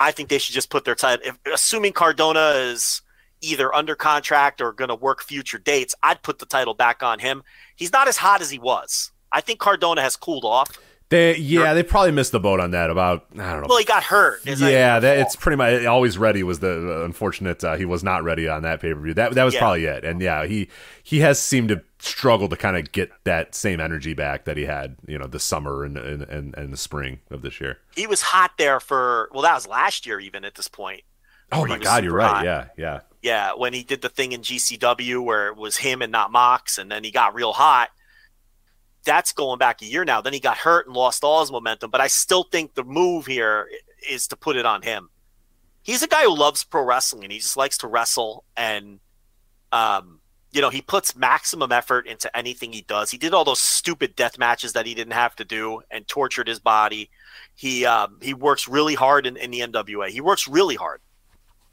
I think they should just put their title. Assuming Cardona is either under contract or going to work future dates, I'd put the title back on him. He's not as hot as he was. I think Cardona has cooled off. They yeah, they probably missed the boat on that. About I don't know. Well, he got hurt. It's like- yeah, that, it's pretty much always ready. Was the uh, unfortunate uh, he was not ready on that pay per view. That that was Yeah. probably it. And yeah, he he has seemed to struggle to kind of get that same energy back that he had, you know, the summer and and, and, and the spring of this year. he was hot there for well, that was last year even at this point. Oh my God, you're right. hot. Yeah, yeah. Yeah, when he did the thing in GCW where it was him and not Mox, and then he got real hot. That's going back a year now. Then he got hurt and lost all his momentum. But I still think the move here is to put it on him. He's a guy who loves pro wrestling and he just likes to wrestle. And, um, you know, he puts maximum effort into anything he does. He did all those stupid death matches that he didn't have to do and tortured his body. He um, he works really hard in, in the NWA. He works really hard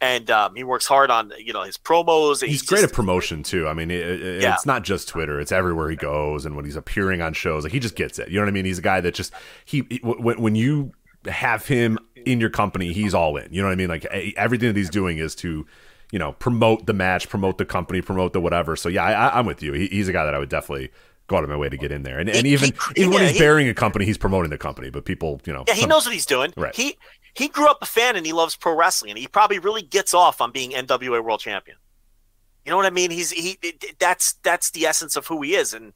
and um, he works hard on you know his promos. He's, just- great at promotion too. I mean, it, it- Yeah. it's not just Twitter; it's everywhere he goes, and when he's appearing on shows, like he just gets it. You know what I mean? He's a guy that just he he- when when you have him in your company, he's all in. You know what I mean? Like everything that he's doing is to you know promote the match, promote the company, promote the whatever. So yeah, I, I'm with you. He, he's a guy that I would definitely go out of my way to get in there. And, and even he- even when he's he- burying a company, he's promoting the company. But people, you know, Yeah, he some- knows what he's doing. Right. He he grew up a fan and he loves pro wrestling and he probably really gets off on being NWA World Champion. You know what I mean? He's he that's that's the essence of who he is and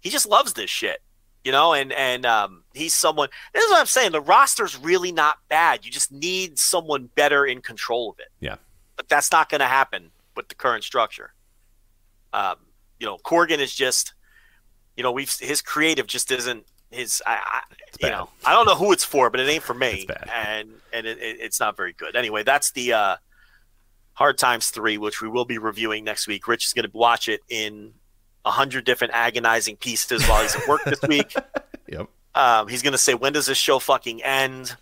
he just loves this shit. You know, and and um, he's someone. This is what I'm saying. The roster's really not bad. You just need someone better in control of it. Yeah. but that's not going to happen with the current structure. Um, you know, Corgan is just, you know, we've his creative just isn't his. I, I you know, I don't know who it's for, but it ain't for me, and and it, it, it's not very good. Anyway, that's the uh, Hard Times three, which we will be reviewing next week. Rich is going to watch it in a hundred different agonizing pieces while he's at work this week. Yep. Um, he's going to say, "When does this show fucking end?"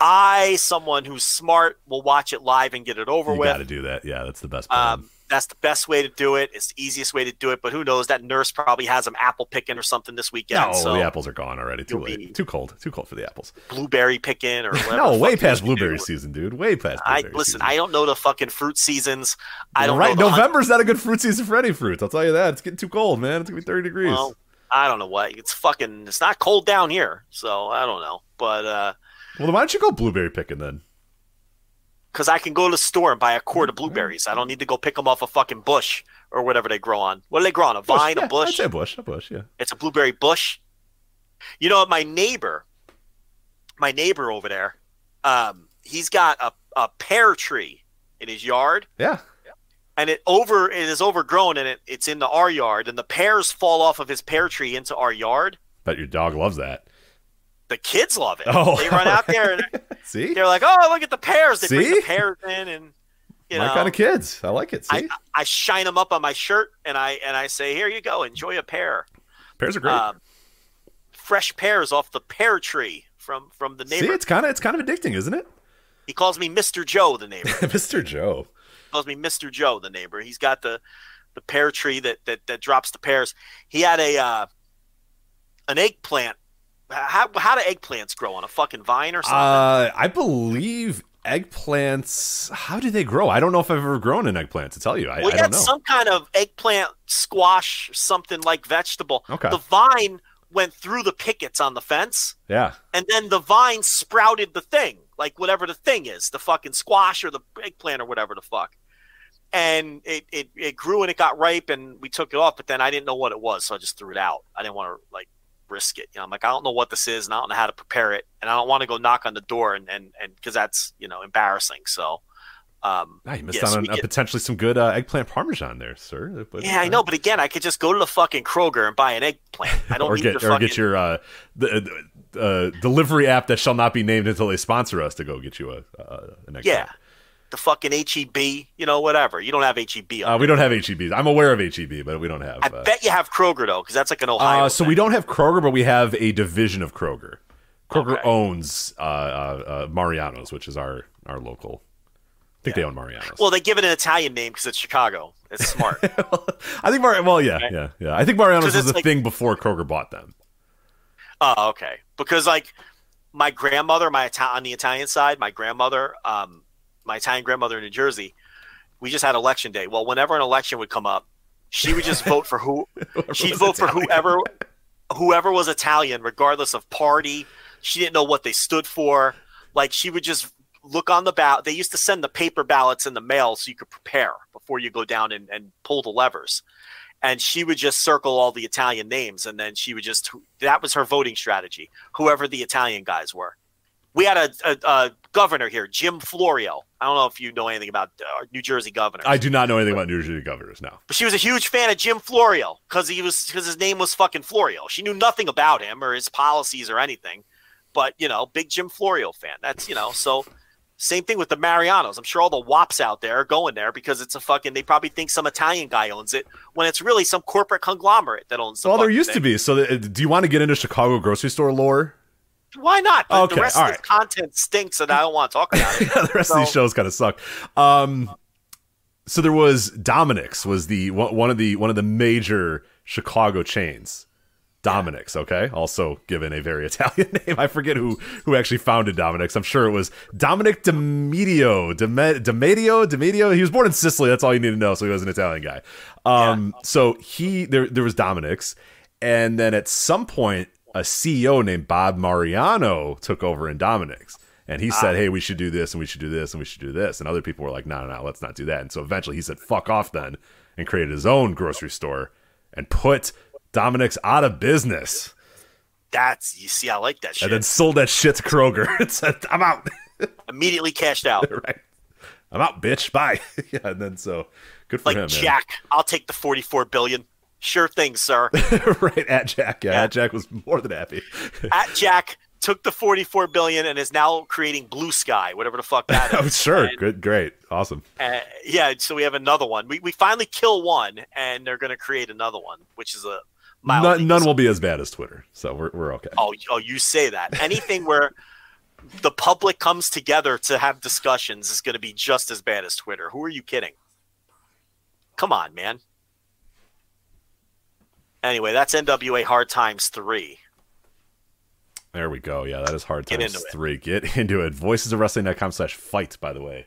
I, someone who's smart, will watch it live and get it over You with. got to do that. Yeah, that's the best. Plan. Um, that's the best way to do it. It's the easiest way to do it. But who knows? That nurse probably has him apple picking or something this weekend. no, so the apples are gone already. Too late. Too cold. Too cold for the apples. blueberry picking or whatever. No, way past do. blueberry season, dude. Way past. I listen. season. I don't know the fucking fruit seasons. I don't right. know. the hun- November's not a good fruit season for any fruits. I'll tell you that. It's getting too cold, man. It's gonna be thirty degrees. Well, I don't know what. It's fucking. It's not cold down here, so I don't know. But uh well, then why don't you go blueberry picking then? Because I can go to the store and buy a quart of blueberries. I don't need to go pick them off a fucking bush or whatever they grow on. What do they grow on? A vine, yeah, a bush? I'd say a bush. A bush. Yeah. It's a blueberry bush. You know, my neighbor, my neighbor over there, um, he's got a, a pear tree in his yard, Yeah. and it over it is overgrown, and it, it's in the our yard, and the pears fall off of his pear tree into our yard. Bet your dog loves that. The kids love it. Oh, they run out there and See, they're like, "Oh, look at the pears!" They bring See? the pears in, and you my know, kind of kids. I like it. See, I, I shine them up on my shirt, and I and I say, "Here you go, enjoy a pear." pears are great. Um, fresh pears off the pear tree from from the neighbor. See, it's kind of it's kind of addicting, isn't it? He calls me Mr. Joe, the neighbor. Mr. Joe. He calls me Mr. Joe, the neighbor. He's got the the pear tree that that, that drops the pears. He had a uh, an eggplant. How how do eggplants grow on a fucking vine or something? Uh, I believe eggplants. How do they grow? I don't know if I've ever grown an eggplant. To tell you, I, well, I he don't had know. some kind of eggplant, squash, something like vegetable. Okay. The vine went through the pickets on the fence, yeah, and then the vine sprouted the thing, like whatever the thing is, the fucking squash or the eggplant or whatever the fuck. And it, it, it grew and it got ripe and we took it off, but then I didn't know what it was, so I just threw it out. I didn't want to like risk it. You know, I'm like, I don't know what this is and I don't know how to prepare it. And I don't want to go knock on the door and, and, and cause that's, you know, embarrassing. So, um, Ah, you missed yeah, so out on we uh, potentially some good uh, eggplant parmesan there, sir. But, yeah, I uh, know, but again, I could just go to the fucking Kroger and buy an eggplant. I don't or need get or fucking. get your uh, the, the uh, delivery app that shall not be named until they sponsor us to go get you a uh, an eggplant. yeah, the fucking HEB, you know, whatever. You don't have HEB. Uh, we don't have HEBs. I'm aware of HEB, but we don't have. I uh, bet you have Kroger though, because that's like an Ohio. Uh, so we don't have Kroger, but we have a division of Kroger. Kroger Okay. owns uh, uh, uh, Mariano's, which is our our local. I think they own Mariano's. Well, they give it an Italian name because it's Chicago. It's smart. I think Mar- well, yeah, Okay. yeah, yeah. I think Mariano's was a like- thing before Kroger bought them. oh, okay. Because like my grandmother, my Ita- on the Italian side, my grandmother, um, my Italian grandmother in New Jersey, we just had election day. Well, whenever an election would come up, she would just vote for who she'd vote for whoever whoever was Italian, regardless of party. She didn't know what they stood for. Like she would just look on the ballot. They used to send the paper ballots in the mail so you could prepare before you go down and, and pull the levers. And she would just circle all the Italian names, and then she would just that was her voting strategy. Whoever the Italian guys were. We had a, a, a governor here, Jim Florio. I don't know if you know anything about uh, New Jersey governors. I do not know anything about New Jersey governors now. But she was a huge fan of Jim Florio because he was because his name was fucking Florio. She knew nothing about him or his policies or anything, but you know, big Jim Florio fan. That's you know, so same thing with the Marianos. I'm sure all the wops out there are going there because it's a fucking. They probably think some Italian guy owns it when it's really some corporate conglomerate that owns. The Well, there used to be. So, uh, do you want to get into Chicago grocery store lore? Why not? The, Okay, the rest all of the content stinks, and I don't want to talk about it. yeah, the rest of these shows kind of suck. Um, so there was Dominick's was the one of the one of the major Chicago chains. Dominick's, okay, also given a very Italian name. I forget who who actually founded Dominick's. I'm sure it was Dominic Demedio, Deme- Demedio, Demedio. He was born in Sicily. That's all you need to know. So he was an Italian guy. Um, so he there there was Dominick's, and then at some point a CEO named Bob Mariano took over in Dominick's. And he said, ah. "Hey, we should do this, and we should do this, and we should do this." And other people were like, "No, no, no, let's not do that." And so eventually, he said, "Fuck off," then, and created his own grocery store and put Dominick's out of business, That's you see, I like that shit. and then sold that shit to Kroger and said, "I'm out." Immediately cashed out. right, I'm out, bitch. Bye. yeah, and then so good for Like him, Jack, I'll take the forty-four billion. Sure thing, sir. right at Jack. Yeah, Yeah. at Jack was more than happy. At Jack took the forty-four billion and is now creating Blue Sky, whatever the fuck that oh, sure, And, good, great, awesome. uh, yeah, so we have another one. We we finally kill one, and they're gonna create another one, which is a None, none will be as bad as Twitter, so we're we're okay. Oh, oh, you say that. Anything where the public comes together to have discussions is going to be just as bad as Twitter. Who are you kidding? Come on, man. Anyway, that's NWA Hard Times 3. There we go. Yeah, that is hard Get times into it. three. Get into it. Voicesofwrestling.com slash fight, by the way.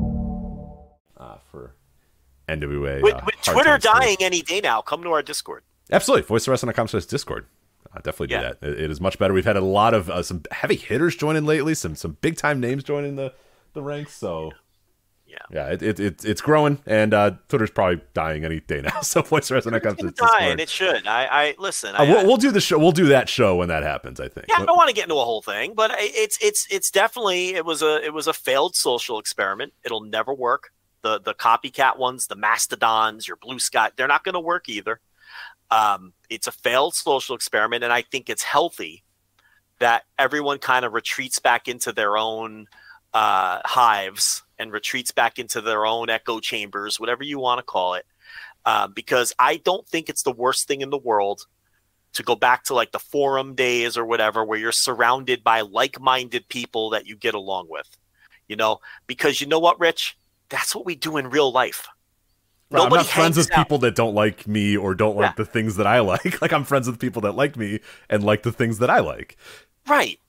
Uh, NWA. With, uh, with Twitter dying any day now, come to our Discord. Absolutely. Voicesofwrestling.com slash Discord. Uh, definitely do Yeah. that. It, it is much better. We've had a lot of uh, some heavy hitters joining lately, some some big time names joining the, the ranks. So Yeah. Yeah, it, it, it it's growing, and uh, Twitter's probably dying any day now. So voice resonant comes to It's dying. Discord. It should. I, I listen. Uh, I, we'll, we'll do the show. We'll do that show when that happens. I think. yeah, I don't want to get into a whole thing, but it's it's it's definitely it was a it was a failed social experiment. It'll never work. The the copycat ones, the mastodons, your blue sky, they're not going to work either. Um, it's a failed social experiment, and I think it's healthy that everyone kind of retreats back into their own uh, hives and retreats back into their own echo chambers, whatever you want to call it. Uh, because I don't think it's the worst thing in the world to go back to like the forum days or whatever, where you're surrounded by like minded people that you get along with. You know, because you know what, Rich? That's what we do in real life. Right, I'm not friends with out. people that don't like me or don't like Yeah. the things that I like. Like I'm friends with people that like me and like the things that I like. Right.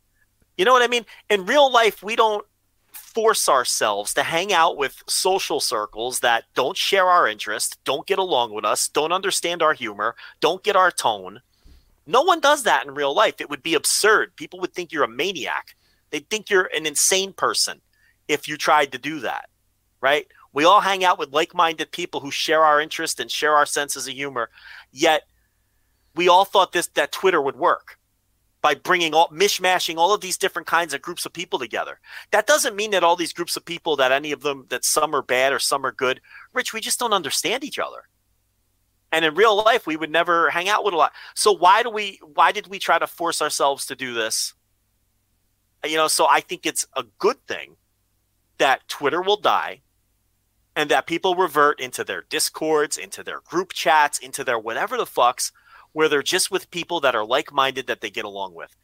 You know what I mean? In real life, we don't force ourselves to hang out with social circles that don't share our interest, don't get along with us, don't understand our humor, don't get our tone. No one does that in real life. It would be absurd. People would think you're a maniac. They'd think you're an insane person if you tried to do that, right? We all hang out with like minded people who share our interest and share our senses of humor. Yet we all thought this that Twitter would work by bringing all mishmashing all of these different kinds of groups of people together. That doesn't mean that all these groups of people that any of them that some are bad or some are good. Rich, we just don't understand each other. And in real life, we would never hang out with a lot. So why do we why did we try to force ourselves to do this? You know, so I think it's a good thing that Twitter will die and that people revert into their discords, into their group chats, into their whatever the fucks where they're just with people that are like minded that they get along with.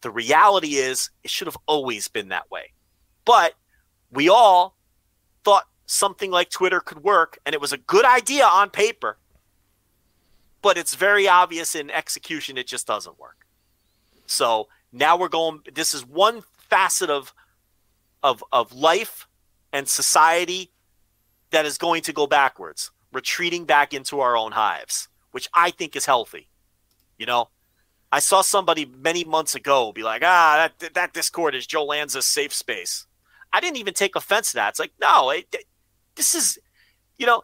The reality is, it should have always been that way. But we all thought something like Twitter could work, and it was a good idea on paper. But it's very obvious in execution, it just doesn't work. So now we're going, this is one facet of, of, of life and society that is going to go backwards, retreating back into our own hives which I think is healthy. You know, I saw somebody many months ago be like, "Ah, that that Discord is Joe Lanza's safe space." I didn't even take offense to that. It's like, no, it, this is, you know,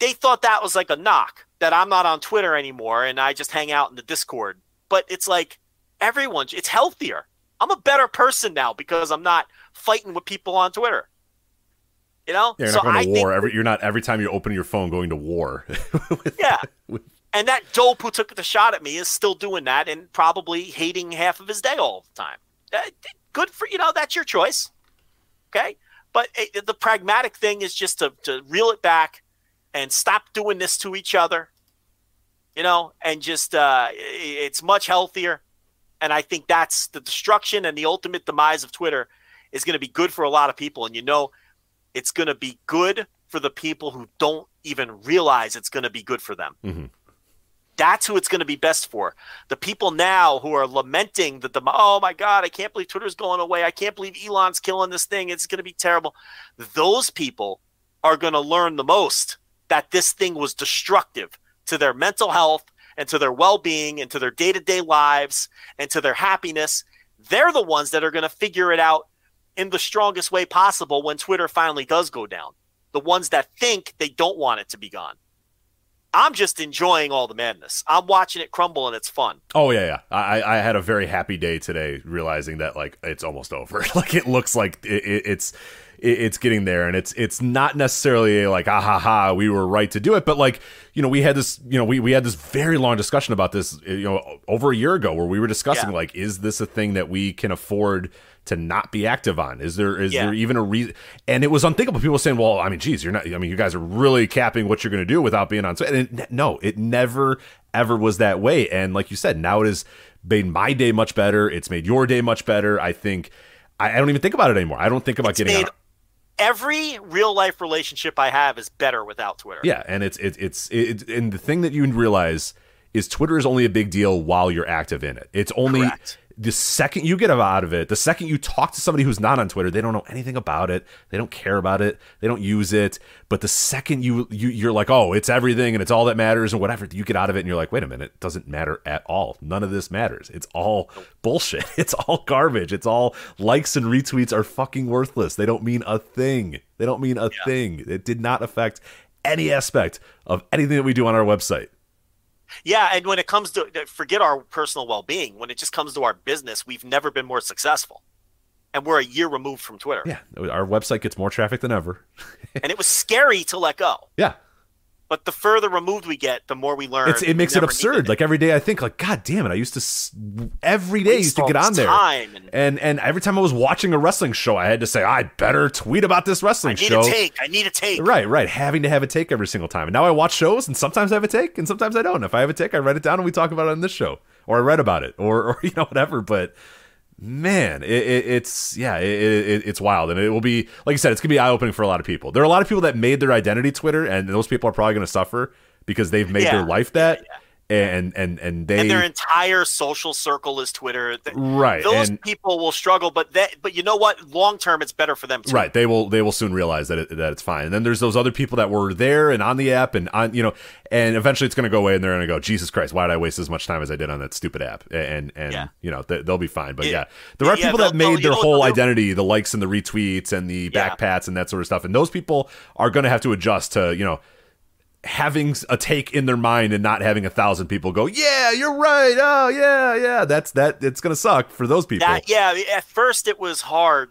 they thought that was like a knock that I'm not on Twitter anymore and I just hang out in the Discord. But it's like everyone, it's healthier. I'm a better person now because I'm not fighting with people on Twitter. You know, You're so not going I to think war. Every, you're not every time you open your phone going to war. Yeah. with- And that dope who took the shot at me is still doing that and probably hating half of his day all the time. Uh, good for you know that's your choice. Okay, but uh, the pragmatic thing is just to to reel it back and stop doing this to each other. You know, and just uh, i- it's much healthier. And I think that's the destruction and the ultimate demise of Twitter is going to be good for a lot of people. And you know, it's going to be good for the people who don't even realize it's going to be good for them. Mhm. That's who it's going to be best for. The people now who are lamenting that the oh my god, I can't believe Twitter's going away. I can't believe Elon's killing this thing. It's going to be terrible. Those people are going to learn the most that this thing was destructive to their mental health and to their well-being and to their day-to-day lives and to their happiness. They're the ones that are going to figure it out in the strongest way possible when Twitter finally does go down. The ones that think they don't want it to be gone. I'm just enjoying all the madness. I'm watching it crumble and it's fun. Oh yeah, yeah. I I had a very happy day today, realizing that like it's almost over. like it looks like it, it, it's it, it's getting there, and it's it's not necessarily a, like ah ha ha we were right to do it, but like you know we had this you know we we had this very long discussion about this you know over a year ago where we were discussing Yeah. like is this a thing that we can afford to not be active on? Is there is Yeah. there even a reason? And it was unthinkable. People saying, "Well, I mean, geez, you're not. I mean, you guys are really capping what you're going to do without being on." And it, no, it never ever was that way. And like you said, now it has made my day much better. It's made your day much better. I think. I, I don't even think about it anymore. I don't think about It's getting made on. every real life relationship I have is better without Twitter. Yeah, and it's it, it's it, and the thing that you realize is Twitter is only a big deal while you're active in it. It's only Correct. The second you get out of it, the second you talk to somebody who's not on Twitter, they don't know anything about it. They don't care about it. They don't use it. But the second you, you you're like, oh, it's everything and it's all that matters and whatever, you get out of it and you're like, wait a minute, it doesn't matter at all. None of this matters. It's all bullshit. It's all garbage. It's all likes and retweets are fucking worthless. They don't mean a thing. They don't mean a yeah. thing. It did not affect any aspect of anything that we do on our website. Yeah, and when it comes to forget our personal well-being, when it just comes to our business, we've never been more successful. And we're a year removed from Twitter. Yeah, our website gets more traffic than ever. and it was scary to let go. Yeah, but the further removed we get, the more we learn. It's, it makes it absurd. Like every day, I think, like, God damn it! I used to every day I used to get on there, and, and, and every time I was watching a wrestling show, I had to say, I better tweet about this wrestling show. I need show. A take. I need a take. Right, right. Having to have a take every single time. And now I watch shows, and sometimes I have a take, and sometimes I don't. If I have a take, I write it down, and we talk about it on this show, or I read about it, or or you know whatever. But man it, it, it's yeah it, it's wild and it will be like you said it's gonna be eye-opening for a lot of people there are a lot of people that made their identity twitter and those people are probably gonna suffer because they've made yeah. their life that. Yeah, yeah and and and they and their entire social circle is Twitter. Right, those and, people will struggle, but that but you know what? Long term, it's better for them. Too. Right, they will they will soon realize that it, that it's fine. And then there's those other people that were there and on the app and on you know, and eventually it's going to go away, and they're going to go, Jesus Christ, why did I waste as much time as I did on that stupid app? And and yeah. you know they, will be fine. But it, yeah, there are people that made their whole identity the likes and the retweets and the backpats and that sort of stuff, and those people are going to have to adjust to you know having a take in their mind and not having a thousand people go, yeah, you're right. Oh yeah, yeah. That's that. It's gonna suck for those people. That, yeah. At first, it was hard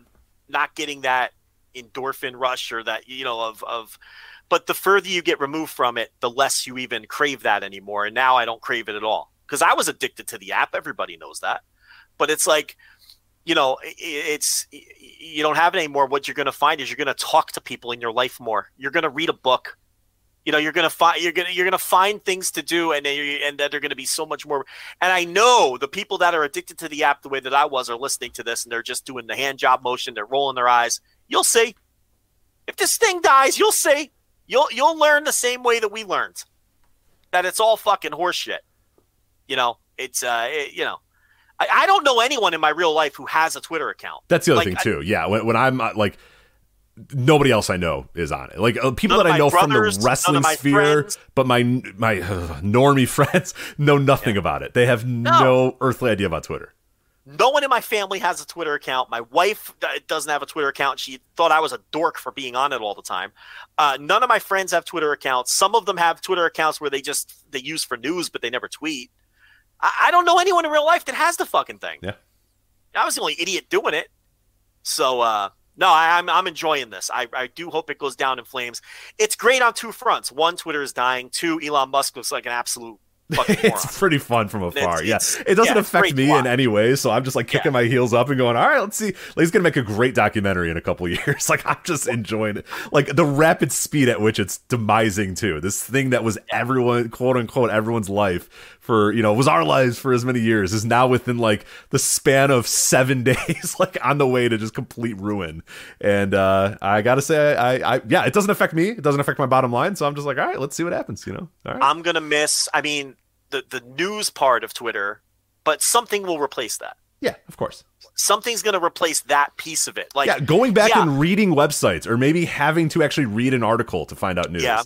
not getting that endorphin rush or that you know of of. But the further you get removed from it, the less you even crave that anymore. And now I don't crave it at all because I was addicted to the app. Everybody knows that. But it's like, you know, it's you don't have it anymore. What you're going to find is you're going to talk to people in your life more. You're going to read a book you know you're gonna find you're gonna you're gonna find things to do and and that are gonna be so much more and i know the people that are addicted to the app the way that i was are listening to this and they're just doing the hand job motion they're rolling their eyes. You'll see. If this thing dies you'll see. You'll you'll learn the same way that we learned that it's all fucking horseshit. You know it's uh it, you know I, I don't know anyone in my real life who has a twitter account. That's the other like, thing too. I, yeah when, when i'm uh, like nobody else I know is on it. Like uh, people none that I know brothers, from the wrestling sphere, friends. but my my uh, normie friends know nothing yeah. about it. They have no. no. earthly idea about Twitter. No one in my family has a Twitter account. My wife uh, doesn't have a Twitter account. She thought I was a dork for being on it all the time. Uh, none of my friends have Twitter accounts. Some of them have Twitter accounts where they just they use for news, but they never tweet. I, I don't know anyone in real life that has the fucking thing. Yeah, I was the only idiot doing it. So uh, no, I, am I'm, I'm enjoying this. I, I do hope it goes down in flames. It's great on two fronts. One, Twitter is dying. Two, Elon Musk looks like an absolute it's pretty fun from afar. It's, yeah, it doesn't yeah, affect me plot. in any way, so I'm just like kicking yeah. my heels up and going, "All right, let's see." Like, he's gonna make a great documentary in a couple years. Like I'm just enjoying it, like the rapid speed at which it's demising too. This thing that was everyone, quote unquote, everyone's life for you know was our lives for as many years is now within like the span of seven days, like on the way to just complete ruin. And uh I gotta say, I, I yeah, it doesn't affect me. It doesn't affect my bottom line. So I'm just like, all right, let's see what happens. You know, all right. I'm gonna miss. I mean the the news part of Twitter, but something will replace that. Yeah, of course. Something's going to replace that piece of it. Like yeah, going back yeah. and reading websites, or maybe having to actually read an article to find out news. Yeah,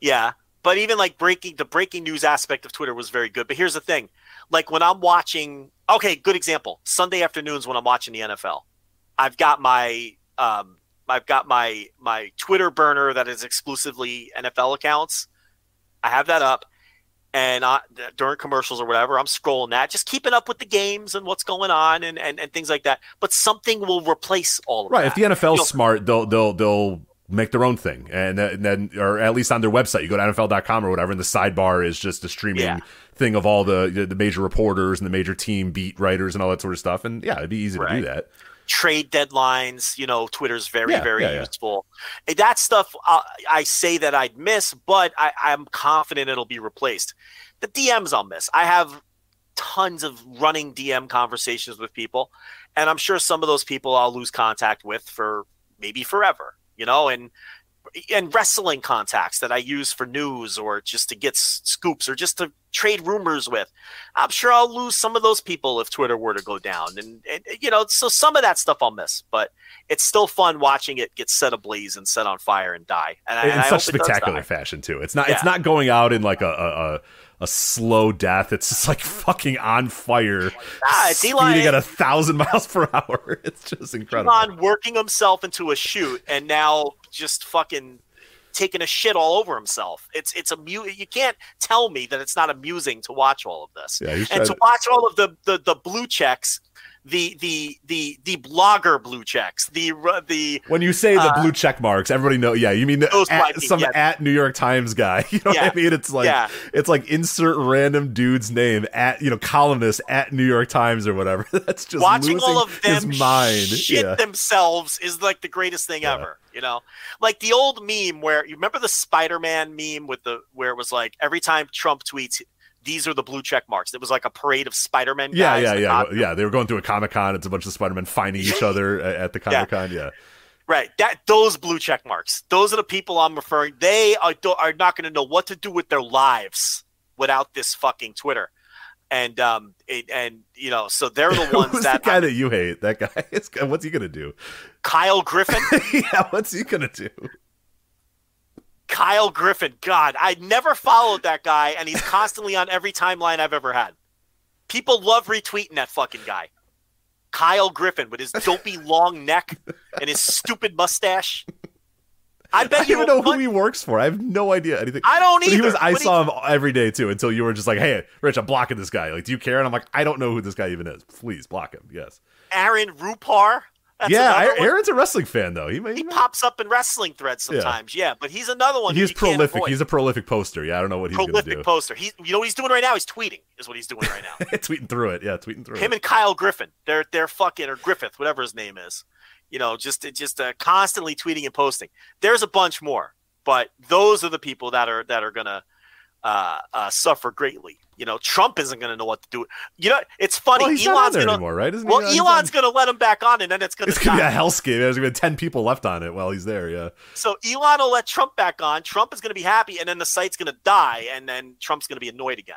yeah. But even like breaking the breaking news aspect of Twitter was very good. But here's the thing: like when I'm watching, okay, good example. Sunday afternoons when I'm watching the NFL, I've got my um, I've got my my Twitter burner that is exclusively NFL accounts. I have that up, and I, during commercials or whatever, I'm scrolling that, just keeping up with the games and what's going on and, and, and things like that. But something will replace all of right. that. If the NFL's you know, smart, they'll they'll they'll make their own thing, and then or at least on their website, you go to NFL.com or whatever, and the sidebar is just a streaming. Yeah. Thing of all the the major reporters and the major team beat writers and all that sort of stuff, and yeah, it'd be easy right. to do that trade deadlines. You know, Twitter's very, yeah, very yeah, useful. Yeah. That stuff uh, I say that I'd miss, but I, I'm confident it'll be replaced. The DMs I'll miss. I have tons of running DM conversations with people, and I'm sure some of those people I'll lose contact with for maybe forever. You know, and and wrestling contacts that I use for news or just to get s- scoops or just to trade rumors with. I'm sure I'll lose some of those people if Twitter were to go down. And, and you know, so some of that stuff I'll miss, but it's still fun watching it get set ablaze and set on fire and die. And, I- in and such spectacular fashion too. It's not. It's not going out in like a a, a, a slow death. It's just like fucking on fire, Ah, it's speeding Eli- at a thousand miles per hour. It's just incredible. on working himself into a shoot and now just fucking taking a shit all over himself. It's it's amu- You can't tell me that it's not amusing to watch all of this Yeah, and to to- watch all of the the, the blue checks. The the the the blogger blue checks, the the When you say the Uh, blue check marks, everybody know. Yeah, you mean at, some yeah. at New York Times guy. You know Yeah. what I mean? It's like Yeah. it's like insert random dude's name at you know columnist at New York Times or whatever. That's just watching all of them mind. shit themselves is like the greatest thing ever. You know, like the old meme where you remember the Spider-Man meme with the where it was like every time Trump tweets, these are the blue check marks. It was like a parade of Spider-Man. Yeah, yeah, yeah, costume. yeah. They were going through a Comic Con. It's a bunch of Spider Men finding each other at the Comic Con. Yeah. Right. That those blue check marks. Those are the people I'm referring. They are are not going to know what to do with their lives without this fucking Twitter. And um it, and you know so they're the ones Who's that the guy that you hate? That guy. Is, what's he gonna do? Kyle Griffin. yeah, what's he gonna do? Kyle Griffin. God, I never followed that guy, and he's constantly on every timeline I've ever had. People love retweeting that fucking guy. Kyle Griffin with his dopey long neck and his stupid mustache. I I bet don't you even know who he works for. I have no idea anything. I don't But He was. I But he- saw him every day too until you were just like, "Hey, Rich, I'm blocking this guy. Like, do you care?" And I'm like, "I don't know who this guy even is. Please block him." Yes. Aaron Rupar. That's yeah. Aaron's a wrestling fan though. He, may, He pops up in wrestling threads sometimes, yeah. But he's another one. he's prolific. He's a prolific poster. Yeah, I don't know what he's prolific gonna do. poster. He's you know what he's doing right now? He's tweeting. Is what he's doing right now. tweeting through it. Yeah, tweeting through Him it. and Kyle Griffin. They're they're fucking or Griffith, whatever his name is. You know, just just uh, constantly tweeting and posting. There's a bunch more, but those are the people that are that are gonna uh, uh, suffer greatly. You know, Trump isn't gonna know what to do. You know, it's funny. well, Elon's there gonna anymore, right? Isn't well? Elon's gonna let him back on, and then it's It's gonna be a hellscape. There's gonna be ten people left on it while he's there. Yeah. So Elon will let Trump back on. Trump is going to be happy, and then the site's going to die, and then Trump's going to be annoyed again.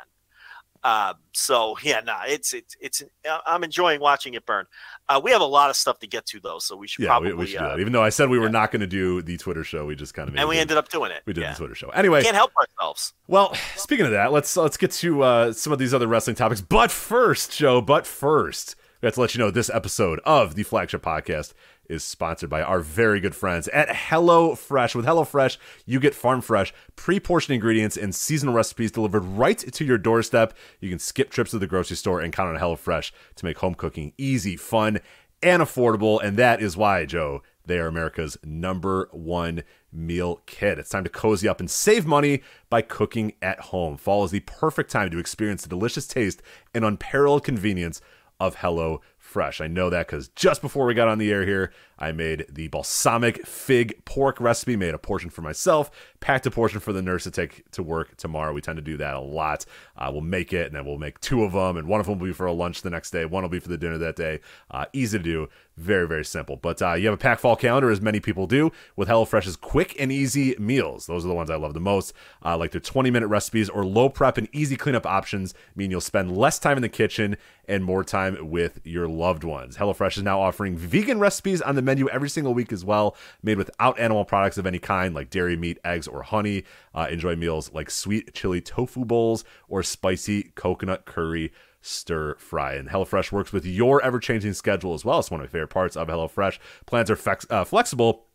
Uh, so yeah, nah, it's it's it's. I'm enjoying watching it burn. Uh, we have a lot of stuff to get to though, so we should Yeah, probably. we, we should do uh, that. Even though I said we were not going to do the Twitter show, we just kind of and we ended up doing it. we did yeah. the Twitter show. Anyway, Can't help ourselves. Well, speaking of that, let's let's get to uh, some of these other wrestling topics. But first, Joe. But first, we have to let you know this episode of the flagship podcast is sponsored by our very good friends at Hello Fresh. With Hello Fresh, you get farm fresh, pre-portioned ingredients and seasonal recipes delivered right to your doorstep. You can skip trips to the grocery store and count on Hello Fresh to make home cooking easy, fun, and affordable. And that is why, Joe, they are America's number one meal kit. It's time to cozy up and save money by cooking at home. Fall is the perfect time to experience the delicious taste and unparalleled convenience of Hello Fresh. I know that because just before we got on the air here, I made the balsamic fig pork recipe, made a portion for myself, packed a portion for the nurse to take to work tomorrow. We tend to do that a lot. Uh, we'll make it and then we'll make two of them, and one of them will be for a lunch the next day, one will be for the dinner that day. Uh, easy to do, very, very simple. But uh, you have a pack fall calendar, as many people do, with HelloFresh's quick and easy meals. Those are the ones I love the most. Uh, like their 20 minute recipes or low prep and easy cleanup options mean you'll spend less time in the kitchen and more time with your loved ones. HelloFresh is now offering vegan recipes on the menu every single week as well, made without animal products of any kind like dairy, meat, eggs, or honey. Uh, enjoy meals like sweet chili tofu bowls or spicy coconut curry stir fry. And HelloFresh works with your ever changing schedule as well. It's one of my favorite parts of HelloFresh. Plans are flex- uh, flexible.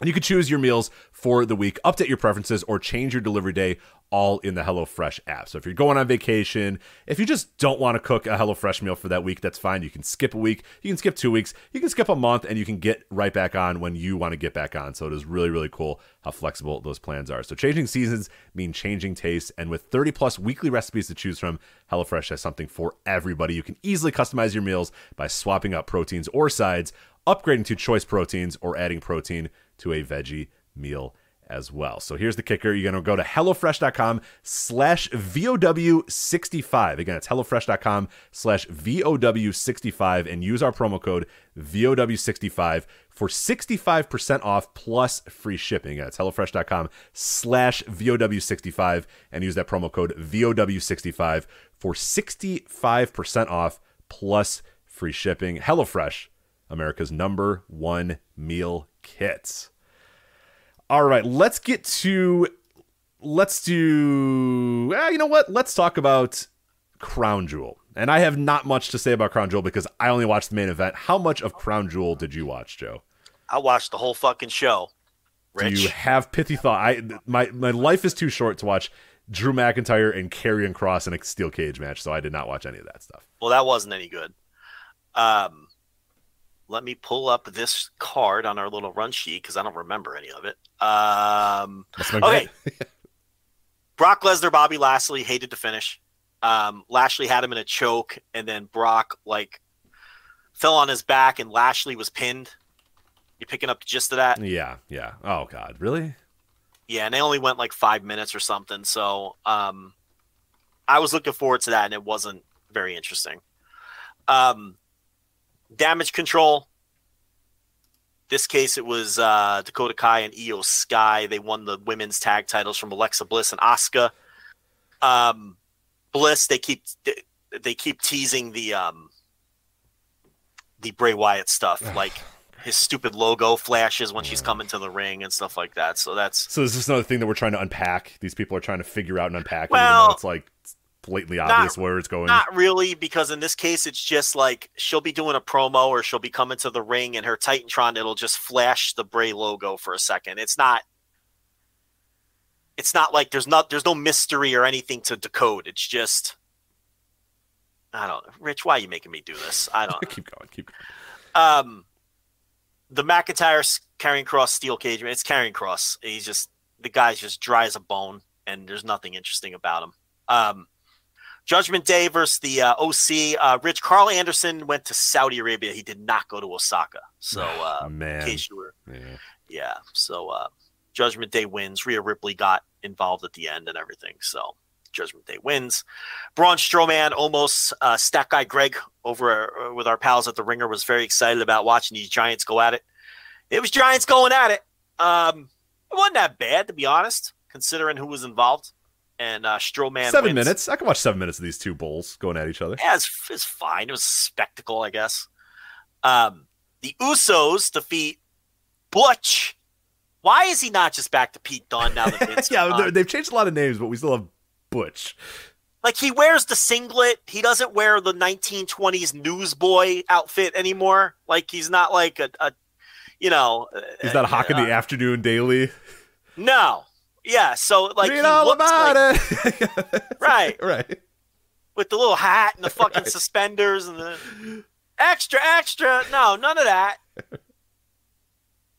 And you can choose your meals for the week, update your preferences, or change your delivery day all in the HelloFresh app. So if you're going on vacation, if you just don't want to cook a HelloFresh meal for that week, that's fine. You can skip a week, you can skip two weeks, you can skip a month, and you can get right back on when you want to get back on. So it is really, really cool how flexible those plans are. So changing seasons mean changing tastes, and with 30 plus weekly recipes to choose from, HelloFresh has something for everybody. You can easily customize your meals by swapping out proteins or sides, upgrading to choice proteins, or adding protein to a veggie meal as well. So here's the kicker. You're going to go to HelloFresh.com slash VOW65. Again, it's HelloFresh.com slash VOW65 and use our promo code VOW65 for 65% off plus free shipping. Again, it's HelloFresh.com slash VOW65 and use that promo code VOW65 for 65% off plus free shipping. HelloFresh, America's number one meal kits. All right, let's get to let's do eh, you know what? Let's talk about Crown Jewel. And I have not much to say about Crown Jewel because I only watched the main event. How much of Crown Jewel did you watch, Joe? I watched the whole fucking show. Rich. Do you have pithy thought? I my my life is too short to watch Drew McIntyre and Karrion Kross in a steel cage match, so I did not watch any of that stuff. Well, that wasn't any good. Um, let me pull up this card on our little run sheet because I don't remember any of it. Um, okay. Brock Lesnar, Bobby Lashley hated to finish. Um, Lashley had him in a choke, and then Brock like fell on his back, and Lashley was pinned. You picking up the gist of that? Yeah, yeah. Oh God, really? Yeah, and they only went like five minutes or something. So um, I was looking forward to that, and it wasn't very interesting. Um, damage control. This case, it was uh, Dakota Kai and Iyo Sky. They won the women's tag titles from Alexa Bliss and Asuka. Um, Bliss, they keep they, they keep teasing the um, the Bray Wyatt stuff, like his stupid logo flashes when she's coming to the ring and stuff like that. So that's so. This is this another thing that we're trying to unpack? These people are trying to figure out and unpack. Well, it's like blatantly obvious not, where it's going. Not really, because in this case, it's just like she'll be doing a promo or she'll be coming to the ring, and her Titantron it'll just flash the Bray logo for a second. It's not. It's not like there's not there's no mystery or anything to decode. It's just. I don't know, Rich. Why are you making me do this? I don't. keep going. Keep going. Um, the McIntyre Karrion Kross steel cage. Man, it's Karrion Kross. He's just the guy's just dry as a bone, and there's nothing interesting about him. Um, Judgment Day versus the uh, OC. Uh, Rich Carl Anderson went to Saudi Arabia. He did not go to Osaka. So, uh, Man. in case you were, Yeah. yeah. So, uh, Judgment Day wins. Rhea Ripley got involved at the end and everything. So, Judgment Day wins. Braun Strowman Omos uh, Stat Guy Greg over uh, with our pals at the Ringer was very excited about watching these Giants go at it. It was Giants going at it. Um, it wasn't that bad to be honest, considering who was involved. And uh, Strowman seven wins. minutes. I can watch seven minutes of these two bulls going at each other. Yeah, it's, it's fine. It was a spectacle, I guess. Um, the Usos defeat Butch. Why is he not just back to Pete Dunne now that Vince yeah, they've changed a lot of names, but we still have Butch. Like he wears the singlet. He doesn't wear the 1920s newsboy outfit anymore. Like he's not like a, a you know. Is that Hawk in the Afternoon Daily? No. Yeah. So like Read all about like- it. Right. right. with the little hat and the fucking suspenders and the extra extra. No, none of that.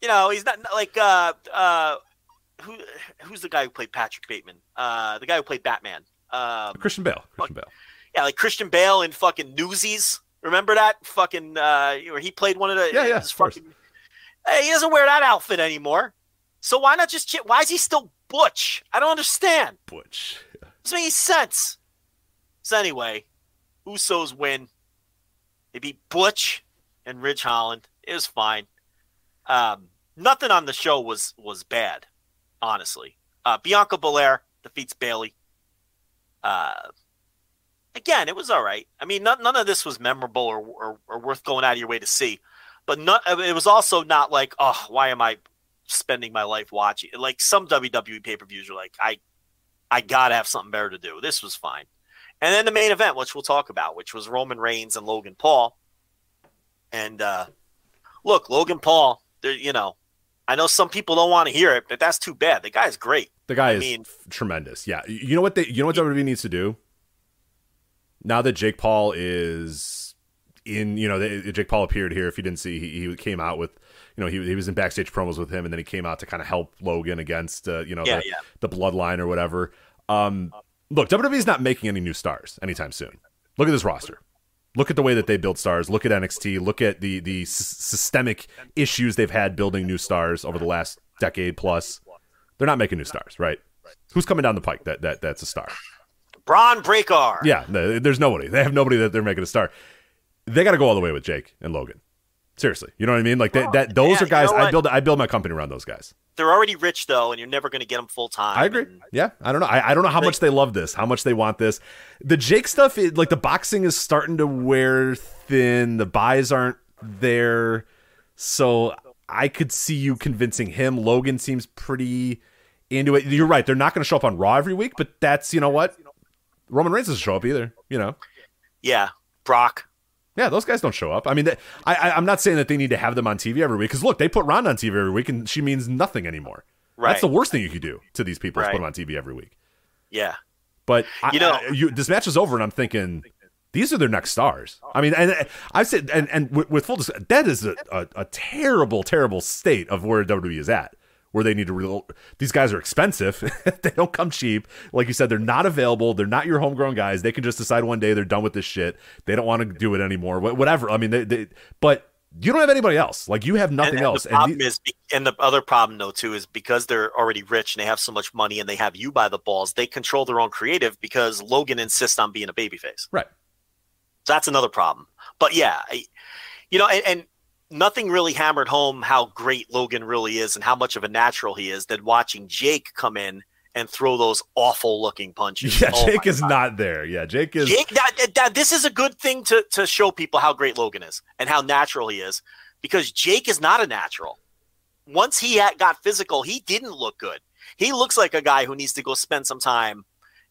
You know, he's not like uh uh who who's the guy who played Patrick Bateman? Uh the guy who played Batman. Um Christian Bale. Christian Bale. yeah, like Christian Bale in fucking Newsies. Remember that fucking uh where he played one of the Yeah, yeah, his of course. fucking Hey, he doesn't wear that outfit anymore. So why not just why is he still butch? I don't understand. Butch. Doesn't make any sense. So anyway, Usos win. They beat Butch and Ridge Holland. It was fine. Um, nothing on the show was was bad, honestly. Uh, Bianca Belair defeats Bayley. Uh, again, it was all right. I mean, none, none of this was memorable or, or, or worth going out of your way to see. But not, it was also not like, oh, why am I spending my life watching? Like some WWE pay per views are like, I I gotta have something better to do. This was fine. And then the main event, which we'll talk about, which was Roman Reigns and Logan Paul. And uh, look, Logan Paul, you know, I know some people don't want to hear it, but that's too bad. The guy's great. The guy I is mean- tremendous. Yeah. You know what they you know what WWE needs to do? Now that Jake Paul is in, you know, they, Jake Paul appeared here. If you didn't see, he, he came out with, you know, he, he was in backstage promos with him, and then he came out to kind of help Logan against, uh, you know, Yeah, the, yeah. the bloodline or whatever. Um, look, WWE is not making any new stars anytime soon. Look at this roster. Look at the way that they build stars. Look at NXT. Look at the the s- systemic issues they've had building new stars over the last decade plus. They're not making new stars, right? Who's coming down the pike that that that's a star? Bron Breakker. Yeah, no, there's nobody. They have nobody that they're making a star. They got to go all the way with Jake and Logan. Seriously, you know what I mean? Like that. that those yeah, are guys. you know I build. I build my company around those guys. They're already rich though, and you're never going to get them full time. I agree. Yeah, I don't know. I, I don't know how much they love this, how much they want this. The Jake stuff, it, like the boxing is starting to wear thin. The buys aren't there, so I could see you convincing him. Logan seems pretty into it. You're right. They're not going to show up on Raw every week, but that's you know what. Roman Reigns doesn't show up either. You know. Yeah, Brock. Yeah, those guys don't show up. I mean, they, I, I, I'm not saying that they need to have them on TV every week because look, they put Ronda on TV every week, and she means nothing anymore. Right. That's the worst thing you could do to these people is Right. put them on TV every week. Yeah. But I, You know- I- you, this match is over, and I'm thinking these are their next stars. I mean, and I said, and and with, with full, dis- that is a, a, a terrible, terrible state of where WWE is at. Where they need to real, these guys are expensive. they don't come cheap. Like you said, they're not available. They're not your homegrown guys. They can just decide one day they're done with this shit. They don't want to do it anymore. Wh- Whatever. I mean, they, they but you don't have anybody else. Like you have nothing and, and else. The And the- is, and the other problem though too is because they're already rich and they have so much money and they have you by the balls, they control their own creative because Logan insists on being a babyface. right. So that's another problem. But yeah, I, you know, and, and nothing really hammered home how great Logan really is and how much of a natural he is than watching Jake come in and throw those awful looking punches. Yeah, Oh Jake is God. not there. Yeah, Jake is. Jake, that- that- this is a good thing to, to show people how great Logan is and how natural he is because Jake is not a natural. Once he had, got physical, he didn't look good. He looks like a guy who needs to go spend some time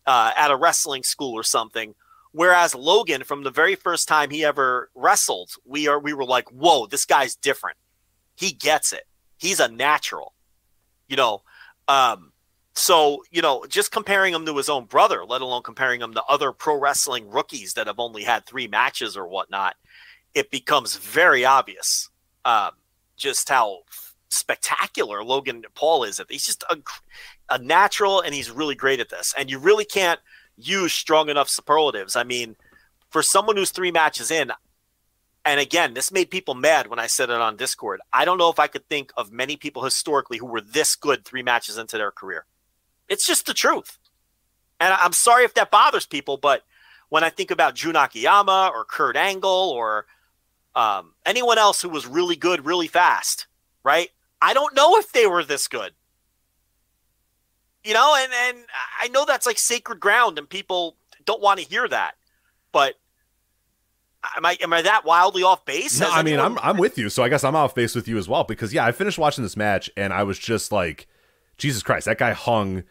uh, at a wrestling school or something. Whereas Logan, from the very first time he ever wrestled, we are we were like, "Whoa, this guy's different. He gets it. He's a natural." You know, um, so, you know, just comparing him to his own brother, let alone comparing him to other pro wrestling rookies that have only had three matches or whatnot, it becomes very obvious um, just how spectacular Logan Paul is. He's just a, a natural and he's really great at this. And you really can't use strong enough superlatives. I mean, for someone who's three matches in, and again, this made people mad when I said it on Discord. I don't know if I could think of many people historically who were this good three matches into their career. It's just the truth. And I'm sorry if that bothers people, but when I think about Jun Akiyama or Kurt Angle or um, anyone else who was really good really fast, right? I don't know if they were this good. You know, and, and I know that's like sacred ground and people don't want to hear that. But am I am I that wildly off base? No, I mean, I'm I'm with you. So I guess I'm off base with you as well because yeah, I finished watching this match and I was just like, Jesus Christ, that guy hung.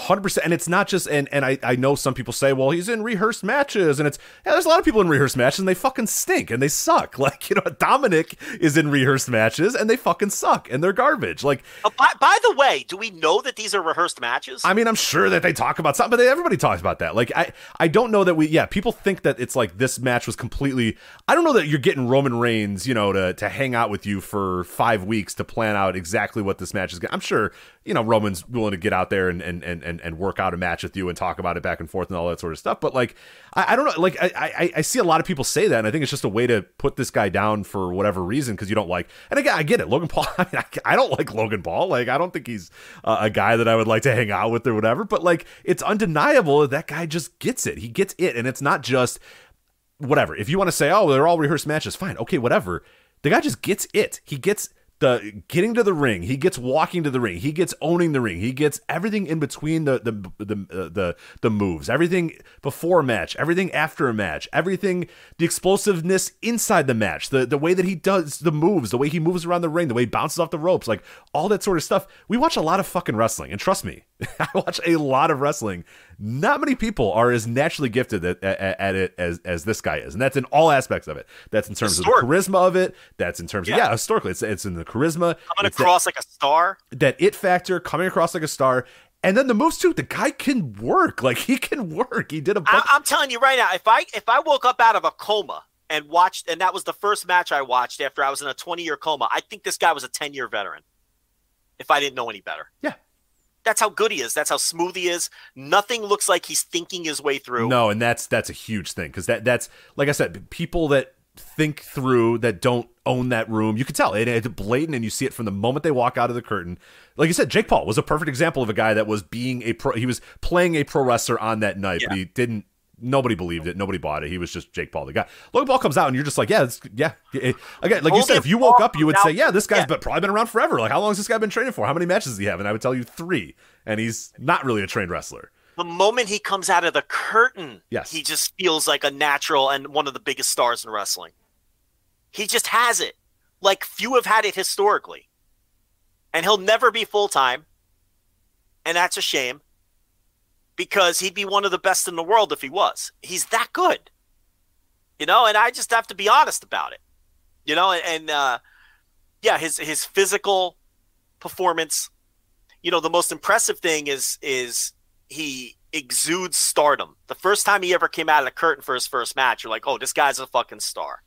100% and it's not just and and I, I know some people say well he's in rehearsed matches and it's yeah, there's a lot of people in rehearsed matches and they fucking stink and they suck like you know Dominic is in rehearsed matches and they fucking suck and they're garbage like Oh, by, by the way, do we know that these are rehearsed matches? I mean, I'm sure that they talk about something, but everybody talks about that. Like, I, I don't know that we, yeah, people think that it's like this match was completely. I don't know that you're getting Roman Reigns, you know, to to hang out with you for five weeks to plan out exactly what this match is. going I'm sure, you know, Roman's willing to get out there and and and and, and work out a match with you and talk about it back and forth and all that sort of stuff. But like, I, I don't know, like, I, I I see a lot of people say that, and I think it's just a way to put this guy down for whatever reason because you don't like. And again, I get it, Logan Paul. I, mean, I, I don't like Logan Paul. Like, I don't think he's a guy that I would like to hang out with or whatever. But like, it's undeniable that that guy just gets it. He gets it, and it's not just whatever. If you want to say, oh, they're all rehearsed matches, fine, okay, whatever. The guy just gets it. He gets the getting to the ring. He gets walking to the ring. He gets owning the ring. He gets everything in between the the the uh, the, the moves. Everything before a match. Everything after a match. Everything the explosiveness inside the match. The the way that he does the moves. The way he moves around the ring. The way he bounces off the ropes. Like all that sort of stuff. We watch a lot of fucking wrestling, and trust me, I watch a lot of wrestling. Not many people are as naturally gifted at, at, at it as as this guy is, and that's in all aspects of it. That's in terms of the charisma of it. That's in terms of Yeah. yeah, historically, it's it's in the charisma. Coming it's that- across like a star. that it factor coming across like a star and then the moves too the guy can work like he can work he did a I, bunch I'm telling you right now, if I if I woke up out of a coma and watched, and that was the first match I watched after I was in a 20 year coma, I think this guy was a 10 year veteran. If I didn't know any better, yeah that's how good he is. That's how smooth he is. Nothing looks like he's thinking his way through. no and that's that's a huge thing because that that's like i said people that think through, that don't own that room. You can tell it, it's blatant, and you see it from the moment they walk out of the curtain. Like you said, Jake Paul was a perfect example of a guy that was being a pro. He was playing a pro wrestler on that night, but he didn't. Nobody believed it. Nobody bought it. He was just Jake Paul, the guy. Logan Paul comes out, and you're just like, yeah, it's, yeah. It- again, like you said, if you woke Paul up, you would say, yeah, this guy's yeah. been, probably been around forever. Like, how long has this guy been training for? How many matches does he have? And I would tell you three. And he's not really a trained wrestler. The moment he comes out of the curtain, Yes. he just feels like a natural and one of the biggest stars in wrestling. He just has it. Like few have had it historically. And he'll never be full time. And that's a shame because he'd be one of the best in the world if he was. He's that good. You know, and I just have to be honest about it. You know, and, and uh yeah, his his physical performance, you know, the most impressive thing is is he exudes stardom. The first time he ever came out of the curtain for his first match, you're like, "Oh, this guy's a fucking star."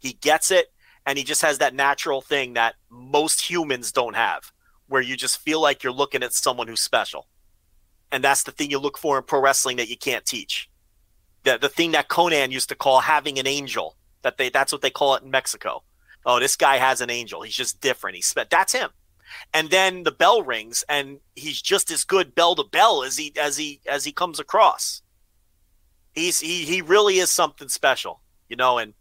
He gets it and he just has that natural thing that most humans don't have where you just feel like you're looking at someone who's special. And that's the thing you look for in pro wrestling that you can't teach. The the thing that Konnan used to call having an angel. That they that's what they call it in Mexico. Oh, this guy has an angel. He's just different. He's that's him. And then the bell rings, and he's just as good bell to bell as he as he as he comes across. He's he he really is something special, you know. And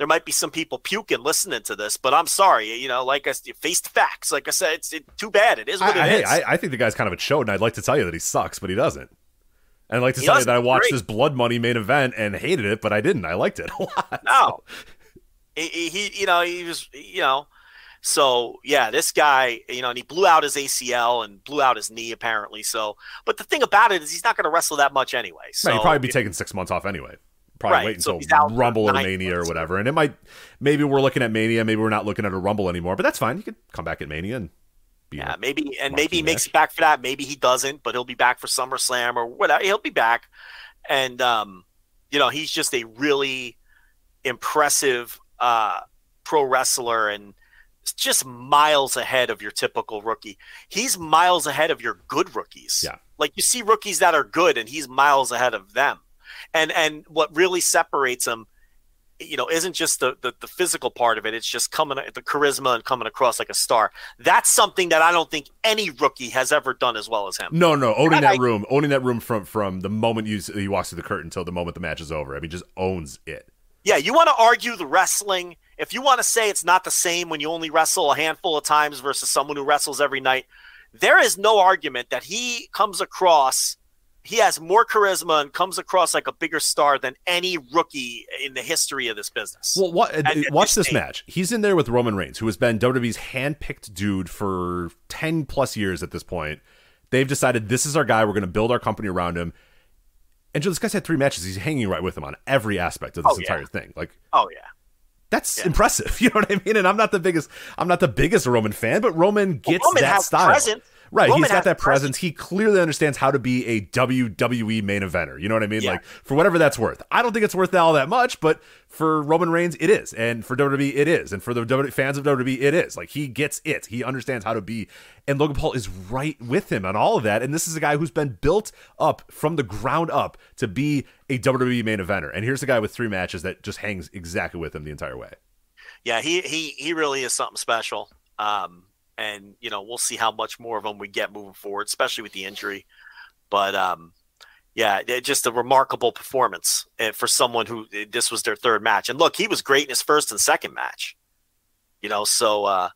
there might be some people puking listening to this, but I'm sorry, you know. Like I s- face the facts. Like I said, it's it, too bad. It is what I, it hey, is. I, I think the guy's kind of a chode, and I'd like to tell you that he sucks, but he doesn't. And I'd like to He tell you that I watched Great. this Blood Money main event and hated it, but I didn't. I liked it a lot. No. He, he, he- you know, he was, you know, so yeah, this guy, you know, and he blew out his ACL and blew out his knee apparently. So, but the thing about it is he's not going to wrestle that much anyway. So No, he'd probably be taking six months off anyway. Probably Right, wait so until Rumble or Mania or whatever. And it might, maybe we're looking at Mania, maybe we're not looking at a Rumble anymore, but that's fine. He could come back at Mania and be yeah, maybe, and maybe he makes it back for that. Maybe he doesn't, but he'll be back for SummerSlam or whatever. He'll be back. And, um, you know, he's just a really impressive, uh, pro wrestler and just miles ahead of your typical rookie. He's miles ahead of your good rookies. Yeah. Like you see rookies that are good and he's miles ahead of them. And and what really separates him, you know, isn't just the, the the physical part of it. It's just coming the charisma and coming across like a star. That's something that I don't think any rookie has ever done as well as him. No, no, owning I- that room, owning that room from from the moment you he walks through the curtain until the moment the match is over. I mean, just owns it. Yeah, you want to argue the wrestling. If you want to say it's not the same when you only wrestle a handful of times versus someone who wrestles every night, there is no argument that he comes across. He has more charisma and comes across like a bigger star than any rookie in the history of this business. Well, what, At- at watch this this match. He's in there with Roman Reigns, who has been WWE's handpicked dude for 10 plus years at this point. They've decided this is our guy. We're going to build our company around him. And Joe, this guy's had three matches. He's hanging right with him on every aspect of this Oh, yeah. entire thing. Like, oh yeah, that's impressive. You know what I mean? And I'm not the biggest, I'm not the biggest Roman fan, but Roman gets Roman that style. presence. Right, Roman he's got that presence. He clearly understands how to be a WWE main eventer. You know what I mean? Yeah. Like for whatever that's worth. I don't think it's worth all that much, but for Roman Reigns, it is, and for WWE, it is, and for the WWE fans of WWE, it is. Like he gets it. He understands how to be, and Logan Paul is right with him on all of that. And this is a guy who's been built up from the ground up to be a WWE main eventer. And here's a guy with three matches that just hangs exactly with him the entire way. yeah. He he he really is something special. Um, and you know we'll see how much more of them we get moving forward, especially with the injury. But um, yeah, just a remarkable performance uh, for someone who uh, this was their third match. And look, he was great in his first and second match. You know, so uh,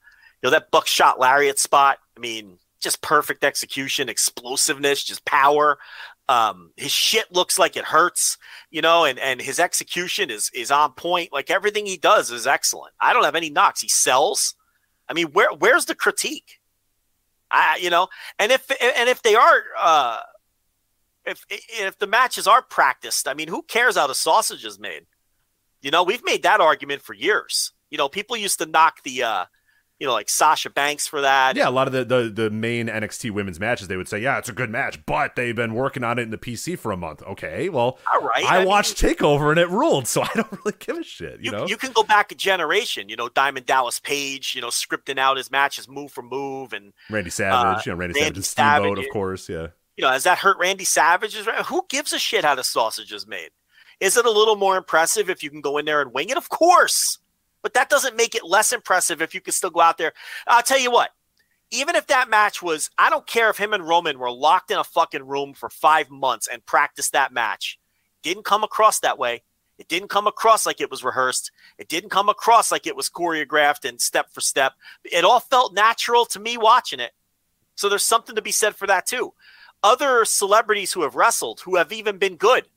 you know that buckshot lariat spot. I mean, just perfect execution, explosiveness, just power. Um, his shit looks like it hurts, you know, and and his execution is is on point. Like everything he does is excellent. I don't have any knocks. He sells. I mean, where where's the critique? I you know, and if and if they are uh if if the matches are practiced, I mean, who cares how the sausage is made? You know, we've made that argument for years. You know, people used to knock the uh you know, like Sasha Banks for that. Yeah, a lot of the, the the main NXT women's matches, they would say, "Yeah, it's a good match," but they've been working on it in the PC for a month. Okay, well, All right, I, I mean- watched Takeover and it ruled, so I don't really give a shit. You, You, know, you can go back a generation, you know, Diamond Dallas Page, you know, scripting out his matches move for move and Randy Savage, uh, you know, Randy, Randy Savage and Steamboat, of course. Yeah, you know, has that hurt Randy Savage? Who gives a shit how the sausage is made? Is it a little more impressive if you can go in there and wing it? Of course. But that doesn't make it less impressive if you can still go out there. I'll tell you what, even if that match was, I don't care if him and Roman were locked in a fucking room for five months and practiced that match. Didn't come across that way. It didn't come across like it was rehearsed. It didn't come across like it was choreographed and step for step. It all felt natural to me watching it. So there's something to be said for that too. Other celebrities who have wrestled, who have even been good.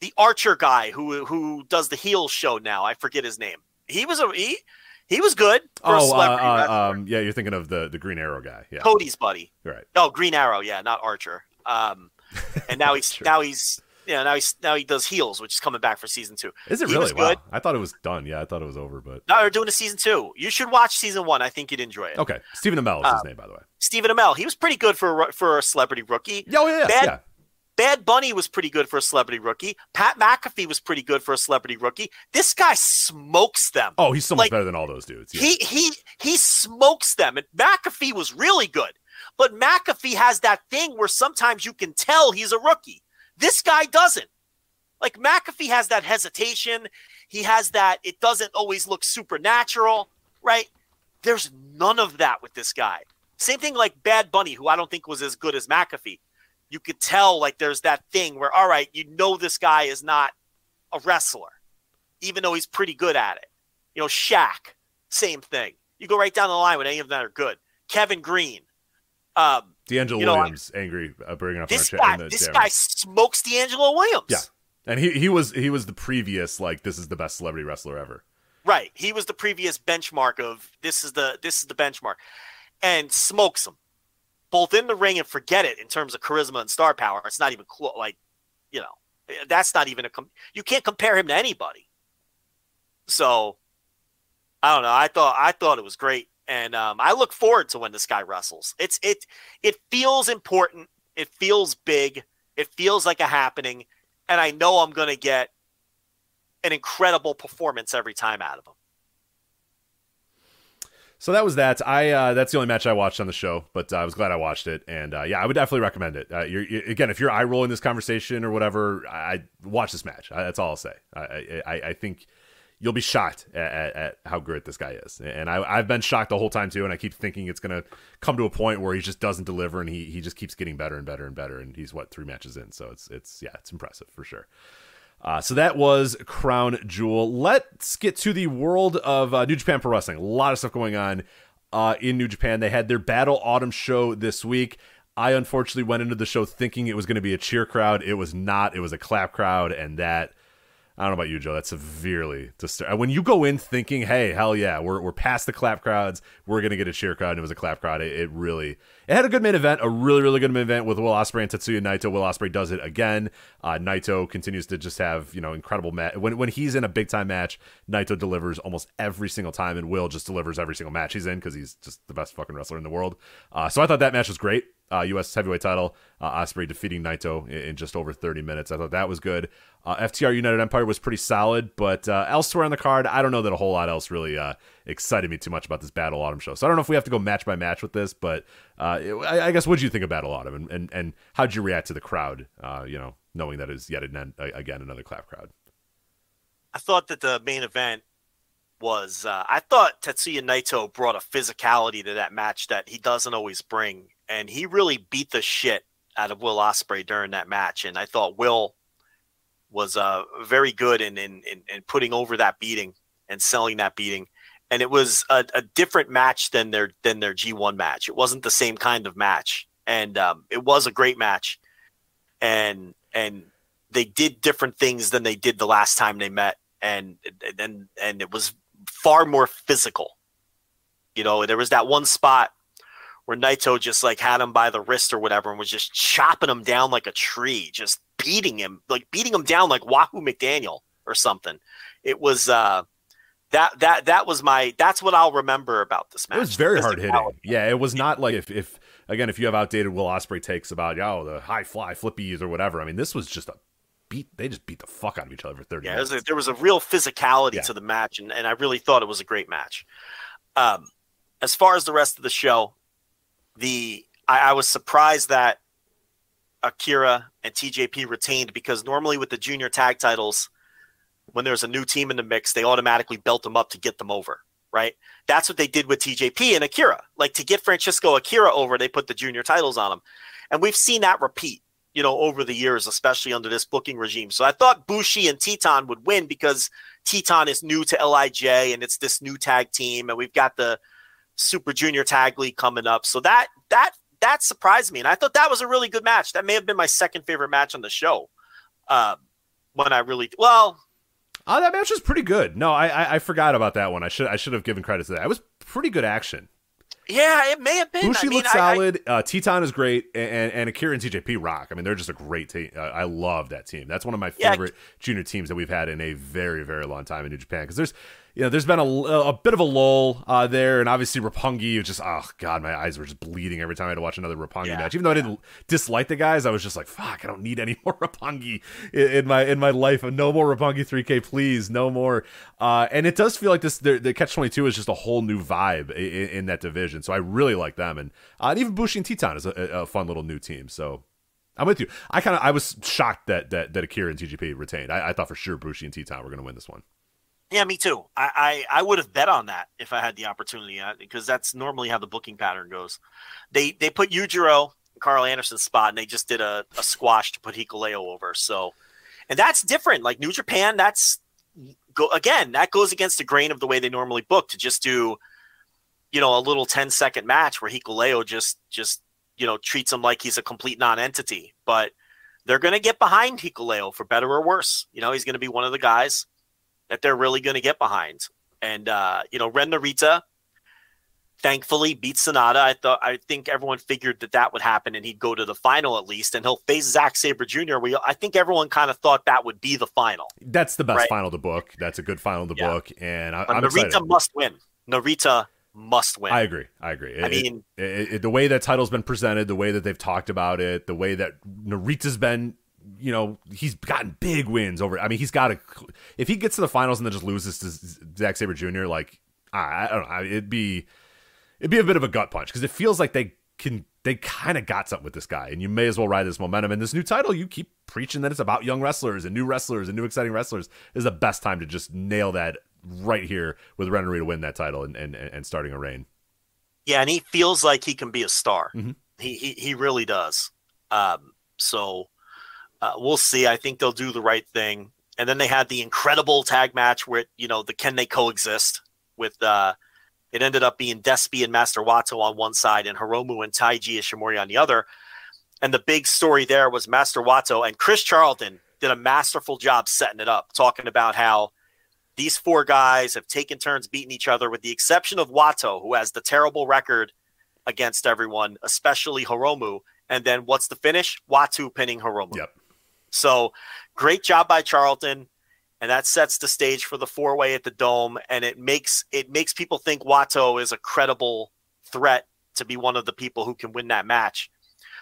The Archer guy who who does the heel show now, I forget his name. He was a he he was good. oh, uh, uh, um, yeah, you're thinking of the the Green Arrow guy. Yeah, Cody's buddy. Right. Oh, Green Arrow. Yeah, not Archer. Um, and now he's now he's yeah now he's now he does heels, which is coming back for season two. Is it He really? Wow. good. I thought it was done. Yeah, I thought it was over, but Now they're doing a season two. You should watch season one. I think you'd enjoy it. okay. Stephen Amell is his Uh, name, by the way. Stephen Amell. He was pretty good for a, for a celebrity rookie. Oh, yeah, yeah. Bad, yeah. Bad Bunny was pretty good for a celebrity rookie. Pat McAfee was pretty good for a celebrity rookie. This guy smokes them. Oh, he's so much like, better than all those dudes. Yeah. He he he smokes them. And McAfee was really good. But McAfee has that thing where sometimes you can tell he's a rookie. This guy doesn't. Like McAfee has that hesitation. He has that it doesn't always look supernatural, right? There's none of that with this guy. Same thing like Bad Bunny, who I don't think was as good as McAfee. You could tell like there's that thing where, all right, you know this guy is not a wrestler, even though he's pretty good at it. You know, Shaq, same thing. You go right down the line with any of them that are good. Kevin Greene. Um, DeAngelo you know, Williams, angry, uh, bringing up this our guy, the this guy smokes DeAngelo Williams. Yeah. And he, he was he was the previous like this is the best celebrity wrestler ever. Right. He was the previous benchmark of this is the this is the benchmark, and smokes him, both in the ring and forget it in terms of charisma and star power. It's not even close. Like, you know, that's not even a. Com- you can't compare him to anybody. So, I don't know. I thought I thought it was great, and um, I look forward to when this guy wrestles. It's it it feels important. It feels big. It feels like a happening, and I know I'm to get an incredible performance every time out of him. So that was that. I uh, that's the only match I watched on the show, but uh, I was glad I watched it, and uh, yeah, I would definitely recommend it. Uh, you again, if you're eye rolling this conversation or whatever, I, watch this match. I, that's all I'll say. I, I, I think you'll be shocked at, at, at how great this guy is, and I, I've been shocked the whole time too. And I keep thinking it's gonna come to a point where he just doesn't deliver, and he he just keeps getting better and better and better, and he's what three matches in, so it's it's yeah, it's impressive for sure. Uh, so that was Crown Jewel. Let's get to the world of uh, New Japan Pro Wrestling. A lot of stuff going on uh, in New Japan. They had their Battle Autumn show this week. I unfortunately went into the show thinking it was going to be a cheer crowd. It was not. It was a clap crowd, and that I don't know about you, Joe. That's severely disturbing. When you go in thinking, "Hey, hell yeah, we're we're past the clap crowds. We're gonna get a cheer crowd," and it was a clap crowd. It, it really it had a good main event, a really really good main event with Will Ospreay and Tetsuya Naito. Will Ospreay does it again. Uh, Naito continues to just have you know incredible match. When when he's in a big time match, Naito delivers almost every single time, and Will just delivers every single match he's in because he's just the best fucking wrestler in the world. Uh, so I thought that match was great. Uh, U.S. heavyweight title, uh, Ospreay defeating Naito in, in just over 30 minutes. I thought that was good. Uh, FTR United Empire was pretty solid, but uh, elsewhere on the card, I don't know that a whole lot else really uh, excited me too much about this Battle Autumn show. So I don't know if we have to go match by match with this, but uh, I, I guess what did you think of Battle Autumn, and and, and how did you react to the crowd? You know, knowing that is yet an, again another clap crowd. I thought that the main event was uh, I thought Tetsuya Naito brought a physicality to that match that he doesn't always bring, and he really beat the shit out of Will Ospreay during that match. And I thought Will was uh, very good in, in in in putting over that beating and selling that beating. And it was a, a different match than their than their G1 match. It wasn't the same kind of match, and um, it was a great match. And and they did different things than they did the last time they met, and and and it was far more physical. You know, there was that one spot where Naito just like had him by the wrist or whatever and was just chopping him down like a tree, just beating him, like beating him down like Wahoo McDaniel or something. It was uh that that that was my that's what I'll remember about this match. It was very hard hitting. Yeah, it was not like if, if again if you have outdated Will Ospreay takes about oh the high fly flippies or whatever. I mean, this was just a beat. They just beat the fuck out of each other for thirty Yeah, there was, a, there was a real physicality Yeah. to the match, and, and I really thought it was a great match. Um, as far as the rest of the show, the I, I was surprised that Akira and TJP retained because normally with the junior tag titles, when there's a new team in the mix, they automatically belt them up to get them over, right? That's what they did with TJP and Akira. Like to get Francisco Akira over, they put the junior titles on him. And we've seen that repeat, you know, over the years, especially under this booking regime. So I thought Bushi and Titán would win because Titán is new to LIJ and it's this new tag team, and we've got the Super Junior Tag League coming up. So that that that surprised me, and I thought that was a really good match. That may have been my second favorite match on the show. Um, when I really well, Oh, that match was pretty good. No, I, I I forgot about that one. I should I should have given credit to that. It was pretty good action. yeah, it may have been. Bushi I mean, looks I- I- solid. uh, Titán is great, and, and Akira and TJP rock. I mean, they're just a great team. Uh, I love that team. That's one of my Yeah. favorite junior teams that we've had in a very, very long time in New Japan. Because there's, you know, there's been a, a bit of a lull uh, there, and obviously Roppongi. was Just oh god, my eyes were just bleeding every time I had to watch another Roppongi Yeah. match. Even though I didn't dislike the guys, I was just like, fuck, I don't need any more Roppongi in, in my in my life. No more Roppongi 3K, please, no more. Uh, and it does feel like this. The, the Catch 22 is just a whole new vibe in, in that division. So I really like them, and, uh, and even Bushi and Titán is a, a fun little new team. So I'm with you. I kind of I was shocked that that that Akira and TJP retained. I, I thought for sure Bushi and Titán were going to win this one. Yeah, me too. I, I, I would have bet on that if I had the opportunity uh, because that's normally how the booking pattern goes. They they put Yujiro Carl Anderson's spot and they just did a, a squash to put Hikuleo over. So, and that's different. Like New Japan, that's go again. That goes against the grain of the way they normally book to just do, you know, a little 10 second match where Hikuleo just just you know treats him like he's a complete non-entity. But they're going to get behind Hikuleo for better or worse. You know, he's going to be one of the guys that they're really going to get behind. And uh, you know, Ren Narita thankfully beat Sanada. I thought I think everyone figured that that would happen and he'd go to the final at least, and he'll face Zack Sabre Jr. We I think everyone kind of thought that would be the final. That's the best Right. final to book. That's a good final to Yeah. book, and I, But I'm Narita excited. must win. Narita must win. I agree. I agree. I mean- it- it- it- the way that title's been presented, the way that they've talked about it, the way that Narita's been, you know, he's gotten big wins over. I mean, he's got to. If he gets to the finals and then just loses to Zack Sabre Jr., like I, I don't know, it'd be it'd be a bit of a gut punch because it feels like they can they kind of got something with this guy, and you may as well ride this momentum. And this new title, you keep preaching that it's about young wrestlers and new wrestlers and new exciting wrestlers. This is the best time to just nail that right here with Ren to win that title and, and and starting a reign. Yeah, and he feels like he can be a star. Mhm. He, he he really does. Um, so uh, we'll see. I think they'll do the right thing. And then they had the incredible tag match where you know the can they coexist with uh, it ended up being Despy and Master Wato on one side and Hiromu and Taiji Ishimori on the other. And the big story there was Master Wato and Chris Charlton did a masterful job setting it up, talking about how these four guys have taken turns beating each other, with the exception of Wato, who has the terrible record against everyone, especially Hiromu. And then what's the finish? Wato pinning Hiromu. Yep. So great job by Charlton. And that sets the stage for the four way at the dome. And it makes it makes people think Wato is a credible threat to be one of the people who can win that match.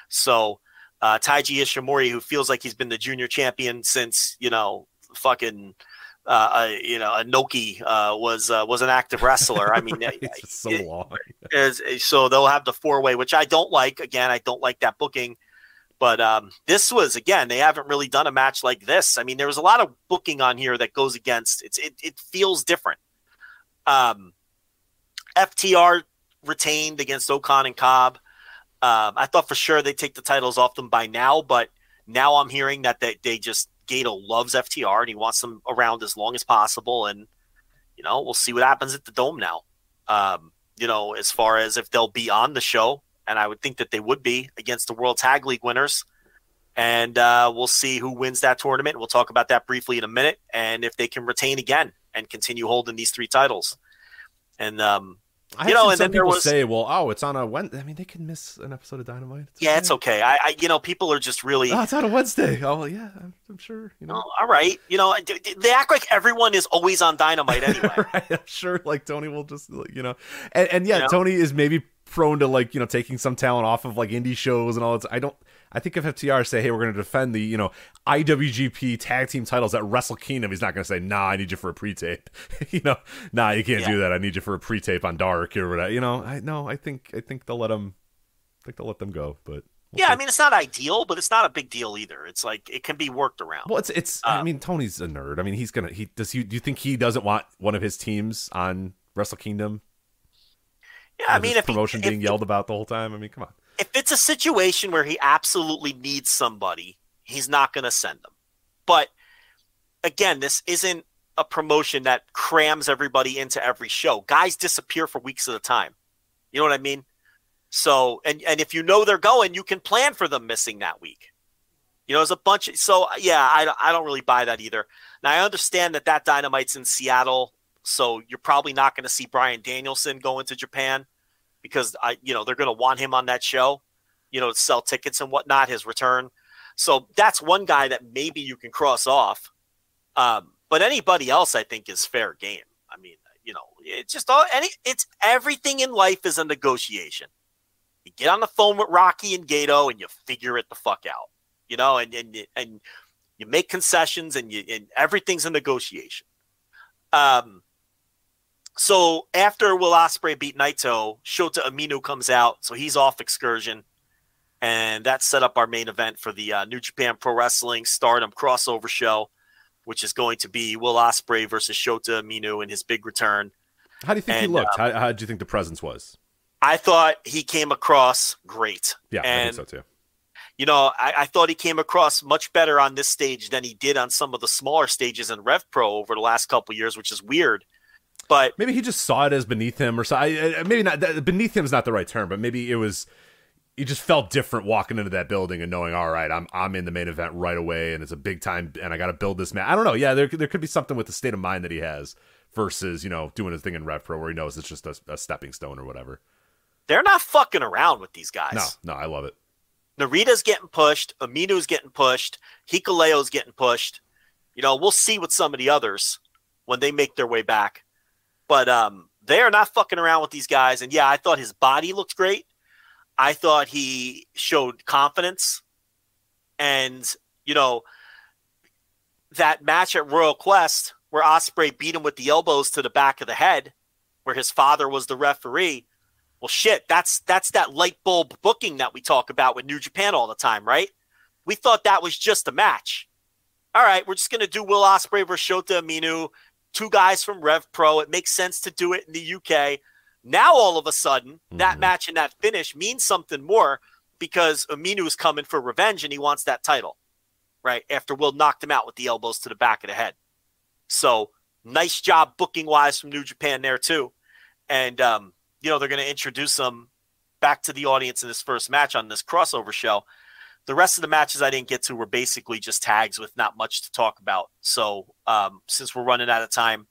So uh, Taiji Ishimori, who feels like he's been the junior champion since, you know, fucking uh, uh, you know, Inoki uh, was uh, was an active wrestler. I mean, it's so it- long. is so they'll have the four way, which I don't like. Again, I don't like that booking. But um, this was again, they haven't really done a match like this. I mean, there was a lot of booking on here that goes against. It's it, it feels different. Um, FTR retained against O-Khan and Cobb. Um, I thought for sure they'd take the titles off them by now, but now I'm hearing that they, they just Gedo loves FTR and he wants them around as long as possible. And you know, we'll see what happens at the Dome now. Um, you know, as far as if they'll be on the show, and I would think that they would be against the World Tag League winners. And uh, we'll see who wins that tournament. We'll talk about that briefly in a minute, and if they can retain again and continue holding these three titles. And um, I you know, and some then there people was say, "Well, oh, it's on a Wednesday." I mean, they can miss an episode of Dynamite. yeah, it's okay. I, I you know, people are just really Oh, it's on a Wednesday. Oh, yeah, I'm, I'm sure. You know, Oh, all right. You know, they act like everyone is always on Dynamite anyway. right? I'm sure. Like Tony will just, you know, and, and yeah, You know? Tony is maybe prone to like you know taking some talent off of like indie shows and all that. I don't. I think if FTR say, "Hey, we're going to defend the you know IWGP tag team titles at Wrestle Kingdom," he's not going to say, "Nah, I need you for a pre-tape." you know, nah, you can't Yeah. do that. I need you for a pre-tape on Dark or whatever. You know, I no, I think I think they'll let them. I think they'll let them go, but yeah, I mean it's not ideal, but it's not a big deal either. It's like it can be worked around. Well, it's it's. I Uh, mean, Tony's a nerd. I mean, he's gonna. He does. You do you think he doesn't want one of his teams on Wrestle Kingdom? Yeah, I mean if he- promotion if, being yelled about the whole time. I mean, come on. if it's a situation where he absolutely needs somebody, he's not going to send them. But again, this isn't a promotion that crams everybody into every show. Guys disappear for weeks at a time. You know what I mean? So, and and if you know they're going, you can plan for them missing that week. You know, there's a bunch. Of, so yeah, I I don't really buy that either. Now I understand that that dynamite's in Seattle, so you're probably not going to see Bryan Danielson going to Japan because I, you know, they're going to want him on that show, you know, sell tickets and whatnot. His return. So that's one guy that maybe you can cross off. Um, but anybody else, I think, is fair game. I mean, you know, it's just all any. It's everything in life is a negotiation. You get on the phone with Rocky and Gedo, and you figure it the fuck out. You know, and and and you make concessions, and you and everything's a negotiation. Um. So after Will Ospreay beat Naito, Shota Umino comes out, so he's off excursion, and that set up our main event for the uh, New Japan Pro Wrestling Stardom crossover show, which is going to be Will Ospreay versus Shota Umino in his big return. How do you think And, he looked? how how did you think the presence was? I thought he came across great. Yeah, I think so too. you know, I, I thought he came across much better on this stage than he did on some of the smaller stages in Rev Pro over the last couple years, which is weird. But Maybe he just saw it as beneath him, or so. Maybe not. that- Beneath him is not the right term, but maybe it was. He just felt different walking into that building and knowing, all right, I'm I'm in the main event right away, and it's a big time, and I got to build this man. I don't know. Yeah, there there could be something with the state of mind that he has versus you know doing his thing in Rev Pro where he knows it's just a, a stepping stone or whatever. they're not fucking around with these guys. No, no, I love it. Narita's getting pushed. Umino's getting pushed. Hikuleo's getting pushed. You know, we'll see with some of the others when they make their way back. But um, they are not fucking around with these guys. And yeah, I thought his body looked great. I thought he showed confidence. And, you know, that match at Royal Quest where Ospreay beat him with the elbows to the back of the head, where his father was the referee. Well, shit, that's that's that light bulb booking that we talk about with New Japan all the time, right? We thought that was just a match. All right, we're just gonna do Will Ospreay versus Shota Umino, two guys from Rev Pro. It makes sense to do it in the UK. Now all of a sudden, that match and that finish means something more because Umino is coming for revenge and he wants that title, right? After Will knocked him out with the elbows to the back of the head. So nice job booking wise from New Japan there too. And um, you know, they're gonna introduce him back to the audience in this first match on this crossover show. The rest of the matches I didn't get to were basically just tags with not much to talk about. So um, since we're running out of time,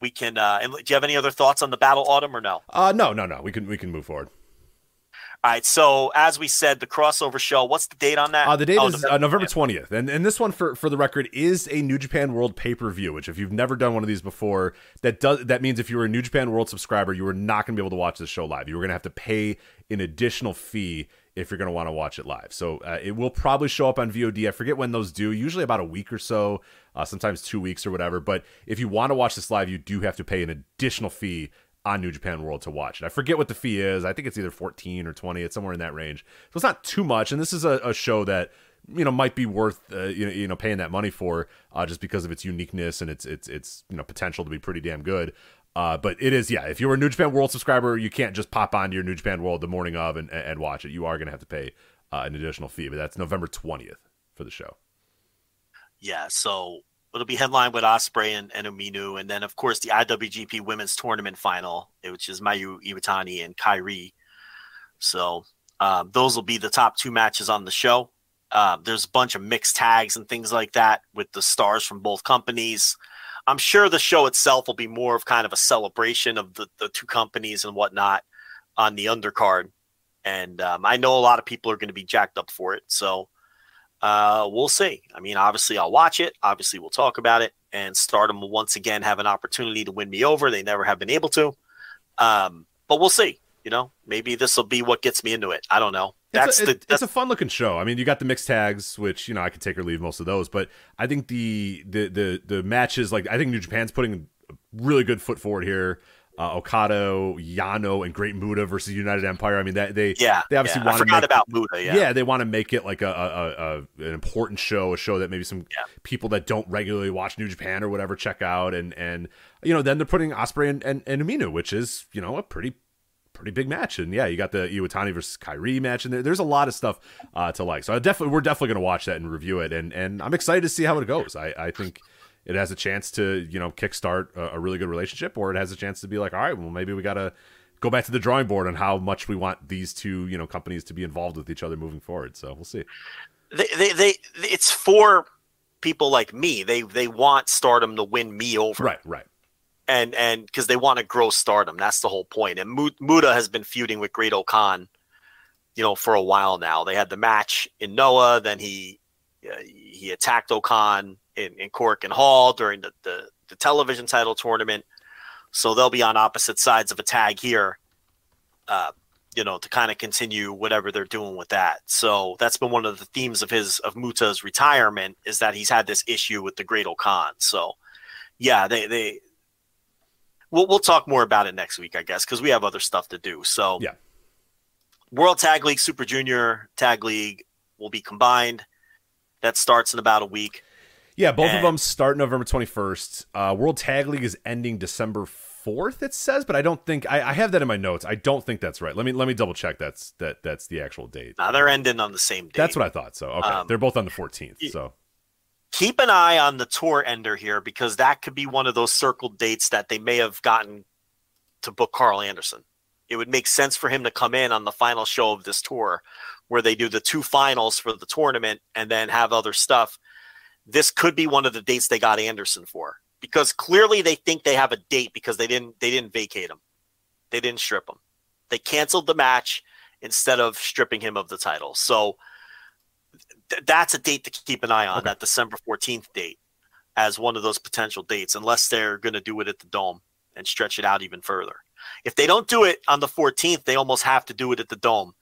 we can. Uh, and do you have any other thoughts on the Battle Autumn or no? Uh, no, no, no. We can we can move forward. All right. So as we said, the crossover show. What's the date on that? Uh, the date Oh, is uh, November twentieth, and and this one for for the record is a New Japan World pay per view. Which, if you've never done one of these before, that does that means if you were a New Japan World subscriber, you are not going to be able to watch this show live. You are going to have to pay an additional fee if you're going to want to watch it live. So uh, it will probably show up on VOD. I forget when those do. Usually about a week or so, uh, sometimes two weeks or whatever. But if you want to watch this live, you do have to pay an additional fee on New Japan World to watch it. I forget what the fee is. I think it's either 14 or 20. It's somewhere in that range. So it's not too much. And this is a, a show that you know might be worth uh, you know you know paying that money for uh, just because of its uniqueness and its its its you know potential to be pretty damn good. Uh, but it is, yeah. If you're a New Japan World subscriber, you can't just pop onto your New Japan World the morning of and, and watch it. You are going to have to pay uh, an additional fee, but that's November 20th for the show. Yeah, so it'll be headlined with Ospreay and, and and then of course the IWGP Women's Tournament Final, which is Mayu Iwatani and Kairi. So um, those will be the top two matches on the show. Uh, there's a bunch of mixed tags and things like that with the stars from both companies. I'm sure the show itself will be more of kind of a celebration of the, the two companies and whatnot on the undercard. And um, I know a lot of people are going to be jacked up for it. So uh, we'll see. I mean, obviously, I'll watch it. Obviously, we'll talk about it. And Stardom will once again have an opportunity to win me over. They never have been able to. Um, but we'll see. You know, maybe this will be what gets me into it. I don't know. That's it's a, the that's, it's a fun looking show. I mean, you got the mixed tags, which you know I could take or leave most of those, but I think the the the the matches like I think New Japan's putting a really good foot forward here. uh, Okada, Yano, and Great Muta versus United Empire. I mean, that they Yeah, they obviously yeah. want to forgot make, about Muta. Yeah, yeah. they want to make it like a, a, a, an important show, a show that maybe some Yeah. people that don't regularly watch New Japan or whatever check out, and and you know then they're putting Ospreay and, and, and Umino, which is you know a pretty pretty big match, and yeah, you got the Iwatani versus Kairi match, and there, there's a lot of stuff uh, to like. So I definitely we're definitely going to watch that and review it, and and I'm excited to see how it goes. I I think. It has a chance to, you know, kickstart a, a really good relationship, or it has a chance to be like, all right, well, maybe we got to go back to the drawing board on how much we want these two, you know, companies to be involved with each other moving forward. So we'll see. they, they, they, it's for people like me. They, they want Stardom to win me over, Right, right. And and because they want to grow Stardom. That's the whole point. And Mu- Muta has been feuding with Great-O-Khan, you know, for a while now. They had the match in Noah, then he uh, he attacked O-Khan in, in Korakuen Hall during the, the the television title tournament. So they'll be on opposite sides of a tag here, uh, you know, to kind of continue whatever they're doing with that. So that's been one of the themes of his of Muta's retirement is that he's had this issue with the Great-O-Khan. So yeah, they they we'll we'll talk more about it next week, I guess, because we have other stuff to do. So Yeah. World Tag League, Super Junior Tag League will be combined. That starts in about a week. Yeah, both of them start November 21st. Uh, World Tag League is ending December 4th, it says, but I don't think I, I have that in my notes. I don't think that's right. Let me let me double check that's that that's the actual date. Now they're ending on the same date. That's what I thought. So okay, Um, they're both on the 14th. So keep an eye on the tour ender here because that could be one of those circled dates that they may have gotten to book Karl Anderson. It would make sense for him to come in on the final show of this tour where they do the two finals for the tournament and then have other stuff. This could be one of the dates they got Anderson for because clearly they think they have a date because they didn't they didn't vacate him. They didn't strip him. They canceled the match instead of stripping him of the title. So th- that's a date to keep an eye on, that December 14th date as one of those potential dates, unless they're going to do it at the Dome and stretch it out even further. If they don't do it on the 14th, they almost have to do it at the Dome.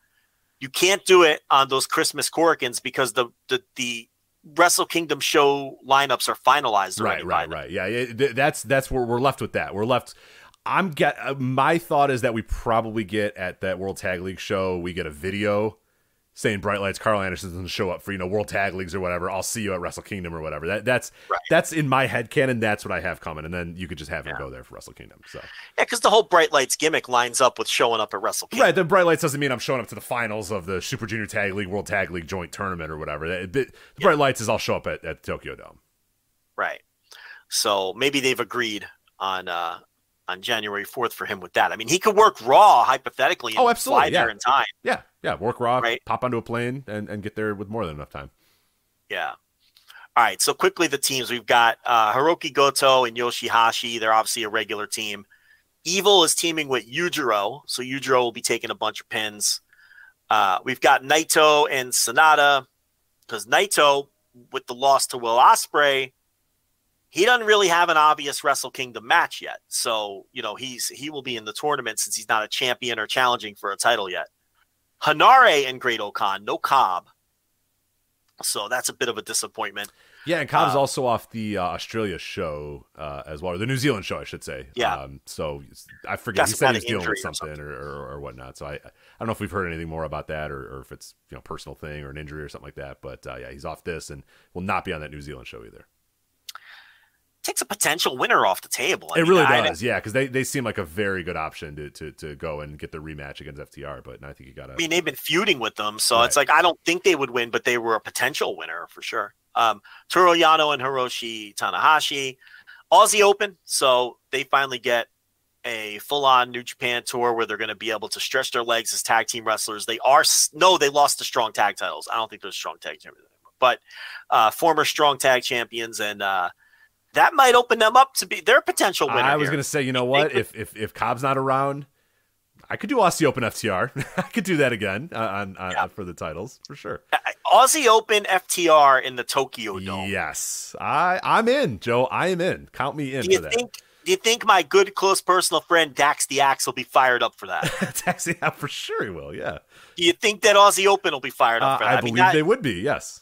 You can't do it on those Christmas Korakuens because the, the, the Wrestle Kingdom show lineups are finalized right, right, right. Yeah, it, th- that's that's where we're left with that. We're left. I'm get. Uh, my thought is that we probably get at that World Tag League show. We get a video saying Bright Lights Karl Anderson doesn't show up for you know World Tag Leagues or whatever. I'll see you at Wrestle Kingdom or whatever. That that's Right. that's in my head canon. That's what I have coming, and then you could just have him Yeah. go there for Wrestle Kingdom. So Yeah, because the whole Bright Lights gimmick lines up with showing up at Wrestle Kingdom. right, the Bright Lights doesn't mean I'm showing up to the finals of the Super Junior Tag League World Tag League joint tournament or whatever. The, the Bright Lights is I'll show up at, at Tokyo Dome. Right. So maybe they've agreed on uh on January fourth for him with that. I mean, he could work Raw hypothetically. And Oh, absolutely, Fly there in time. Yeah, yeah. Work raw, Right. pop onto a plane, and, and get there with more than enough time. Yeah. All right. So quickly, the teams we've got uh, Hiroki Goto and Yoshi-Hashi. They're obviously a regular team. Evil is teaming with Yujiro, so Yujiro will be taking a bunch of pins. Uh, we've got Naito and Sanada because Naito, with the loss to Will Ospreay, he doesn't really have an obvious Wrestle Kingdom match yet. So you know he's he will be in the tournament since he's not a champion or challenging for a title yet. Henare and Great-O-Khan, no Cobb. So that's a bit of a disappointment. Yeah, and Cobb's Uh, also off the uh, Australia show uh, as well, or the New Zealand show, I should say. Yeah. Um, so I forget. He said about he was an dealing with injury or something or, or, or whatnot. So I, I don't know if we've heard anything more about that, or, or if it's you know personal thing or an injury or something like that. But uh, yeah, he's off this and will not be on that New Zealand show either. Takes a potential winner off the table. I it mean, really I- does, yeah, because they, they seem like a very good option to, to to go and get the rematch against FTR. But I think you got to. I mean, they've been feuding with them, so Right. it's like I don't think they would win, but they were a potential winner for sure. Um, Toru Yano and Hiroshi Tanahashi, Aussie Open, so they finally get a full-on New Japan tour where they're going to be able to stretch their legs as tag team wrestlers. They are no, they lost the strong tag titles. I don't think they're strong tag champions anymore, but uh, former strong tag champions, and uh, that might open them up to be their potential winner. I was gonna say, you know what? If if if Cobb's not around, I could do Aussie Open FTR. I could do that again uh, on, on Yeah. for the titles for sure. Aussie Open FTR in the Tokyo Dome. Yes, I I'm in, Joe. I am in. Count me in Do you for that. think? Do you think my good close personal friend Dax the Axe will be fired up for that? Taxi out for sure. He will. Yeah, Do you think that Aussie Open will be fired uh, up for that? I I, believe mean, that, they would be. Yes.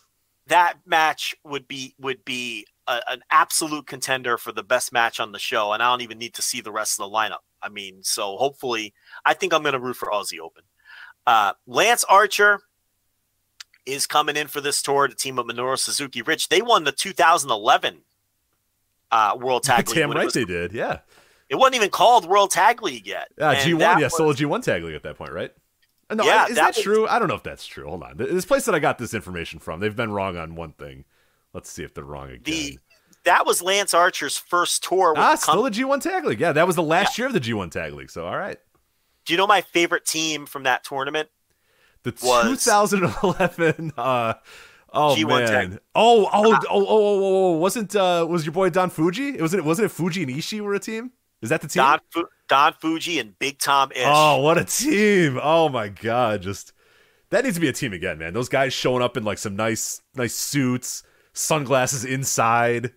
that match would be would be a, an absolute contender for the best match on the show, and I don't even need to see the rest of the lineup. I mean, so hopefully, I think I'm going to root for Aussie Open. Uh, Lance Archer is coming in for this tour. The team of Minoru Suzuki. Rich, they won the 2011 uh, World Tag League. Damn right was- they did. Yeah. It wasn't even called World Tag League yet. Yeah, G1. Yeah, was- a G1 tag league at that point, right? Uh, No, Yeah, is that that, was- true? I don't know if that's true. Hold on. This place that I got this information from, they've been wrong on one thing. Let's see if they're wrong again. the that was Lance Archer's first tour. With ah, the still the G1 tag league. Yeah, that was the last year of the G1 tag league. So, all right. Do you know my favorite team from that tournament? The Was- 2011. Uh, oh G1 man. tag. Oh, oh, oh, oh, oh, oh, oh, wasn't uh, was your boy Don Fujii? It wasn't. Wasn't it Fujii and Ishii were a team? Is that the team? Don Fu- Don Fujii and Big Tom Ish. Oh, what a team! Oh my god, just that needs to be a team again, man. Those guys showing up in like some nice, nice suits, sunglasses inside.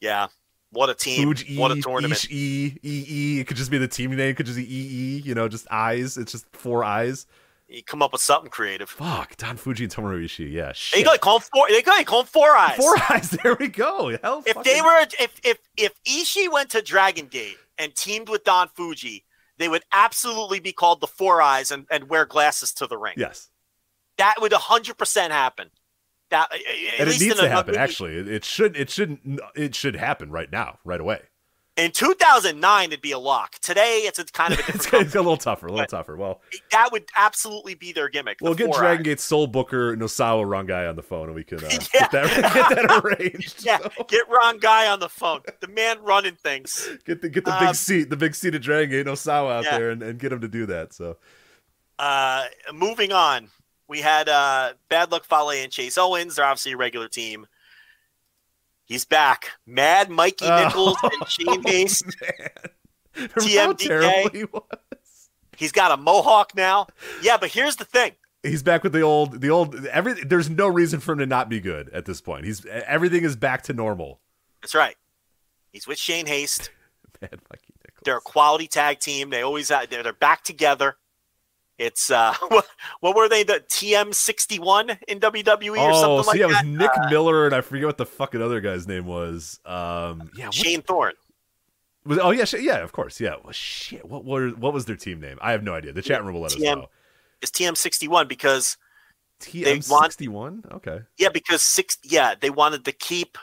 Yeah, what a team! Fujii, what a tournament! E, E, E. It could just be the team name. It could just be E, E. You know, just eyes. It's just four eyes. You come up with something creative. Fuck, Don Fujii and Tomohiro Ishii. Yeah, They shit. got call four. They got call four eyes. Four eyes. There we go. Hell, if fucking- they were, if if if Ishii went to Dragon Gate and teamed with Don Fujii, they would absolutely be called the Four Eyes and, and wear glasses to the ring. yes, That would hundred percent happen. That at and it needs to happen. Actually, it, should. It shouldn't. It should happen right now, right away. In 2009, it'd be a lock. Today, it's a kind of a different. it's a little tougher. A little tougher. Well, that would absolutely be their gimmick. We'll get Dragon. Gate Soul Booker Nosawa Guy on the phone, and we can uh, Yeah. get that get that arranged. Yeah, So, get wrong Guy on the phone. The man running things. get the get the Um, big seat, the big seat of Dragon Gate Nosawa out Yeah. there, and, and get him to do that. So Uh, moving on, we had uh, Bad Luck Fale and Chase Owens. They're obviously a regular team. He's back. Mad Mikey Oh, Nicholls and Shane remember how TMDK. He He's got a mohawk now. Yeah, but here's the thing. He's back with the old, the old. Every there's no reason for him to not be good at this point. He's everything is back to normal. That's right. He's with Shane Haste. Man, Mikey Nicholls. They're a quality tag team. They always they're, they're back together. It's uh, what, what were they? The TM61 in WWE or oh, something so like yeah, it was. Nick Miller, and I forget what the fucking other guy's name was. Um, yeah, what- Shane Thorne. Was, oh yeah, yeah, of course, yeah. Well, shit, what were what was their team name? I have no idea. The chat room will let us know. It's TM61 because TM want- sixty one. Okay. yeah, because six yeah they wanted to keep.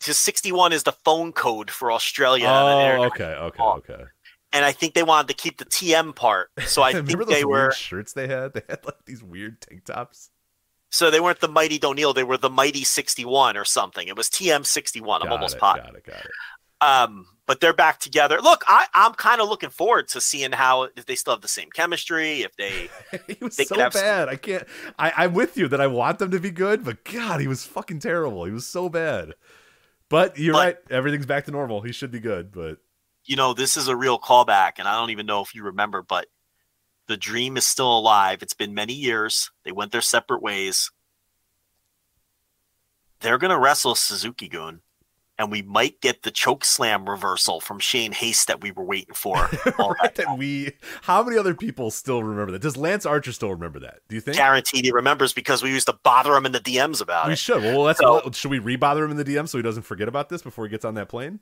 Because 61 is the phone code for Australia. oh, okay, okay, okay. And I think they wanted to keep the TM part. So I Remember think they were. shirts they had? They had like these weird tank tops. So they weren't the Mighty O'Neill. They were the Mighty 61 or something. It was TM61. I'm Got almost it, positive. Got it, got it. Um, but they're back together. Look, I, I'm kind of looking forward to seeing how if they still have the same chemistry. If they, he was They so have some- bad. I can't. I, I'm with you that I want them to be good, but God, he was fucking terrible. He was so bad. But you're But- right. Everything's back to normal. He should be good, but you know, this is a real callback, and I don't even know if you remember, but the dream is still alive. It's been many years. They went their separate ways. They're gonna wrestle Suzuki Gun, and we might get the choke slam reversal from Shane Haste that we were waiting for. all right that we. How many other people still remember that? Does Lance Archer still remember that? Do you think? Guaranteed he remembers because we used to bother him in the DMs about We it. should. Well, that's So- should we rebother him in the DM so he doesn't forget about this before he gets on that plane?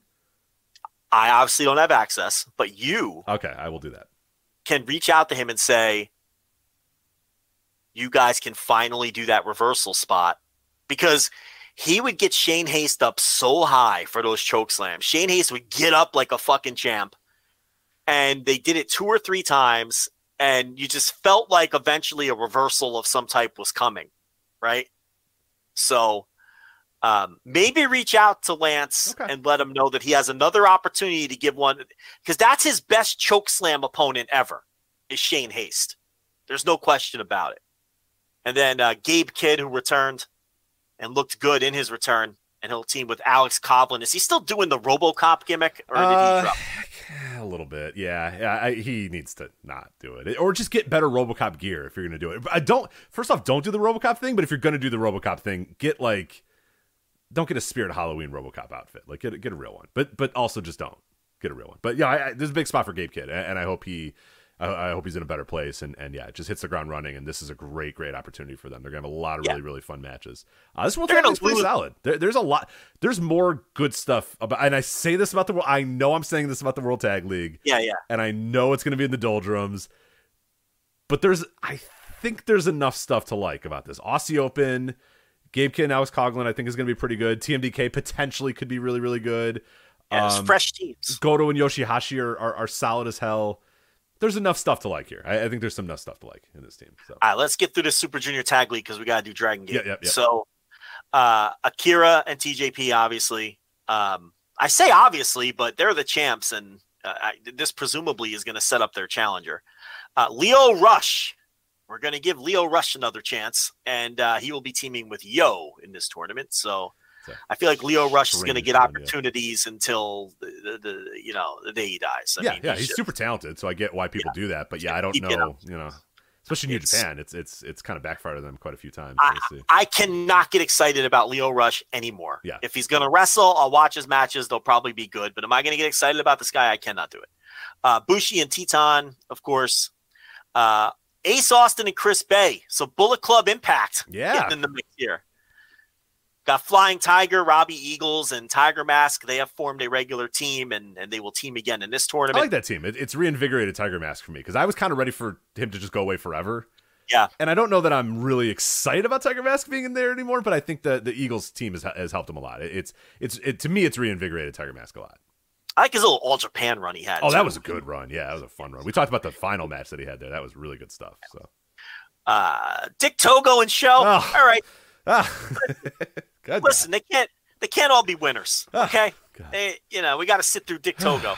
I obviously don't have access, but you Okay, I will do that. can reach out to him and say, you guys can finally do that reversal spot because he would get Shane Haste up so high for those choke slams. Shane Haste would get up like a fucking champ. And they did it two or three times, and you just felt like eventually a reversal of some type was coming, right? So um, maybe reach out to Lance Okay. and let him know that he has another opportunity to give one because that's his best choke slam opponent ever is Shane Haste. There's no question about it. And then uh, Gabe Kidd, who returned and looked good in his return, and he'll team with Alex Coughlin. Is he still doing the RoboCop gimmick, or did Uh, he drop? a little bit, yeah. yeah I, he needs to not do it, or just get better RoboCop gear if you're going to do it. I don't. First off, don't do the RoboCop thing. But if you're going to do the RoboCop thing, get like, don't get a Spirit Halloween RoboCop outfit. Like, get a- get a real one. But but also just don't get a real one. But yeah, I, I, there's a big spot for Gabe Kidd, and, and I hope he. I, I hope he's in a better place. And and yeah, it just hits the ground running. And this is a great, great opportunity for them. They're gonna have a lot of Yeah. really, really fun matches. Uh, this World gonna League's pretty lose- solid. There, there's a lot. There's more good stuff about. And I say this about the world. I know I'm saying this about the World Tag League Yeah, yeah. and I know it's to be in the doldrums. But there's, I think there's enough stuff to like about this. Aussie Open, Gabe Kidd and Alex Coughlin, I think is going to be pretty good. TMDK potentially could be really, really good. yeah it's Um, fresh teams. Goto and Yoshi-Hashi are, are, are solid as hell. There's enough stuff to like here. I, I think there's some enough stuff to like in this team. So All right, let's get through the Super Junior Tag League because we got to do Dragon Gate. Yeah, yeah, yeah. So, uh, Akira and TJP, obviously. Um, I say obviously, but they're the champs, and uh, I, this presumably is going to set up their challenger. Uh, Lio Rush. We're going to give Lio Rush another chance, and uh, he will be teaming with Yo in this tournament. So. I feel like Lio Rush is going to get one, yeah. opportunities until the, the, the you know the day he dies. I yeah, mean, yeah, he's super talented. So I get why people do that. But yeah, I don't know. You know, especially New It's- Japan, it's it's it's kind of backfired on them quite a few times. I. I cannot get excited about Lio Rush anymore. Yeah. If he's going to wrestle, I'll watch his matches. They'll probably be good. But am I going to get excited about this guy? I cannot do it. Uh, Bushi and Titán, of course. Uh, Ace Austin and Chris Bey. So Bullet Club Impact Yeah. in the mix here. Got Flying Tiger, Robbie Eagles, and Tiger Mask. They have formed a regular team, and, and they will team again in this tournament. I like that team. It, it's reinvigorated Tiger Mask for me because I was kind of ready for him to just go away forever. Yeah. And I don't know that I'm really excited about Tiger Mask being in there anymore, but I think the the Eagles team has, has helped him a lot. It, it's it's it, to me it's reinvigorated Tiger Mask a lot. I like his little All Japan run he had. Oh, that was a good run. Yeah, that was a fun run. We talked about the final match that he had there. That was really good stuff. So uh, Dick Togo and Show. Oh. All right. ah, good. Listen, they can't they can't all be winners. Ah, Okay, God. they, you know we got to sit through Dick Togo.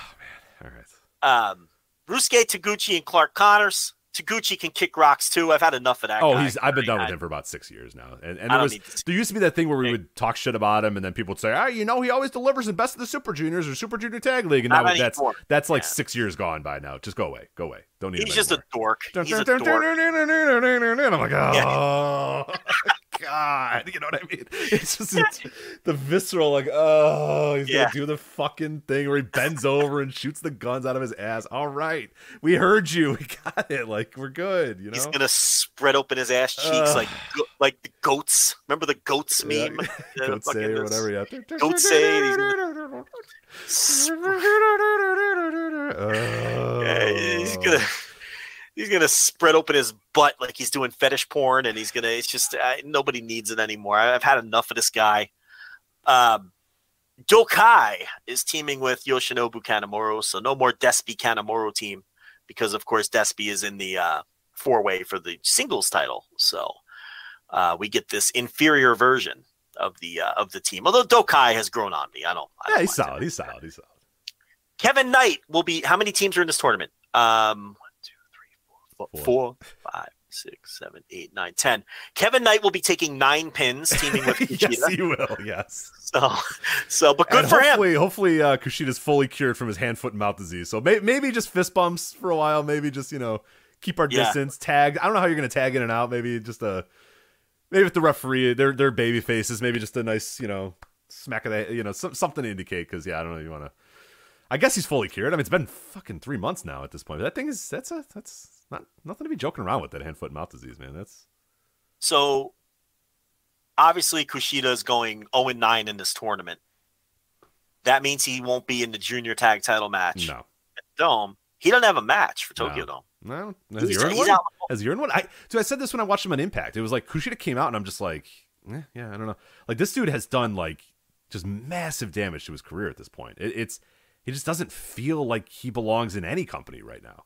All right. um, Ryusuke Taguchi and Clark Connors. Taguchi can kick rocks too. I've had enough of that. Oh, guy. he's. I've been done with him for about six years now, and and there was there used to be that thing where we would talk shit about him, and then people would say, "Ah, you know, he always delivers in best of the Super Juniors or Super Junior Tag League," and Not now that's anymore. that's like Yeah. six years gone by now. Just go away, go away. Don't need. He's just a dork. He's a dork. I'm like, oh, Ah, God, you know what I mean? It's just it's the visceral, like, oh, he's Yeah. gonna do the fucking thing where he bends over and shoots the guns out of his ass. All right, we heard you, we got it. Like, we're good, you know. He's gonna spread open his ass cheeks Ugh. like go- like the goats. Remember the goats Yeah. meme? The Goat say or whatever, yeah. Goat say, he's Yeah, he's gonna he's gonna spread open his butt like he's doing fetish porn, and he's gonna. It's just uh, nobody needs it anymore. I've had enough of this guy. Um, Douki is teaming with Yoshinobu Kanemaru, so no more Despy Kanemaru team because, of course, Despy is in the uh, four way for the singles title. So uh, we get this inferior version of the uh, of the team. Although Douki has grown on me, I don't. I Yeah, don't he's mind solid. him. He's solid. He's solid. Kevin Knight will be. How many teams are in this tournament? Um, one, two, three, four, Four. five, six, seven, eight, nine, ten. Kevin Knight will be taking nine pins, teaming with Kushida. yes, he will. Yes. So, so, but good and for him. hopefully, Hopefully, uh, Kushida's fully cured from his hand, foot, and mouth disease. So may- maybe just fist bumps for a while. Maybe just you know keep our Yeah. distance. Tag. I don't know how you're gonna tag in and out. Maybe just a maybe if the referee they're they're baby faces. Maybe just a nice you know smack of the you know some, something to indicate because yeah I don't know if you want to. I guess he's fully cured. I mean it's been fucking three months now at this point. That thing is that's a that's not nothing to be joking around with. That hand, foot, and mouth disease, man. That's So, obviously, Kushida is going zero and nine in this tournament. That means he won't be in the junior tag title match. no. Dome. He doesn't have a match for Tokyo No. Dome. No, has He's- he earned he's one? out- Has he earned one? I so I said this when I watched him on Impact. It was like Kushida came out, and I'm just like, eh, yeah, I don't know. Like this dude has done like just massive damage to his career at this point. It, it's he just doesn't feel like he belongs in any company right now.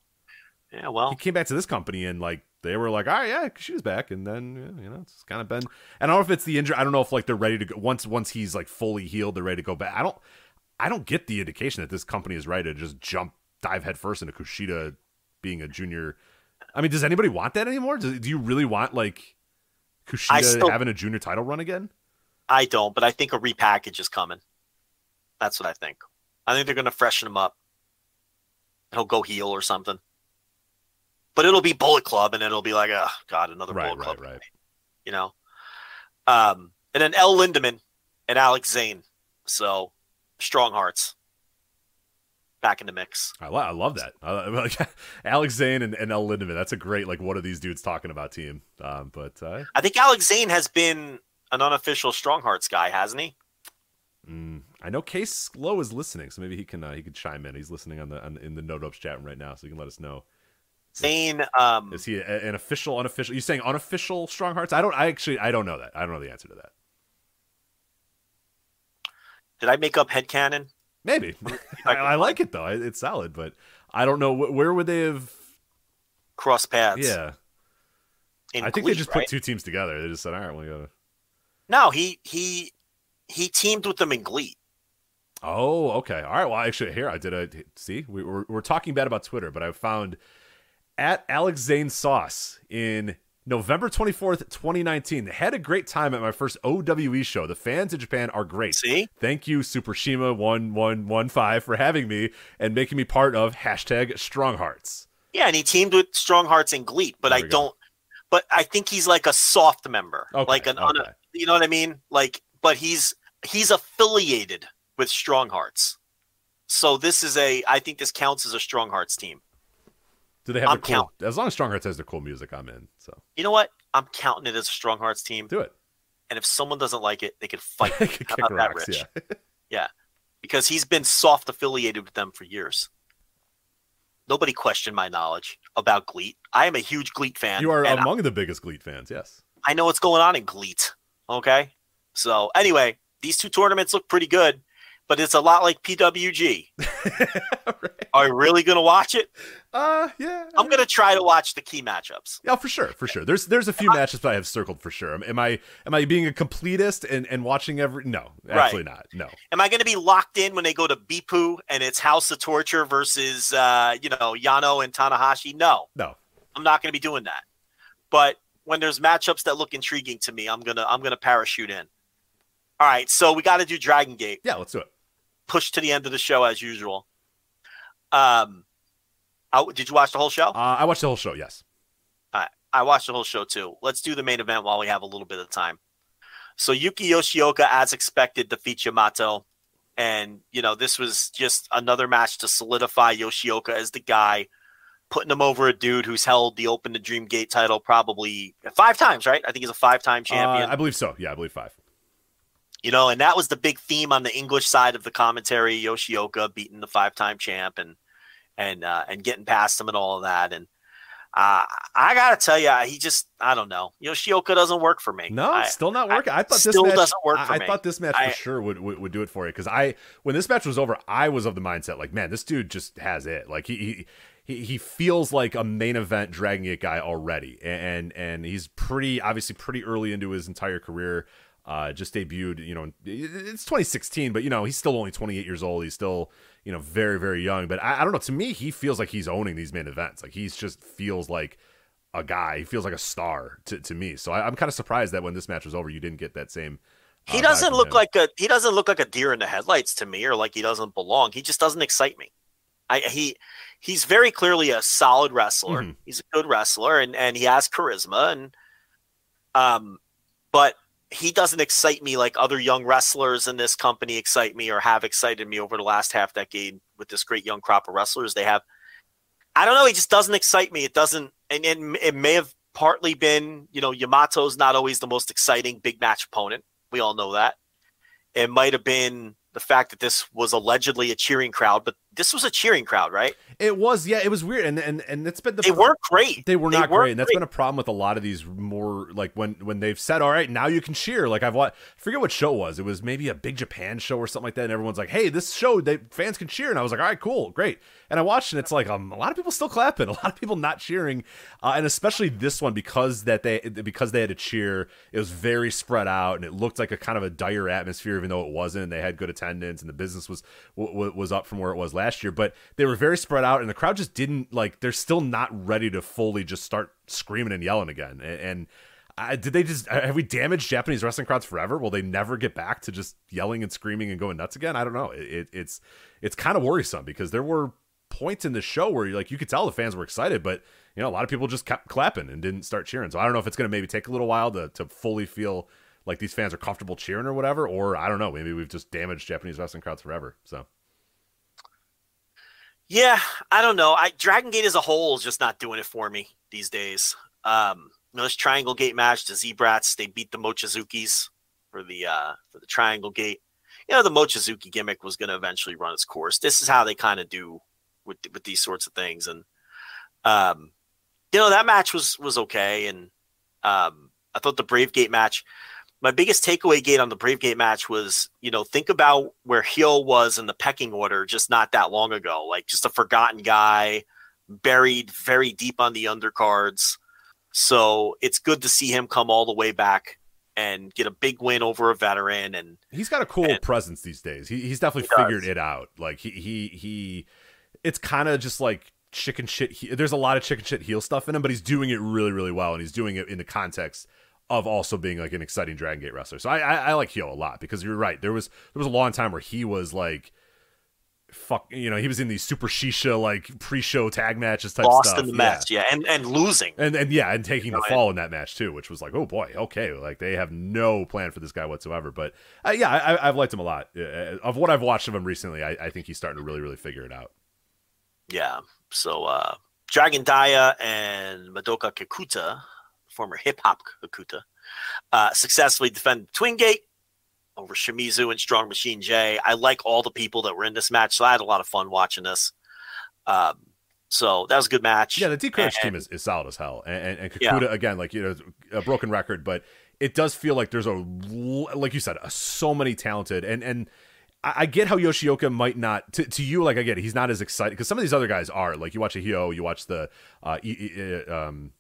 Yeah, well, He came back to this company, and like they were like, all right, yeah, Kushida's back, and then yeah, you know it's kind of been. And I don't know if it's the injury. I don't know if like they're ready to go once once he's like fully healed, they're ready to go back. I don't. I don't get the indication that this company is ready to just jump dive headfirst into Kushida being a junior. I mean, does anybody want that anymore? Do, do you really want like Kushida still- having a junior title run again? I don't, but I think a repackage is coming. That's what I think. I think they're going to freshen him up. He'll go heel or something. But it'll be Bullet Club, and it'll be like, oh God, another Right, Bullet right, Club. right. You know. Um, and then El Lindaman and Alex Zane. So strong hearts. back in the mix. I, lo- I love that. Alex Zane and, and El Lindaman. That's a great like what are these dudes talking about team. Um, but uh, I think Alex Zane has been an unofficial Strong Hearts guy, hasn't he? mm, I know Case Low is listening, so maybe he can uh, he can chime in. He's listening on the on, in the No Dopes chat room right now, so he can let us know. Zane, um, Is he an official, unofficial? You saying unofficial Strong Hearts? I don't. I actually I don't know that. I don't know the answer to that. did I make up head headcanon? Maybe. I, I like it though. It's solid, but I don't know where would they have. Cross paths. Yeah, in I think GLEAT, they just right? put two teams together. They just said, "All right, we gotta." No, he he he teamed with them in GLEAT. Oh, okay. All right. Well, actually, here I did a see. We, we're we're talking bad about Twitter, but I found at Alex Zane Sauce in November twenty fourth, twenty nineteen. Had a great time at my first OWE show. The fans in Japan are great. See? Thank you, Supershima one one one five, for having me and making me part of hashtag Strong Hearts. Yeah, and he teamed with Strong Hearts and GLEAT, but I go. don't. But I think he's like a soft member, Okay, like an, un- okay. you know what I mean? Like, but he's he's affiliated with Strong Hearts. So this is a. I think this counts as a Strong Hearts team. Do they have I'm the cool? As long as Strong Hearts has the cool music, I'm in. So You know what? I'm counting it as a Strong Hearts team. do it. And if someone doesn't like it, they can fight. How about that, rocks, Rich? yeah. Yeah, because he's been soft affiliated with them for years. Nobody questioned my knowledge about GLEAT. I am a huge GLEAT fan. You are among the biggest GLEAT fans. Yes. I know what's going on in GLEAT. Okay. So anyway, these two tournaments look pretty good, but it's a lot like PWG. Are you really going to watch it? Uh, yeah. I'm going to try to watch the key matchups. Yeah, for sure, for sure. There's there's a few matches that I have circled for sure. Am, am I am I being a completist and, and watching every? No, absolutely not. No. Am I going to be locked in when they go to Bipu and it's House of Torture versus, uh, you know, Yano and Tanahashi? No, No. I'm not going to be doing that. But when there's matchups that look intriguing to me, I'm gonna I'm gonna parachute in. All right, so we got to do Dragon Gate. Yeah, let's do it. Push to the end of the show as usual. Um, I, did you watch the whole show? Uh, I watched the whole show. Yes. I watched the whole show too. Let's do the main event while we have a little bit of time. So Yuki Yoshioka, as expected, defeats Yamato. And, you know, this was just another match to solidify Yoshioka as the guy, putting him over a dude who's held the Open to Dream Gate title probably five times, right? I think he's a five time champion. Uh, I believe so. Yeah, I believe five. You know, and that was the big theme on the English side of the commentary. Yoshioka beating the five time champ and and uh, and getting past him and all of that. And uh, I gotta tell you, he just I don't know. Yoshioka doesn't work for me. No, I- still not working. I, thought this still match, doesn't work I, for I thought this match I- for sure would, would would do it for you because I when this match was over, I was of the mindset like, man, this dude just has it. Like he. he he, he feels like a main event Dragon Gate guy already, and and he's pretty obviously pretty early into his entire career. Uh, just debuted, you know, it's 2016, but you know he's still only 28 years old. He's still, you know, very very young. But I, I don't know. To me, he feels like he's owning these main events. Like he's just feels like a guy. He feels like a star to, to me. So I, I'm kind of surprised that when this match was over, you didn't get that same. He uh, vibe doesn't look him. like a he doesn't look like a deer in the headlights to me, or like he doesn't belong. He just doesn't excite me. I he he's very clearly a solid wrestler. Mhm. He's a good wrestler, and and he has charisma, and um, but he doesn't excite me like other young wrestlers in this company excite me or have excited me over the last half decade with this great young crop of wrestlers they have. I don't know. He just doesn't excite me. It doesn't, and, and it may have partly been, you know, Yamato's not always the most exciting big match opponent. We all know that. It might have been the fact that this was allegedly a cheering crowd, but this was a cheering crowd, right? It was, yeah, it was weird, and and and it's been the They weren't great. They were not weren't great, and that's been a problem with a lot of these more like when when they've said, "All right, now you can cheer." Like I've watched, I forget what show it was. It was maybe a Big Japan show or something like that, and everyone's like, "Hey, this show, they fans can cheer," and I was like, "All right, cool, great." And I watched, and it's like um, a lot of people still clapping, a lot of people not cheering, uh, and especially this one because that they because they had to cheer, it was very spread out, and it looked like a kind of a dire atmosphere, even though it wasn't. They had good attendance, and the business was w- was up from where it was last year, but they were very spread out, and the crowd just didn't like. They're still not ready to fully just start screaming and yelling again. And, and I, did they just have we damaged Japanese wrestling crowds forever? Will they never get back to just yelling and screaming and going nuts again? I don't know. It, it, it's it's kind of worrisome because there were points in the show where like you could tell the fans were excited, but you know a lot of people just kept clapping and didn't start cheering. So I don't know if it's going to maybe take a little while to to fully feel like these fans are comfortable cheering or whatever, or I don't know. Maybe we've just damaged Japanese wrestling crowds forever. So Yeah, I don't know. I Dragon Gate as a whole is just not doing it for me these days. Um, you know, this Triangle Gate match, the Z-Brats, they beat the Mochizukis for the uh for the Triangle Gate. You know, the Mochizuki gimmick was going to eventually run its course. This is how they kind of do with with these sorts of things, and um, you know, that match was was okay, and um, I thought the Brave Gate match. My biggest takeaway gate on the Brave Gate match was, you know, think about where Heel was in the pecking order just not that long ago, like just a forgotten guy, buried very deep on the undercards. So it's good to see him come all the way back and get a big win over a veteran. And he's got a cool and, presence these days. He, he's definitely he figured it out. Like he he he, it's kind of just like chicken shit. He, there's a lot of chicken shit heel stuff in him, but he's doing it really really well, and he's doing it in the context of also being like an exciting Dragon Gate wrestler. So I, I, I like Heel a lot because you're right. There was there was a long time where he was like fuck you know he was in these super shisha like pre-show tag matches type lost stuff in the match yeah. and and losing and and yeah and taking the fall in that match too which was like oh boy okay like they have no plan for this guy whatsoever but uh, yeah I, i've liked him a lot uh, of what i've watched of him recently I, I think he's starting to really really figure it out yeah so uh Dragon Dia and madoka kikuta former hip-hop kikuta uh successfully defended twin gate over Shimizu and Strong Machine J. I like all the people that were in this match, so I had a lot of fun watching this. Um, so that was a good match. yeah the D'Courage And- team is, is solid as hell and and, and Yeah. Kikuta, again like you know a broken record but it does feel like there's a, like you said a, so many talented and and I get how Yoshioka might not to, to you like I get it, he's not as excited because some of these other guys are like you watch a Hio, you watch the uh, I, I, um,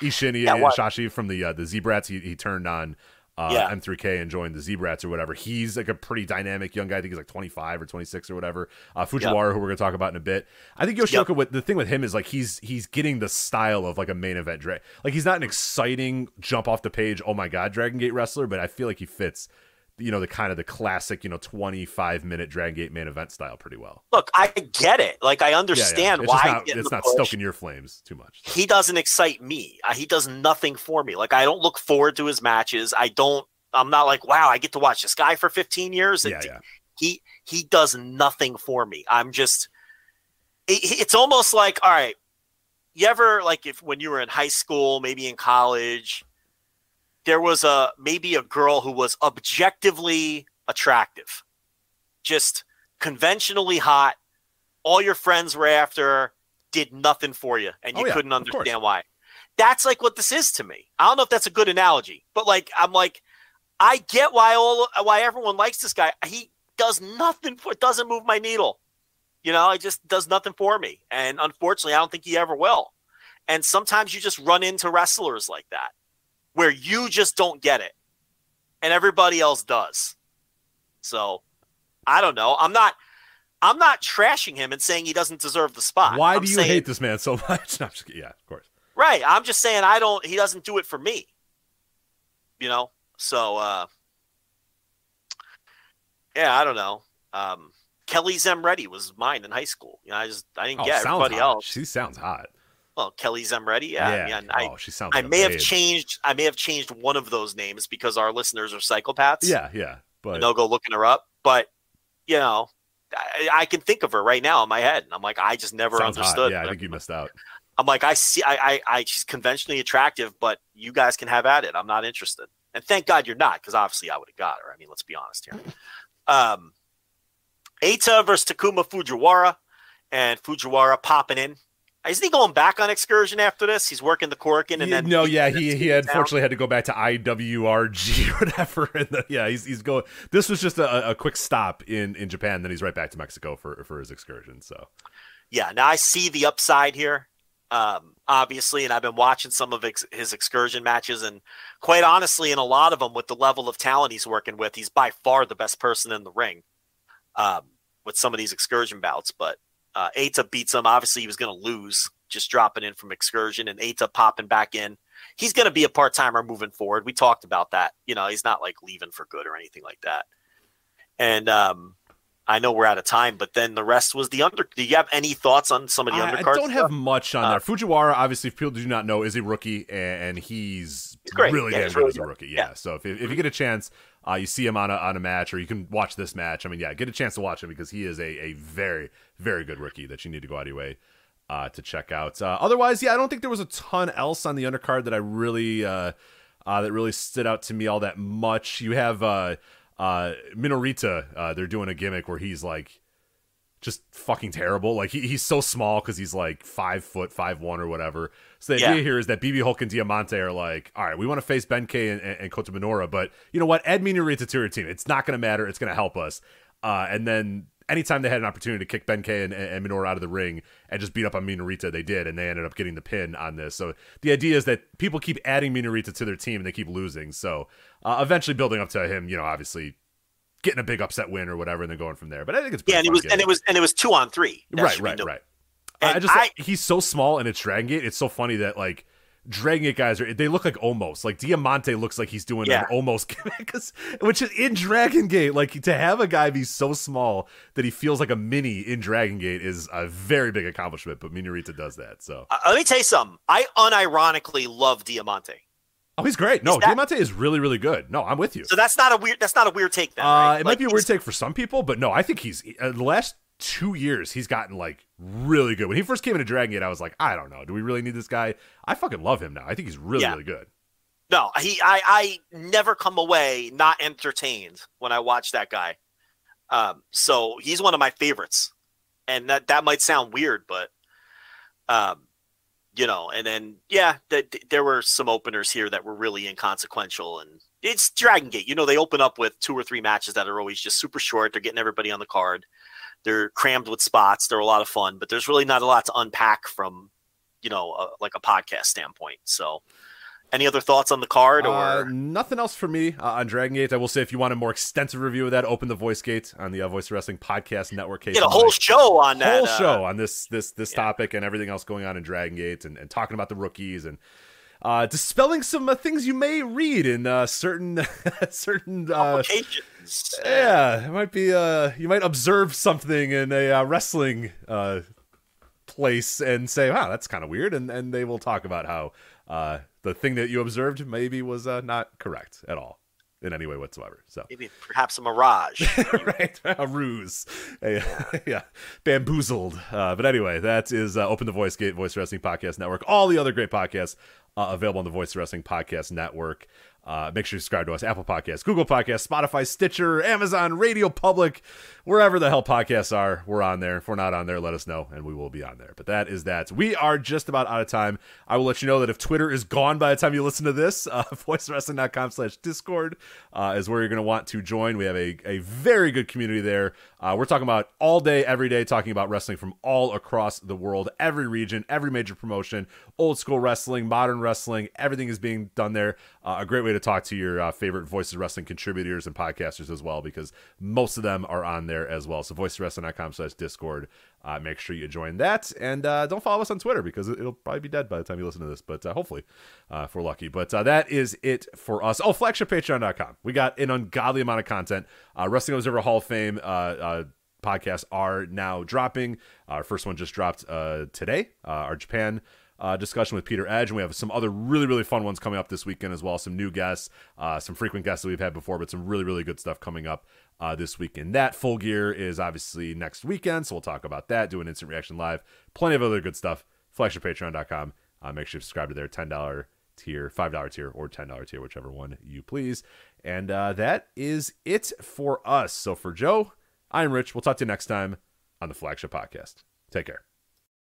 Ishin Yeah, what- Shashi from the uh, the Z-Brats. He, he turned on uh, Yeah. M3K and joined the Z-Brats or whatever. He's like a pretty dynamic young guy. I think he's like 25 or 26 or whatever. Uh, Fujiwara, who we're going to talk about in a bit. I think Yoshioka. With the thing with him is like he's he's getting the style of like a main event drag. Like he's not an exciting jump off the page. Oh my god, Dragon Gate wrestler, but I feel like he fits. You know the kind of the classic, you know, twenty-five minute Dragon Gate main event style pretty well. Look, I get it. Like I Yeah, yeah. understand It's why not, it's not push. stoking your flames too much. he doesn't excite me. Uh, He does nothing for me. Like I don't look forward to his matches. I don't. I'm not like, wow, I get to watch this guy for 15 years. Yeah, yeah. He he does nothing for me. I'm just. it- it's almost like, all right. You ever like if when you were in high school, maybe in college, there was a maybe a girl who was objectively attractive, just conventionally hot. All your friends were after her, did nothing for you, and you Oh, yeah, couldn't understand why. That's like what this is to me. I don't know if that's a good analogy, but like I'm like, I get why all why everyone likes this guy. He does nothing for doesn't move my needle. You know, it just does nothing for me. And unfortunately, I don't think he ever will. And sometimes you just run into wrestlers like that where you just don't get it and everybody else does. So, I don't know. I'm not I'm not trashing him and saying he doesn't deserve the spot. Why I'm do you saying- hate this man so much? No, just yeah, of course. Right. I'm just saying I don't he doesn't do it for me. You know? So uh Yeah, I don't know. Um Kelly Zemretti was mine in high school. You know, I just I didn't Oh, get everybody hot. else. She sounds hot. Well, Kelly Zemretti, yeah. Yeah. I, mean, I, oh, she sounds. I may have changed I may have changed one of those names because our listeners are psychopaths. Yeah, yeah, but they'll go looking her up. But you know, I, I can think of her right now in my head, and I'm like, I just never sounds hot. understood. Yeah, I think you missed out. I'm like, I see, I, I, I, she's conventionally attractive, but you guys can have at it. I'm not interested, and thank God you're not, because obviously I would have got her. I mean, let's be honest here. Um, Eita versus Takuma Fujiwara, and Fujiwara popping in. Isn't he going back on excursion after this? He's working the Korakuen, and then no, yeah, he he team down. unfortunately had to go back to IWRG or whatever. And the, yeah, he's he's going. This was just a, a quick stop in in Japan. Then he's right back to Mexico for for his excursion. So yeah, now I see the upside here, um, obviously, and I've been watching some of ex- his excursion matches, and quite honestly, in a lot of them, with the level of talent he's working with, he's by far the best person in the ring um, with some of these excursion bouts. But uh, Eita beats him. Obviously, he was going to lose just dropping in from excursion, and Eita popping back in. He's going to be a part timer moving forward. We talked about that. You know, he's not like leaving for good or anything like that. And um, I know we're out of time, but then the rest was the under. Do you have any thoughts on some of the I, undercards? I don't have much on there. Fujiwara, obviously, if people do not know, is a rookie, and, he's, He's really Yeah, damn good really as a rookie. Yeah. Yeah. So if, if you get a chance, uh, you see him on a on a match, or you can watch this match. I mean, yeah, get a chance to watch him because he is a, a very very good rookie that you need to go out of your way uh, to check out. Uh, otherwise, yeah, I don't think there was a ton else on the undercard that I really uh, uh, that really stood out to me all that much. You have uh, uh, Minorita. Uh, they're doing a gimmick where he's like just fucking terrible. Like he, he's so small because he's like five foot, five one or whatever. So the Yeah. idea here is that BB Hulk and Diamante are like, all right, we want to face Ben K and, and, and Kota Minoura, but you know what? Add Minorita to your team. It's not going to matter. It's going to help us. Uh, and then anytime they had an opportunity to kick Ben K and, and Minoura out of the ring and just beat up on Minorita, they did, and they ended up getting the pin on this. So the idea is that people keep adding Minorita to their team and they keep losing. So uh, eventually building up to him, you know, obviously getting a big upset win or whatever, and then going from there. But I think it's Yeah, and it was getting and it was and it was two on three. That right, right, no- right. And I just I- he's so small and it's Dragon Gate. It's so funny that like Dragon Gate guys are they look like almost like Diamante looks like he's doing Yeah. an almost which is in Dragon Gate. Like to have a guy be so small that he feels like a mini in Dragon Gate is a very big accomplishment. But Minorita does that. So Uh, let me tell you something. I unironically love Diamante. Oh, he's great. No, Is that- Diamante is really really good. No, I'm with you. So that's not a weird. That's not a weird take. Then, Uh, right? it might be a weird take for some people, but no, I think he's uh, the last two years he's gotten like really good. When he first came into Dragon Gate, I was like, I don't know, do we really need this guy? I fucking love him now. I think he's really Yeah. really good. No, he. I. I never come away not entertained when I watch that guy. Um. So he's one of my favorites, and that that might sound weird, but, um, you know, and then yeah, th- th- there were some openers here that were really inconsequential, and it's Dragon Gate. You know, they open up with two or three matches that are always just super short. They're getting everybody on the card. They're crammed with spots. They're a lot of fun, but there's really not a lot to unpack from, you know, uh, like a podcast standpoint. So, any other thoughts on the card or? Uh, nothing else for me uh, on Dragon Gate. I will say, if you want a more extensive review of that, open the Voice Gate on the uh, Voice Wrestling Podcast Network. Get a whole show on that. whole uh, show on this this this yeah. topic and everything else going on in Dragon Gate and, and talking about the rookies and uh, dispelling some uh, things you may read in uh, certain certain uh, yeah, it might be. Uh, you might observe something in a uh, wrestling uh, place and say, "Wow, that's kind of weird," and and they will talk about how uh, the thing that you observed maybe was uh, not correct at all in any way whatsoever. So. Maybe perhaps a mirage. right, a ruse, A- yeah, bamboozled. Uh, but anyway, that is uh, Open the Voice Gate Voice Wrestling Podcast Network. All the other great podcasts uh, available on the Voice Wrestling Podcast Network. Uh, make sure you subscribe to us: Apple Podcasts, Google Podcasts, Spotify, Stitcher, Amazon, Radio Public, wherever the hell podcasts are. We're on there. If we're not on there, let us know, and we will be on there. But that is that. We are just about out of time. I will let you know that if Twitter is gone by the time you listen to this, uh, voicewrestling.com slash Discord uh, is where you're going to want to join. We have a, a very good community there. Uh, we're talking about all day, every day, talking about wrestling from all across the world, every region, every major promotion, old school wrestling, modern wrestling, everything is being done there. Uh, a great way to talk to your uh, favorite Voices Wrestling contributors and podcasters as well, because most of them are on there as well. So voiceswrestling.com slash Discord. Uh, make sure you join that. And uh, don't follow us on Twitter because it- it'll probably be dead by the time you listen to this, but uh, hopefully uh, if we're lucky. But uh, that is it for us. Oh, flagshippatreon.com. We got an ungodly amount of content. Uh, Wrestling Observer Hall of Fame podcasts are now dropping. Our first one just dropped today. Our Japan uh, discussion with Peter Edge, and we have some other really, really fun ones coming up this weekend as well. Some new guests, uh, some frequent guests that we've had before, but some really, really good stuff coming up uh, this weekend. That full gear is obviously next weekend, so we'll talk about that, do an instant reaction live. Plenty of other good stuff. FlagshippPatreon.com. Uh, make sure you subscribe to their $10 tier, $5 tier, or $10 tier, whichever one you please. And uh, that is it for us. So for Joe, I'm Rich. We'll talk to you next time on the Flagship Podcast. Take care.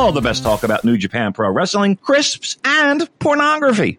all the best talk about New Japan Pro Wrestling, crisps, and pornography.